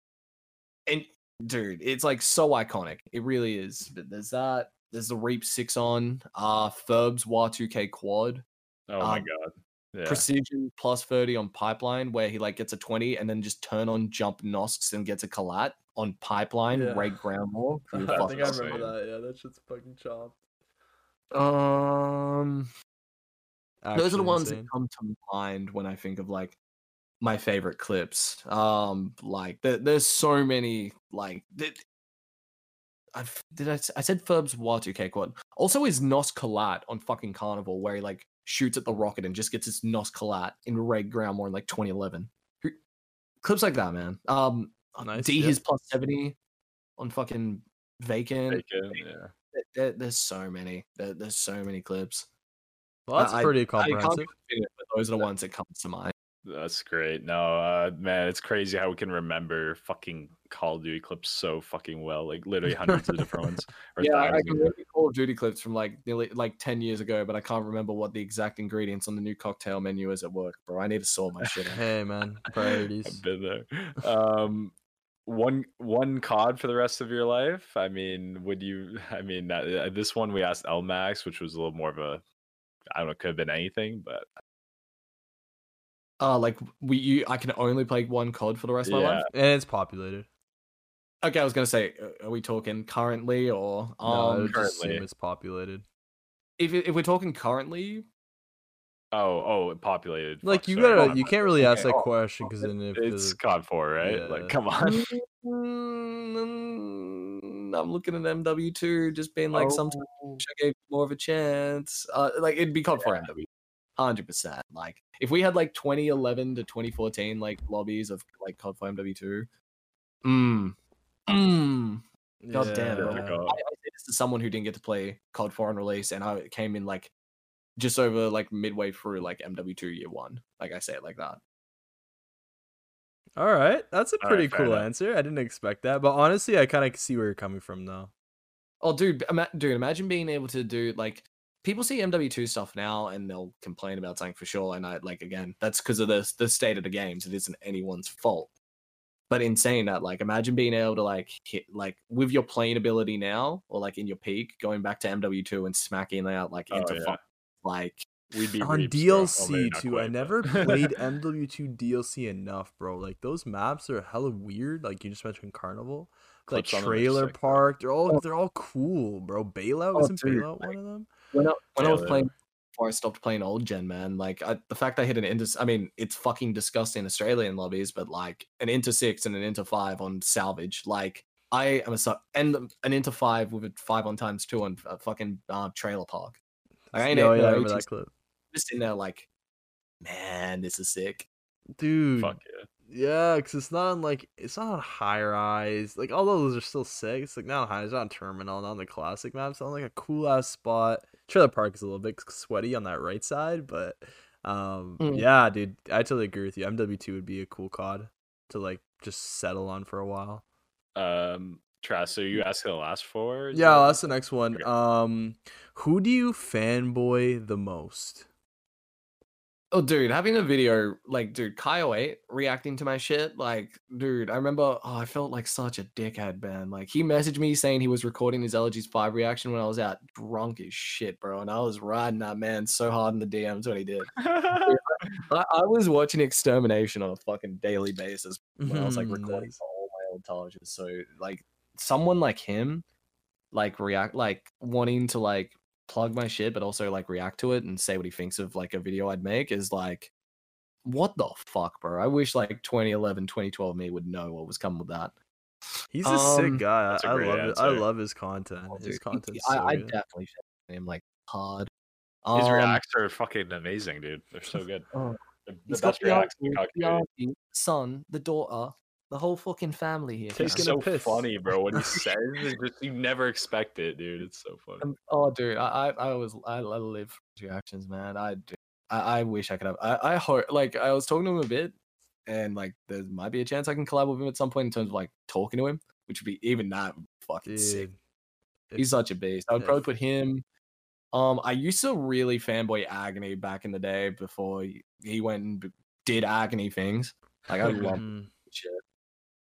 and dude, it's like so iconic. It really is. But there's that. There's the Reap Six on. Uh Ferb's Y2K quad. Oh my Um, god. Yeah. Precision plus 30 on pipeline, where he like gets a 20 and then just turn on jump Nosks and gets a collat on pipeline, Yeah. Reg ground more. I That's think I insane. remember that. Yeah, that shit's fucking chopped. Um those are the ones insane. that come to mind when I think of like my favorite clips. Um, like there, there's so many. Like did, I've, did I? I said Ferb's Y2K quad. Also, is Nos Collat on fucking Carnival where he like shoots at the rocket and just gets his Nos Collat in Red Ground more in like 2011. Clips like that, man. Um, Nice, D yeah. his plus 70 on fucking Vacant. Bacon, yeah. There- there- there's so many. There, there's so many clips. Well, that's I- pretty comprehensive. but those are the ones that come to mind. That's great. No, uh, man, it's crazy how we can remember fucking Call of Duty clips so fucking well. Like literally hundreds of different ones. Or Yeah, I, I can remember Call of Duty clips from like nearly like ten years ago, but I can't remember what the exact ingredients on the new cocktail menu is at work, bro. I need to sort my shit out. Hey man, priorities. I've been there. Um, one one COD for the rest of your life. I mean, would you? I mean, uh, this one we asked Elmax, which was a little more of a, I don't know, could have been anything, but Uh like we you I can only play one COD for the rest of my yeah, life. and it's populated. Okay, I was gonna say, uh, are we talking currently or no, I um? would just assume currently. it's populated. if if we're talking currently, oh, oh, populated. Like you sorry. gotta, you can't really ask okay, that oh, question because then if It's the- COD four, right? Yeah. Like, come on. Mm, I'm looking at MW two, just being like, sometimes Oh. I gave more of a chance. Uh, like it'd be COD for MW, hundred percent. Like if we had like 2011 to 2014 like lobbies of like COD for MW two, mm, mm. God damn, bro. Yeah. I, I say this to someone who didn't get to play COD 4 on release, and I came in like just over like midway through like MW2 year one. Like I say it like that. All right, that's a pretty right, fair cool enough. answer. I didn't expect that, but honestly, I kind of see where you're coming from though. Oh, dude, ima- dude, imagine being able to do like people see MW2 stuff now and they'll complain about something for sure. And I like again, that's because of the the state of the games. It isn't anyone's fault. But in saying that, like, imagine being able to like hit like with your playing ability now, or like in your peak, going back to MW2 and smacking out like Oh, into yeah. fuck, like We'd be on reaps. Oh, DLC maybe not too. I never played MW2 DLC enough, bro. Like those maps are hella weird. Like you just mentioned Carnival, like Clips on Trailer sick. Park. They're all Oh. they're all cool, bro. Bailout Oh, isn't dude, Bailout one of them? When I, when I was Yeah, playing before I stopped playing old gen, man, like I, the fact I hit an inter, I mean, it's fucking disgusting Australian lobbies, but like an inter six and an inter five on salvage, like I am a su- and an inter five with a five on times two on a fucking uh, trailer park. Like, I ain't ain't yeah, I no remember that clip, just in there like, man, this is sick. dude. Fuck yeah. Yeah, because it's not on like it's not on high rise. Like although those are still sick. It's like not on high, it's not on terminal, not on the classic maps. On like a cool ass spot. Trailer Park is a little bit sweaty on that right side, but um Mm. yeah, dude, I totally agree with you. MW two would be a cool COD to like just settle on for a while. Um, Trast, so you asking the last four? Yeah, that's the next one. Okay. Um, who do you fanboy the most? Oh, dude, having a video like, dude, Kyle 8 reacting to my shit, like, dude, I remember, oh, I felt like such a dickhead, man. Like, he messaged me saying he was recording his Elegies 5 reaction when I was out drunk as shit, bro. And I was riding that man so hard in the DMs when he did. I, I was watching Extermination on a fucking daily basis when I was like recording Nice. for all my old colleges. So, like, someone like him, like, react, like, wanting to, like, plug my shit, but also like react to it and say what he thinks of like a video I'd make is like, what the fuck, bro? I wish like 2011, 2012 me would know what was coming with that. He's a sick Um, guy. that's a I I great love it. I love his content. Oh, his content. he- I, so I good. definitely him like hard. His Um, reacts are fucking amazing, dude. They're so good. Oh. The, the he's got best the reacts in uncle, Call of the the son, the daughter, the whole fucking family here. Taking It's so piss. funny, bro. What he says, is just you never expect it, dude. It's so funny. Um, oh, dude, I, I, I was, I, I live for reactions, man. I, I, I wish I could have. I, I hope, like, I was talking to him a bit, and like, there might be a chance I can collab with him at some point in terms of like talking to him, which would be even that would be fucking sick. Dude, if- He's such a beast. I would probably put him. Um, I used to really fanboy Agony back in the day before he- he went and did Agony things. Like I love Mhm. shit.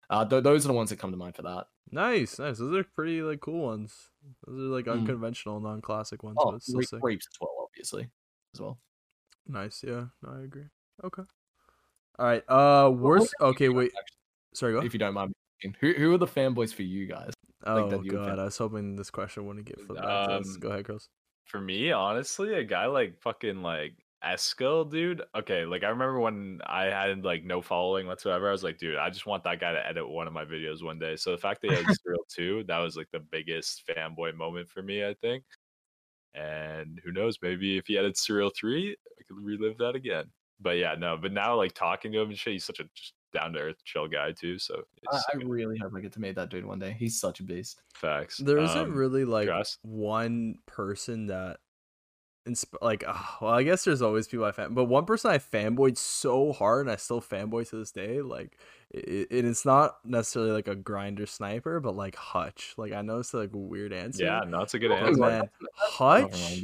Uh, th- those are the ones that come to mind for that. Nice, nice. Those are pretty like cool ones. Those are like Mm. unconventional, non-classic ones. Oh, but still re- sick. Reaps as well, obviously, as well. Nice, yeah. No, I agree. Okay. All right. Uh, worst. What- Okay, wait. Sorry, go. If you don't mind, me who who are the fanboys for you guys? Oh that you would god, I was hoping this question wouldn't get flipped back to us. Um, Go ahead, girls. For me, honestly, a guy like fucking like Eskel, dude. Okay, like I remember when I had like no following whatsoever. I was like, dude, I just want that guy to edit one of my videos one day. So the fact that he had Serial 2, that was like the biggest fanboy moment for me, I think. And who knows, maybe if he added Serial 3, I could relive that again. But yeah, no, but now like talking to him and shit, he's such a just down to earth, chill guy too. So I, it's I really hope I get to meet that dude one day. He's such a beast. facts. There isn't Um, really like trust. one person that, insp- like, ah, well, I guess there's always people I fan, but one person I fanboyed so hard and I still fanboy to this day. Like, it, it, it's not necessarily like a grinder sniper, but like Hutch. Like, I know it's like a weird answer. Yeah, no, it's a good Oh, answer. man. Nothing wrong with Hutch.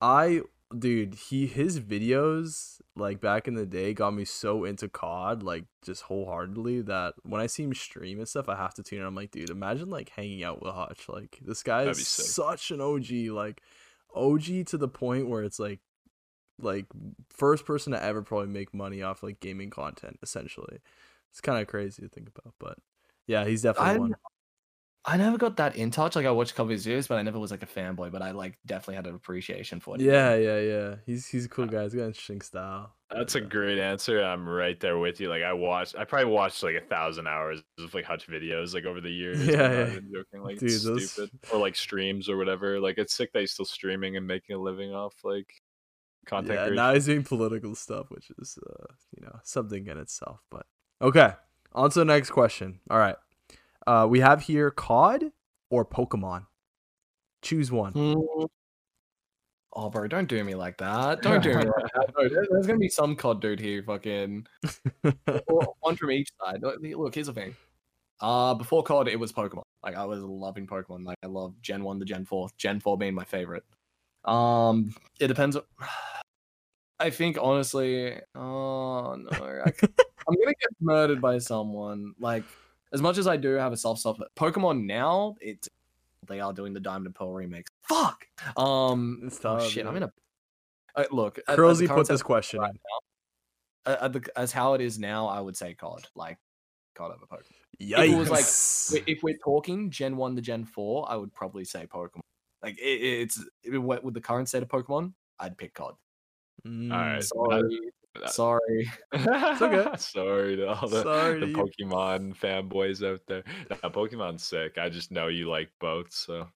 I dude, he his videos like back in the day got me so into COD, like just wholeheartedly that when I see him stream and stuff, I have to tune in. I'm like, dude, imagine like hanging out with Hutch. Like this guy That'd is such an OG, like OG to the point where it's like like first person to ever probably make money off like gaming content, essentially. It's kind of crazy to think about, but yeah, he's definitely I- one. I never got that in touch. Like I watched a couple of his videos, but I never was like a fanboy. But I like definitely had an appreciation for it. Yeah, yeah, yeah. He's he's a cool guy. He's got an interesting style. That's a great answer. I'm right there with you. Like I watched, I probably watched like a thousand hours of like Hutch videos like over the years. Yeah, yeah. joking. Like Dude, those- stupid or like streams or whatever. Like it's sick that he's still streaming and making a living off like content. yeah, creation. now he's doing political stuff, which is uh, you know something in itself. But okay, on to the next question. All right, uh, we have here COD or Pokemon. Choose one. Mm. Oh, bro, don't do me like that. Don't do me like that. Bro, there's gonna be some COD dude here, fucking one from each side. Look, here's the thing. Uh, before COD, it was Pokemon. Like I was loving Pokemon. Like I love Gen One to Gen Four. Gen Four being my favorite. Um, it depends. I think honestly, oh no, I, am gonna get murdered by someone. Like as much as I do have a soft spot, Pokemon now, it's they are doing the Diamond and Pearl remakes. Fuck. Um, It's oh, tough, shit. I'm in a. Uh, look, at- at Curlsy put this question right now, uh, at the, as how it is now, I would say COD, like COD over Pokemon. Yikes! it was like- If we're talking Gen One to Gen Four, I would probably say Pokemon. Like it, it's it, what- with the current state of Pokemon, I'd pick COD. Mm, Alright. Sorry, that- sorry. okay. Sorry to all the, Sorry the. Pokemon fanboys out there. Nah, Pokemon's sick. I just know you like both, so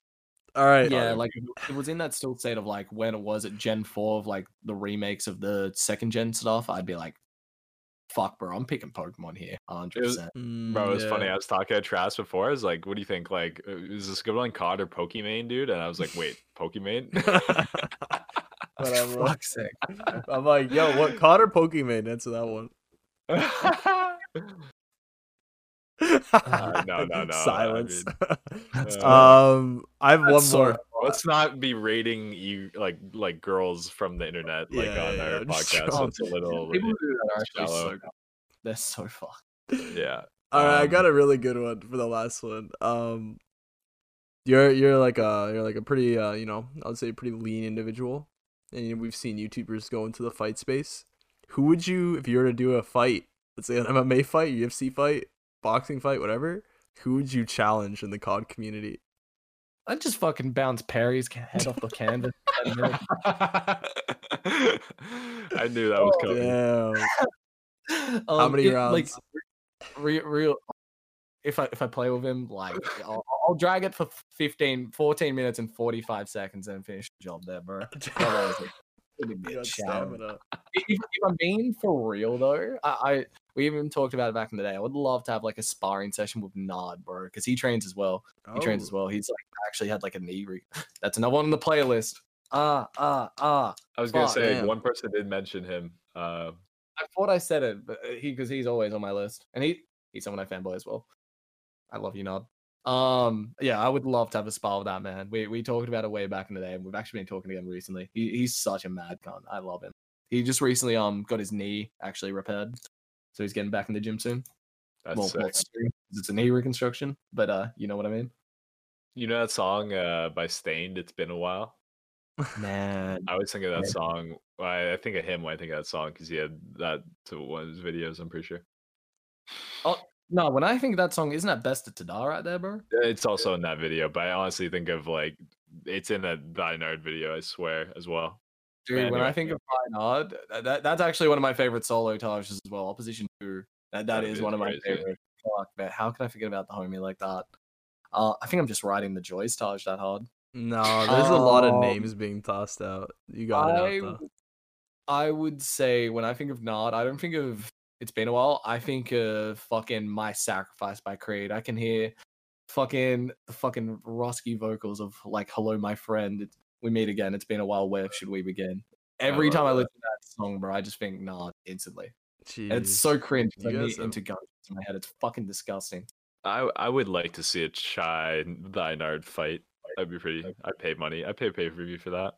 All right. Yeah, like it was in that still state of like when it was at Gen Four of like the remakes of the second gen stuff. I'd be like, "Fuck, bro, I'm picking Pokemon here, hundred was- percent." Mm, Bro, it was funny. I was talking to Trast before. I was like, "What do you think? Like, uh, is this good on COD or Pokimane, dude?" And I was like, "Wait, Pokimane?" Whatever. Fuck's sake. I'm like, yo, what COD or Pokemon? Answer that one. Uh, no, no, no, I Silence. That's Uh, um, I have one That's so- more. Let's not be rating you like like girls from the internet like Yeah, on yeah, our just podcast. chill. It's a little People who do that shallow. so dumb. They're so fucked. yeah. All right, I Um, got a really good one for the last one. Um, you're you're like a you're like a pretty uh you know I would say pretty lean individual, and you know, we've seen YouTubers go into the fight space. Who would you if you were to do a fight? Let's say an MMA fight, UFC fight, boxing fight, whatever. Who would you challenge in the COD community? I just fucking bounce Perry's head off the canvas. in 10 minutes. I knew that was Oh, coming. Damn. How Um, many it- rounds? Like, real, real. If I if I play with him, like I'll, I'll drag it for 15, 14 minutes and forty five seconds and finish the job there, bro. Otherwise, it's gonna be You a got challenge. stamina. if, if I'm being for real though, I, I we even talked about it back in the day. I would love to have like a sparring session with Nard, bro, because he trains as well. He trains as Oh. well. He's like actually had like a knee. Re- That's another one on the playlist. Ah ah ah. I was gonna Fuck, say damn. one person did mention him. Uh, I thought I said it, but he because he's always on my list, and he he's someone I fanboy as well. I love you, Nod. Um, yeah, I would love to have a spar with that man. We we talked about it way back in the day, and we've actually been talking again recently. He, he's such a mad cunt. I love him. He just recently um got his knee actually repaired, so he's getting back in the gym soon. that's Well, sick. soon. it's a knee reconstruction, but uh, you know what I mean. You know that song uh, by Staind? It's been a while. Man, I always think of that Yeah. song. I, I think of him when I think of that song because he had that to one of his videos. I'm pretty sure. No, when I think of that song, isn't that Best of Tada right there, bro? It's also in that video, but I honestly think of like it's in a Dynard video. I swear as well. Dude, Yeah, when I think yeah. of Reinhard, that, that that's actually one of my favorite solo tages as well. Opposition two, that that That is is one of my favorite. Fuck, man, how can I forget about the homie like that? Uh, I think I'm just riding the Joyce Taj that hard. No, there's a lot of Um, names being tossed out. You got it I, out though. would say when I think of Nod, I don't think of it's been a while. I think of fucking My Sacrifice by Creed. I can hear fucking the fucking Roski vocals of like Hello My Friend. It's, we meet again. It's been a while. Where should we begin? Every time I listen to that song, bro, I just think nah instantly. Jeez. And it's so cringe. I guys into guns in my head. It's fucking disgusting. I I would like to see a Chai Dynard fight. That'd be pretty. I'd pay money. I'd pay pay per view for that.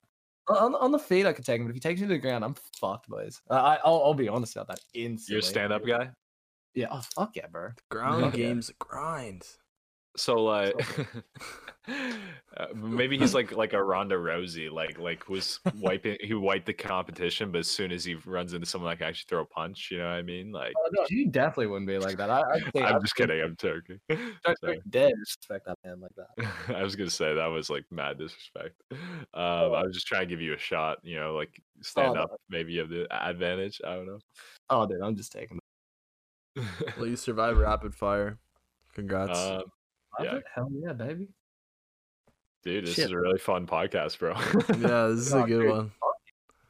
On, on the feet, I could take him, but if he takes me to the ground, I'm fucked, boys. I, I- I'll, I'll be honest about that. Instantly. You're a stand up guy. Yeah. Oh fuck yeah, bro. ground Yeah. games grind. So like, uh, maybe he's like like a Ronda Rousey, like like was wiping he wiped the competition, but as soon as he runs into someone that can actually throw a punch, you know what I mean? Like, Oh, no, you definitely wouldn't be like that. I, I think I'm I just kidding. I'm joking. Don't, Sorry. don't dare disrespect that man like that. I was gonna say that was like mad disrespect. Um, I was just trying to give you a shot, you know, like stand no. up. Maybe you have the advantage. I don't know. Oh, dude, I'm just taking. Well, you survived rapid fire. Congrats. um, Yeah. Yeah. Hell yeah, baby. Dude, this Shit. is a really fun podcast, bro. yeah, this is a oh, good dude. one.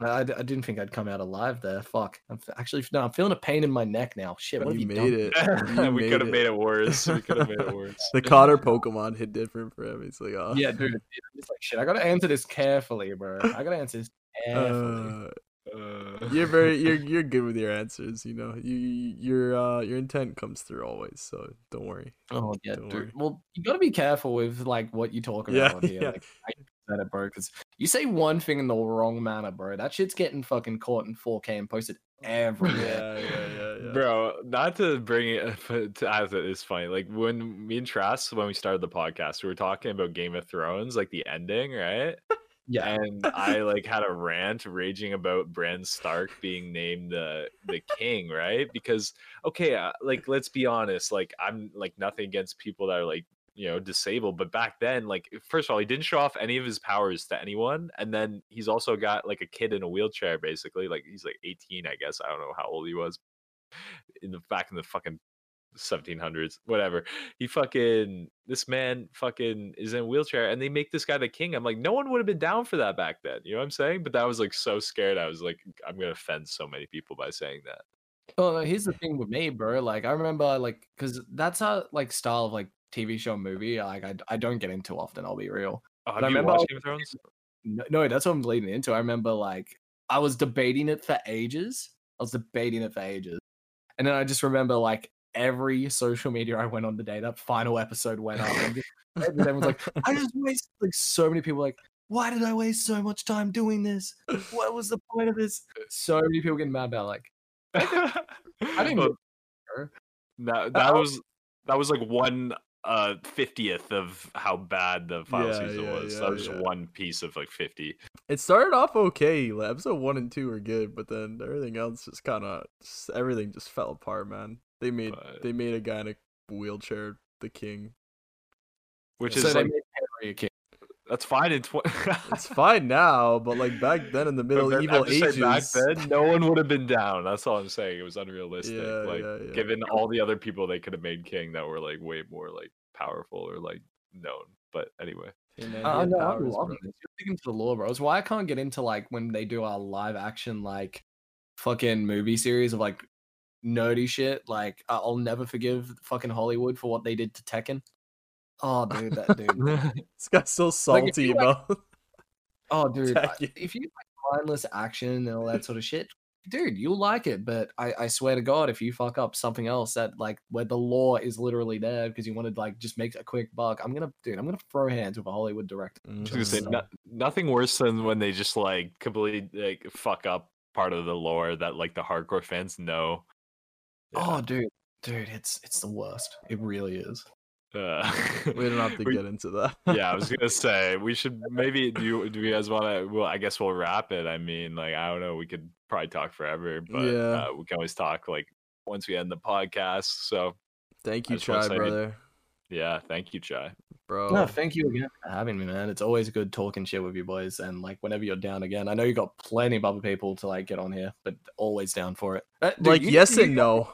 I, I, I didn't think I'd come out alive there. Fuck. I'm f- actually no. I'm feeling a pain in my neck now. Shit. What You have you made done? it. You we could have made it worse. We could have made it worse. The Cotter Pokemon hit different for him. He's like, oh. Yeah, dude. I'm like shit. I gotta answer this carefully, bro. I gotta answer this carefully. Uh, Uh, you're very you're you're good with your answers. You know, you you- your uh your intent comes through always. So don't worry. oh yeah, don't dude. worry. Well, you gotta be careful with like what you talk about Yeah, here. yeah. Like, I said it, bro. Because you say one thing in the wrong manner, bro. That shit's getting fucking caught in 4K and posted everywhere. Yeah, yeah, yeah, yeah. Bro, not to bring it but to as it is funny. Like when me and Trast, when we started the podcast, we were talking about Game of Thrones, like the ending, right? Yeah. And I like had a rant raging about Bran Stark being named the the king, right? Because okay, uh, like let's be honest, like I'm like nothing against people that are like you know disabled, but back then, like first of all, he didn't show off any of his powers to anyone, and then he's also got like a kid in a wheelchair, basically. Like he's like 18, I guess. I don't know how old he was in the back in the fucking 1700s whatever he fucking this man fucking is in a wheelchair and they make this guy the king i'm like no one would have been down for that back then you know what i'm saying but that was like so scared i was like i'm gonna offend so many people by saying that Well, no, here's the thing with me, bro. Like, I remember, like, because that's a like style of like TV show movie. Like, I, I don't get into often. I'll be real. oh, have I remember watched game of thrones No, no, that's what I'm leading into. I remember, like, I was debating it for ages. I was debating it for ages, and then I just remember, like, every social media I went on the day that final episode went up, and just, everyone's like, I just wasted like so many people like. Why did I waste so much time doing this? What was the point of this? So many people getting mad about like i didn't well, that, that was that was like one uh 50th of how bad the final Yeah, season yeah, was yeah, that was just one piece of like 50 It started off okay. Like, episode one and two were good, but then everything else just kind of everything just fell apart, man. They made But- they made a guy in a wheelchair the king. which so is like Henry a king. that's fine in 20 It's fine now, but like back then in the Middle then- Evil just saying Ages, back then, no one would have been down. That's all I'm saying. It was unrealistic. Yeah, like, yeah, yeah. given all the other people they could have made king that were like way more like powerful or like known. But anyway, Hey, man, he I had know, I'm powers, loving this. You're sticking to the lore, bro. It's why I can't get into like when they do our live action like fucking movie series of like nerdy shit. Like I- I'll never forgive fucking Hollywood for what they did to Tekken. Oh, dude, that dude. This guy's so Like, if salty you, like- about. Oh, dude, Tekken. if you like mindless action and all that sort of shit, dude, you'll like it. But I, I swear to God, if you fuck up something else that like where the law is literally there because you wanted like just make a quick buck, I'm gonna, dude, I'm gonna throw hands with a Hollywood director. Mm. I was gonna say no, nothing worse than when they just like completely like fuck up part of the lore that like the hardcore fans know. Oh, dude, Dude, it's it's the worst. It really is. Uh, We don't have to we- get into that. yeah, I was gonna say we should maybe do. you- Do you guys want to? Well, I guess we'll wrap it. I mean, like I don't know. We could probably talk forever, but Yeah. uh, we can always talk like once we end the podcast. So Thank you, just wanna Chai, say- brother. yeah, thank you, Chai. Bro. No, thank you again for having me, man. It's always good talking shit with you boys, and like whenever you're down again, I know you got plenty of other people to like get on here, but always down for it. Uh, dude, like you- yes you and guys- no.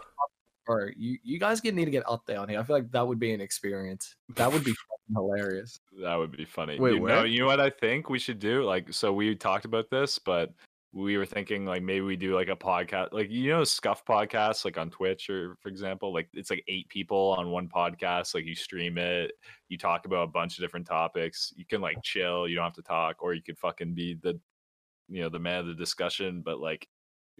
Bro, you you guys get need to get up there on here. I feel like that would be an experience. That would be hilarious. That would be funny. Wait, Dude, no, you know what I think we should do? Like, so we talked about this, but we were thinking like maybe we do like a podcast, like you know, Scuff podcast, like on Twitch or for example, like it's like eight people on one podcast. Like you stream it, you talk about a bunch of different topics. You can like chill, you don't have to talk, or you could fucking be the, you know, the man of the discussion. But like,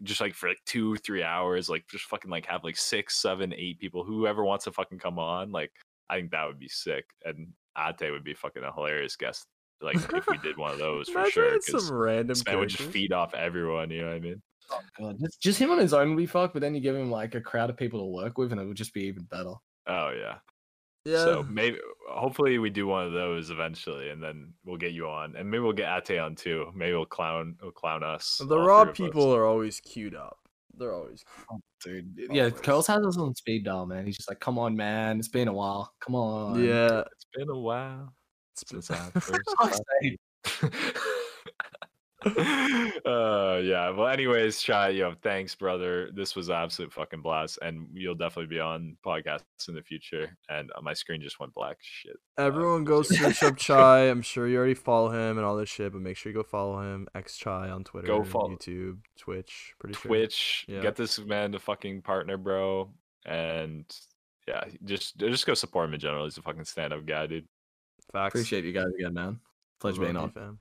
just like for like two, three hours, like just fucking like have like six, seven, eight people, whoever wants to fucking come on. Like, I think that would be sick, and Ate would be fucking a hilarious guest. Like if we did one of those for sure. it's 'cause some random this man would just feed off everyone. You know what I mean? Oh, God. Just, just him on his own would be fucked, but then you give him like a crowd of people to work with, and it would just be even better. Oh yeah. Yeah. So maybe, hopefully, we do one of those eventually, and then we'll get you on, and maybe we'll get Ate on too. Maybe we'll clown, we'll clown us. the raw three us. people are always queued up. They're always oh, Dude, Oh, yeah, nice. Curlz has us on speed dial, man. He's just like, "Come on, man, it's been a while. Come on." Yeah. It's been a while since I For first. fuck's uh yeah well anyways Chai, yo thanks brother this was an absolute fucking blast and you'll definitely be on podcasts in the future and uh, my screen just went black shit Everyone go search up Chai. I'm sure you already follow him and all this shit, but make sure you go follow him. X Chai on Twitter, follow- YouTube, Twitch. Pretty sure. twitch Yeah. get this man to fucking partner bro and yeah just just go support him in general he's a fucking stand-up guy dude Facts. Appreciate you guys again, man. Pleasure Love being on. fam.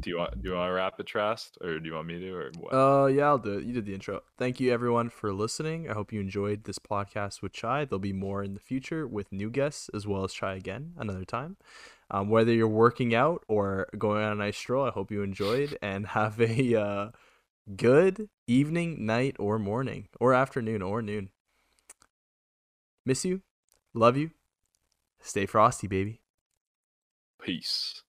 Do you want do you want to wrap it Trast or do you want me to or what Uh, yeah, I'll do it. You did the intro. Thank you, everyone, for listening. I hope you enjoyed this podcast with Chai. There'll be more in the future with new guests as well as Chai again another time. Um, whether you're working out or going on a nice stroll, I hope you enjoyed and have a uh, good evening, night, or morning, or afternoon, or noon. Miss you. Love you. Stay frosty, baby. peace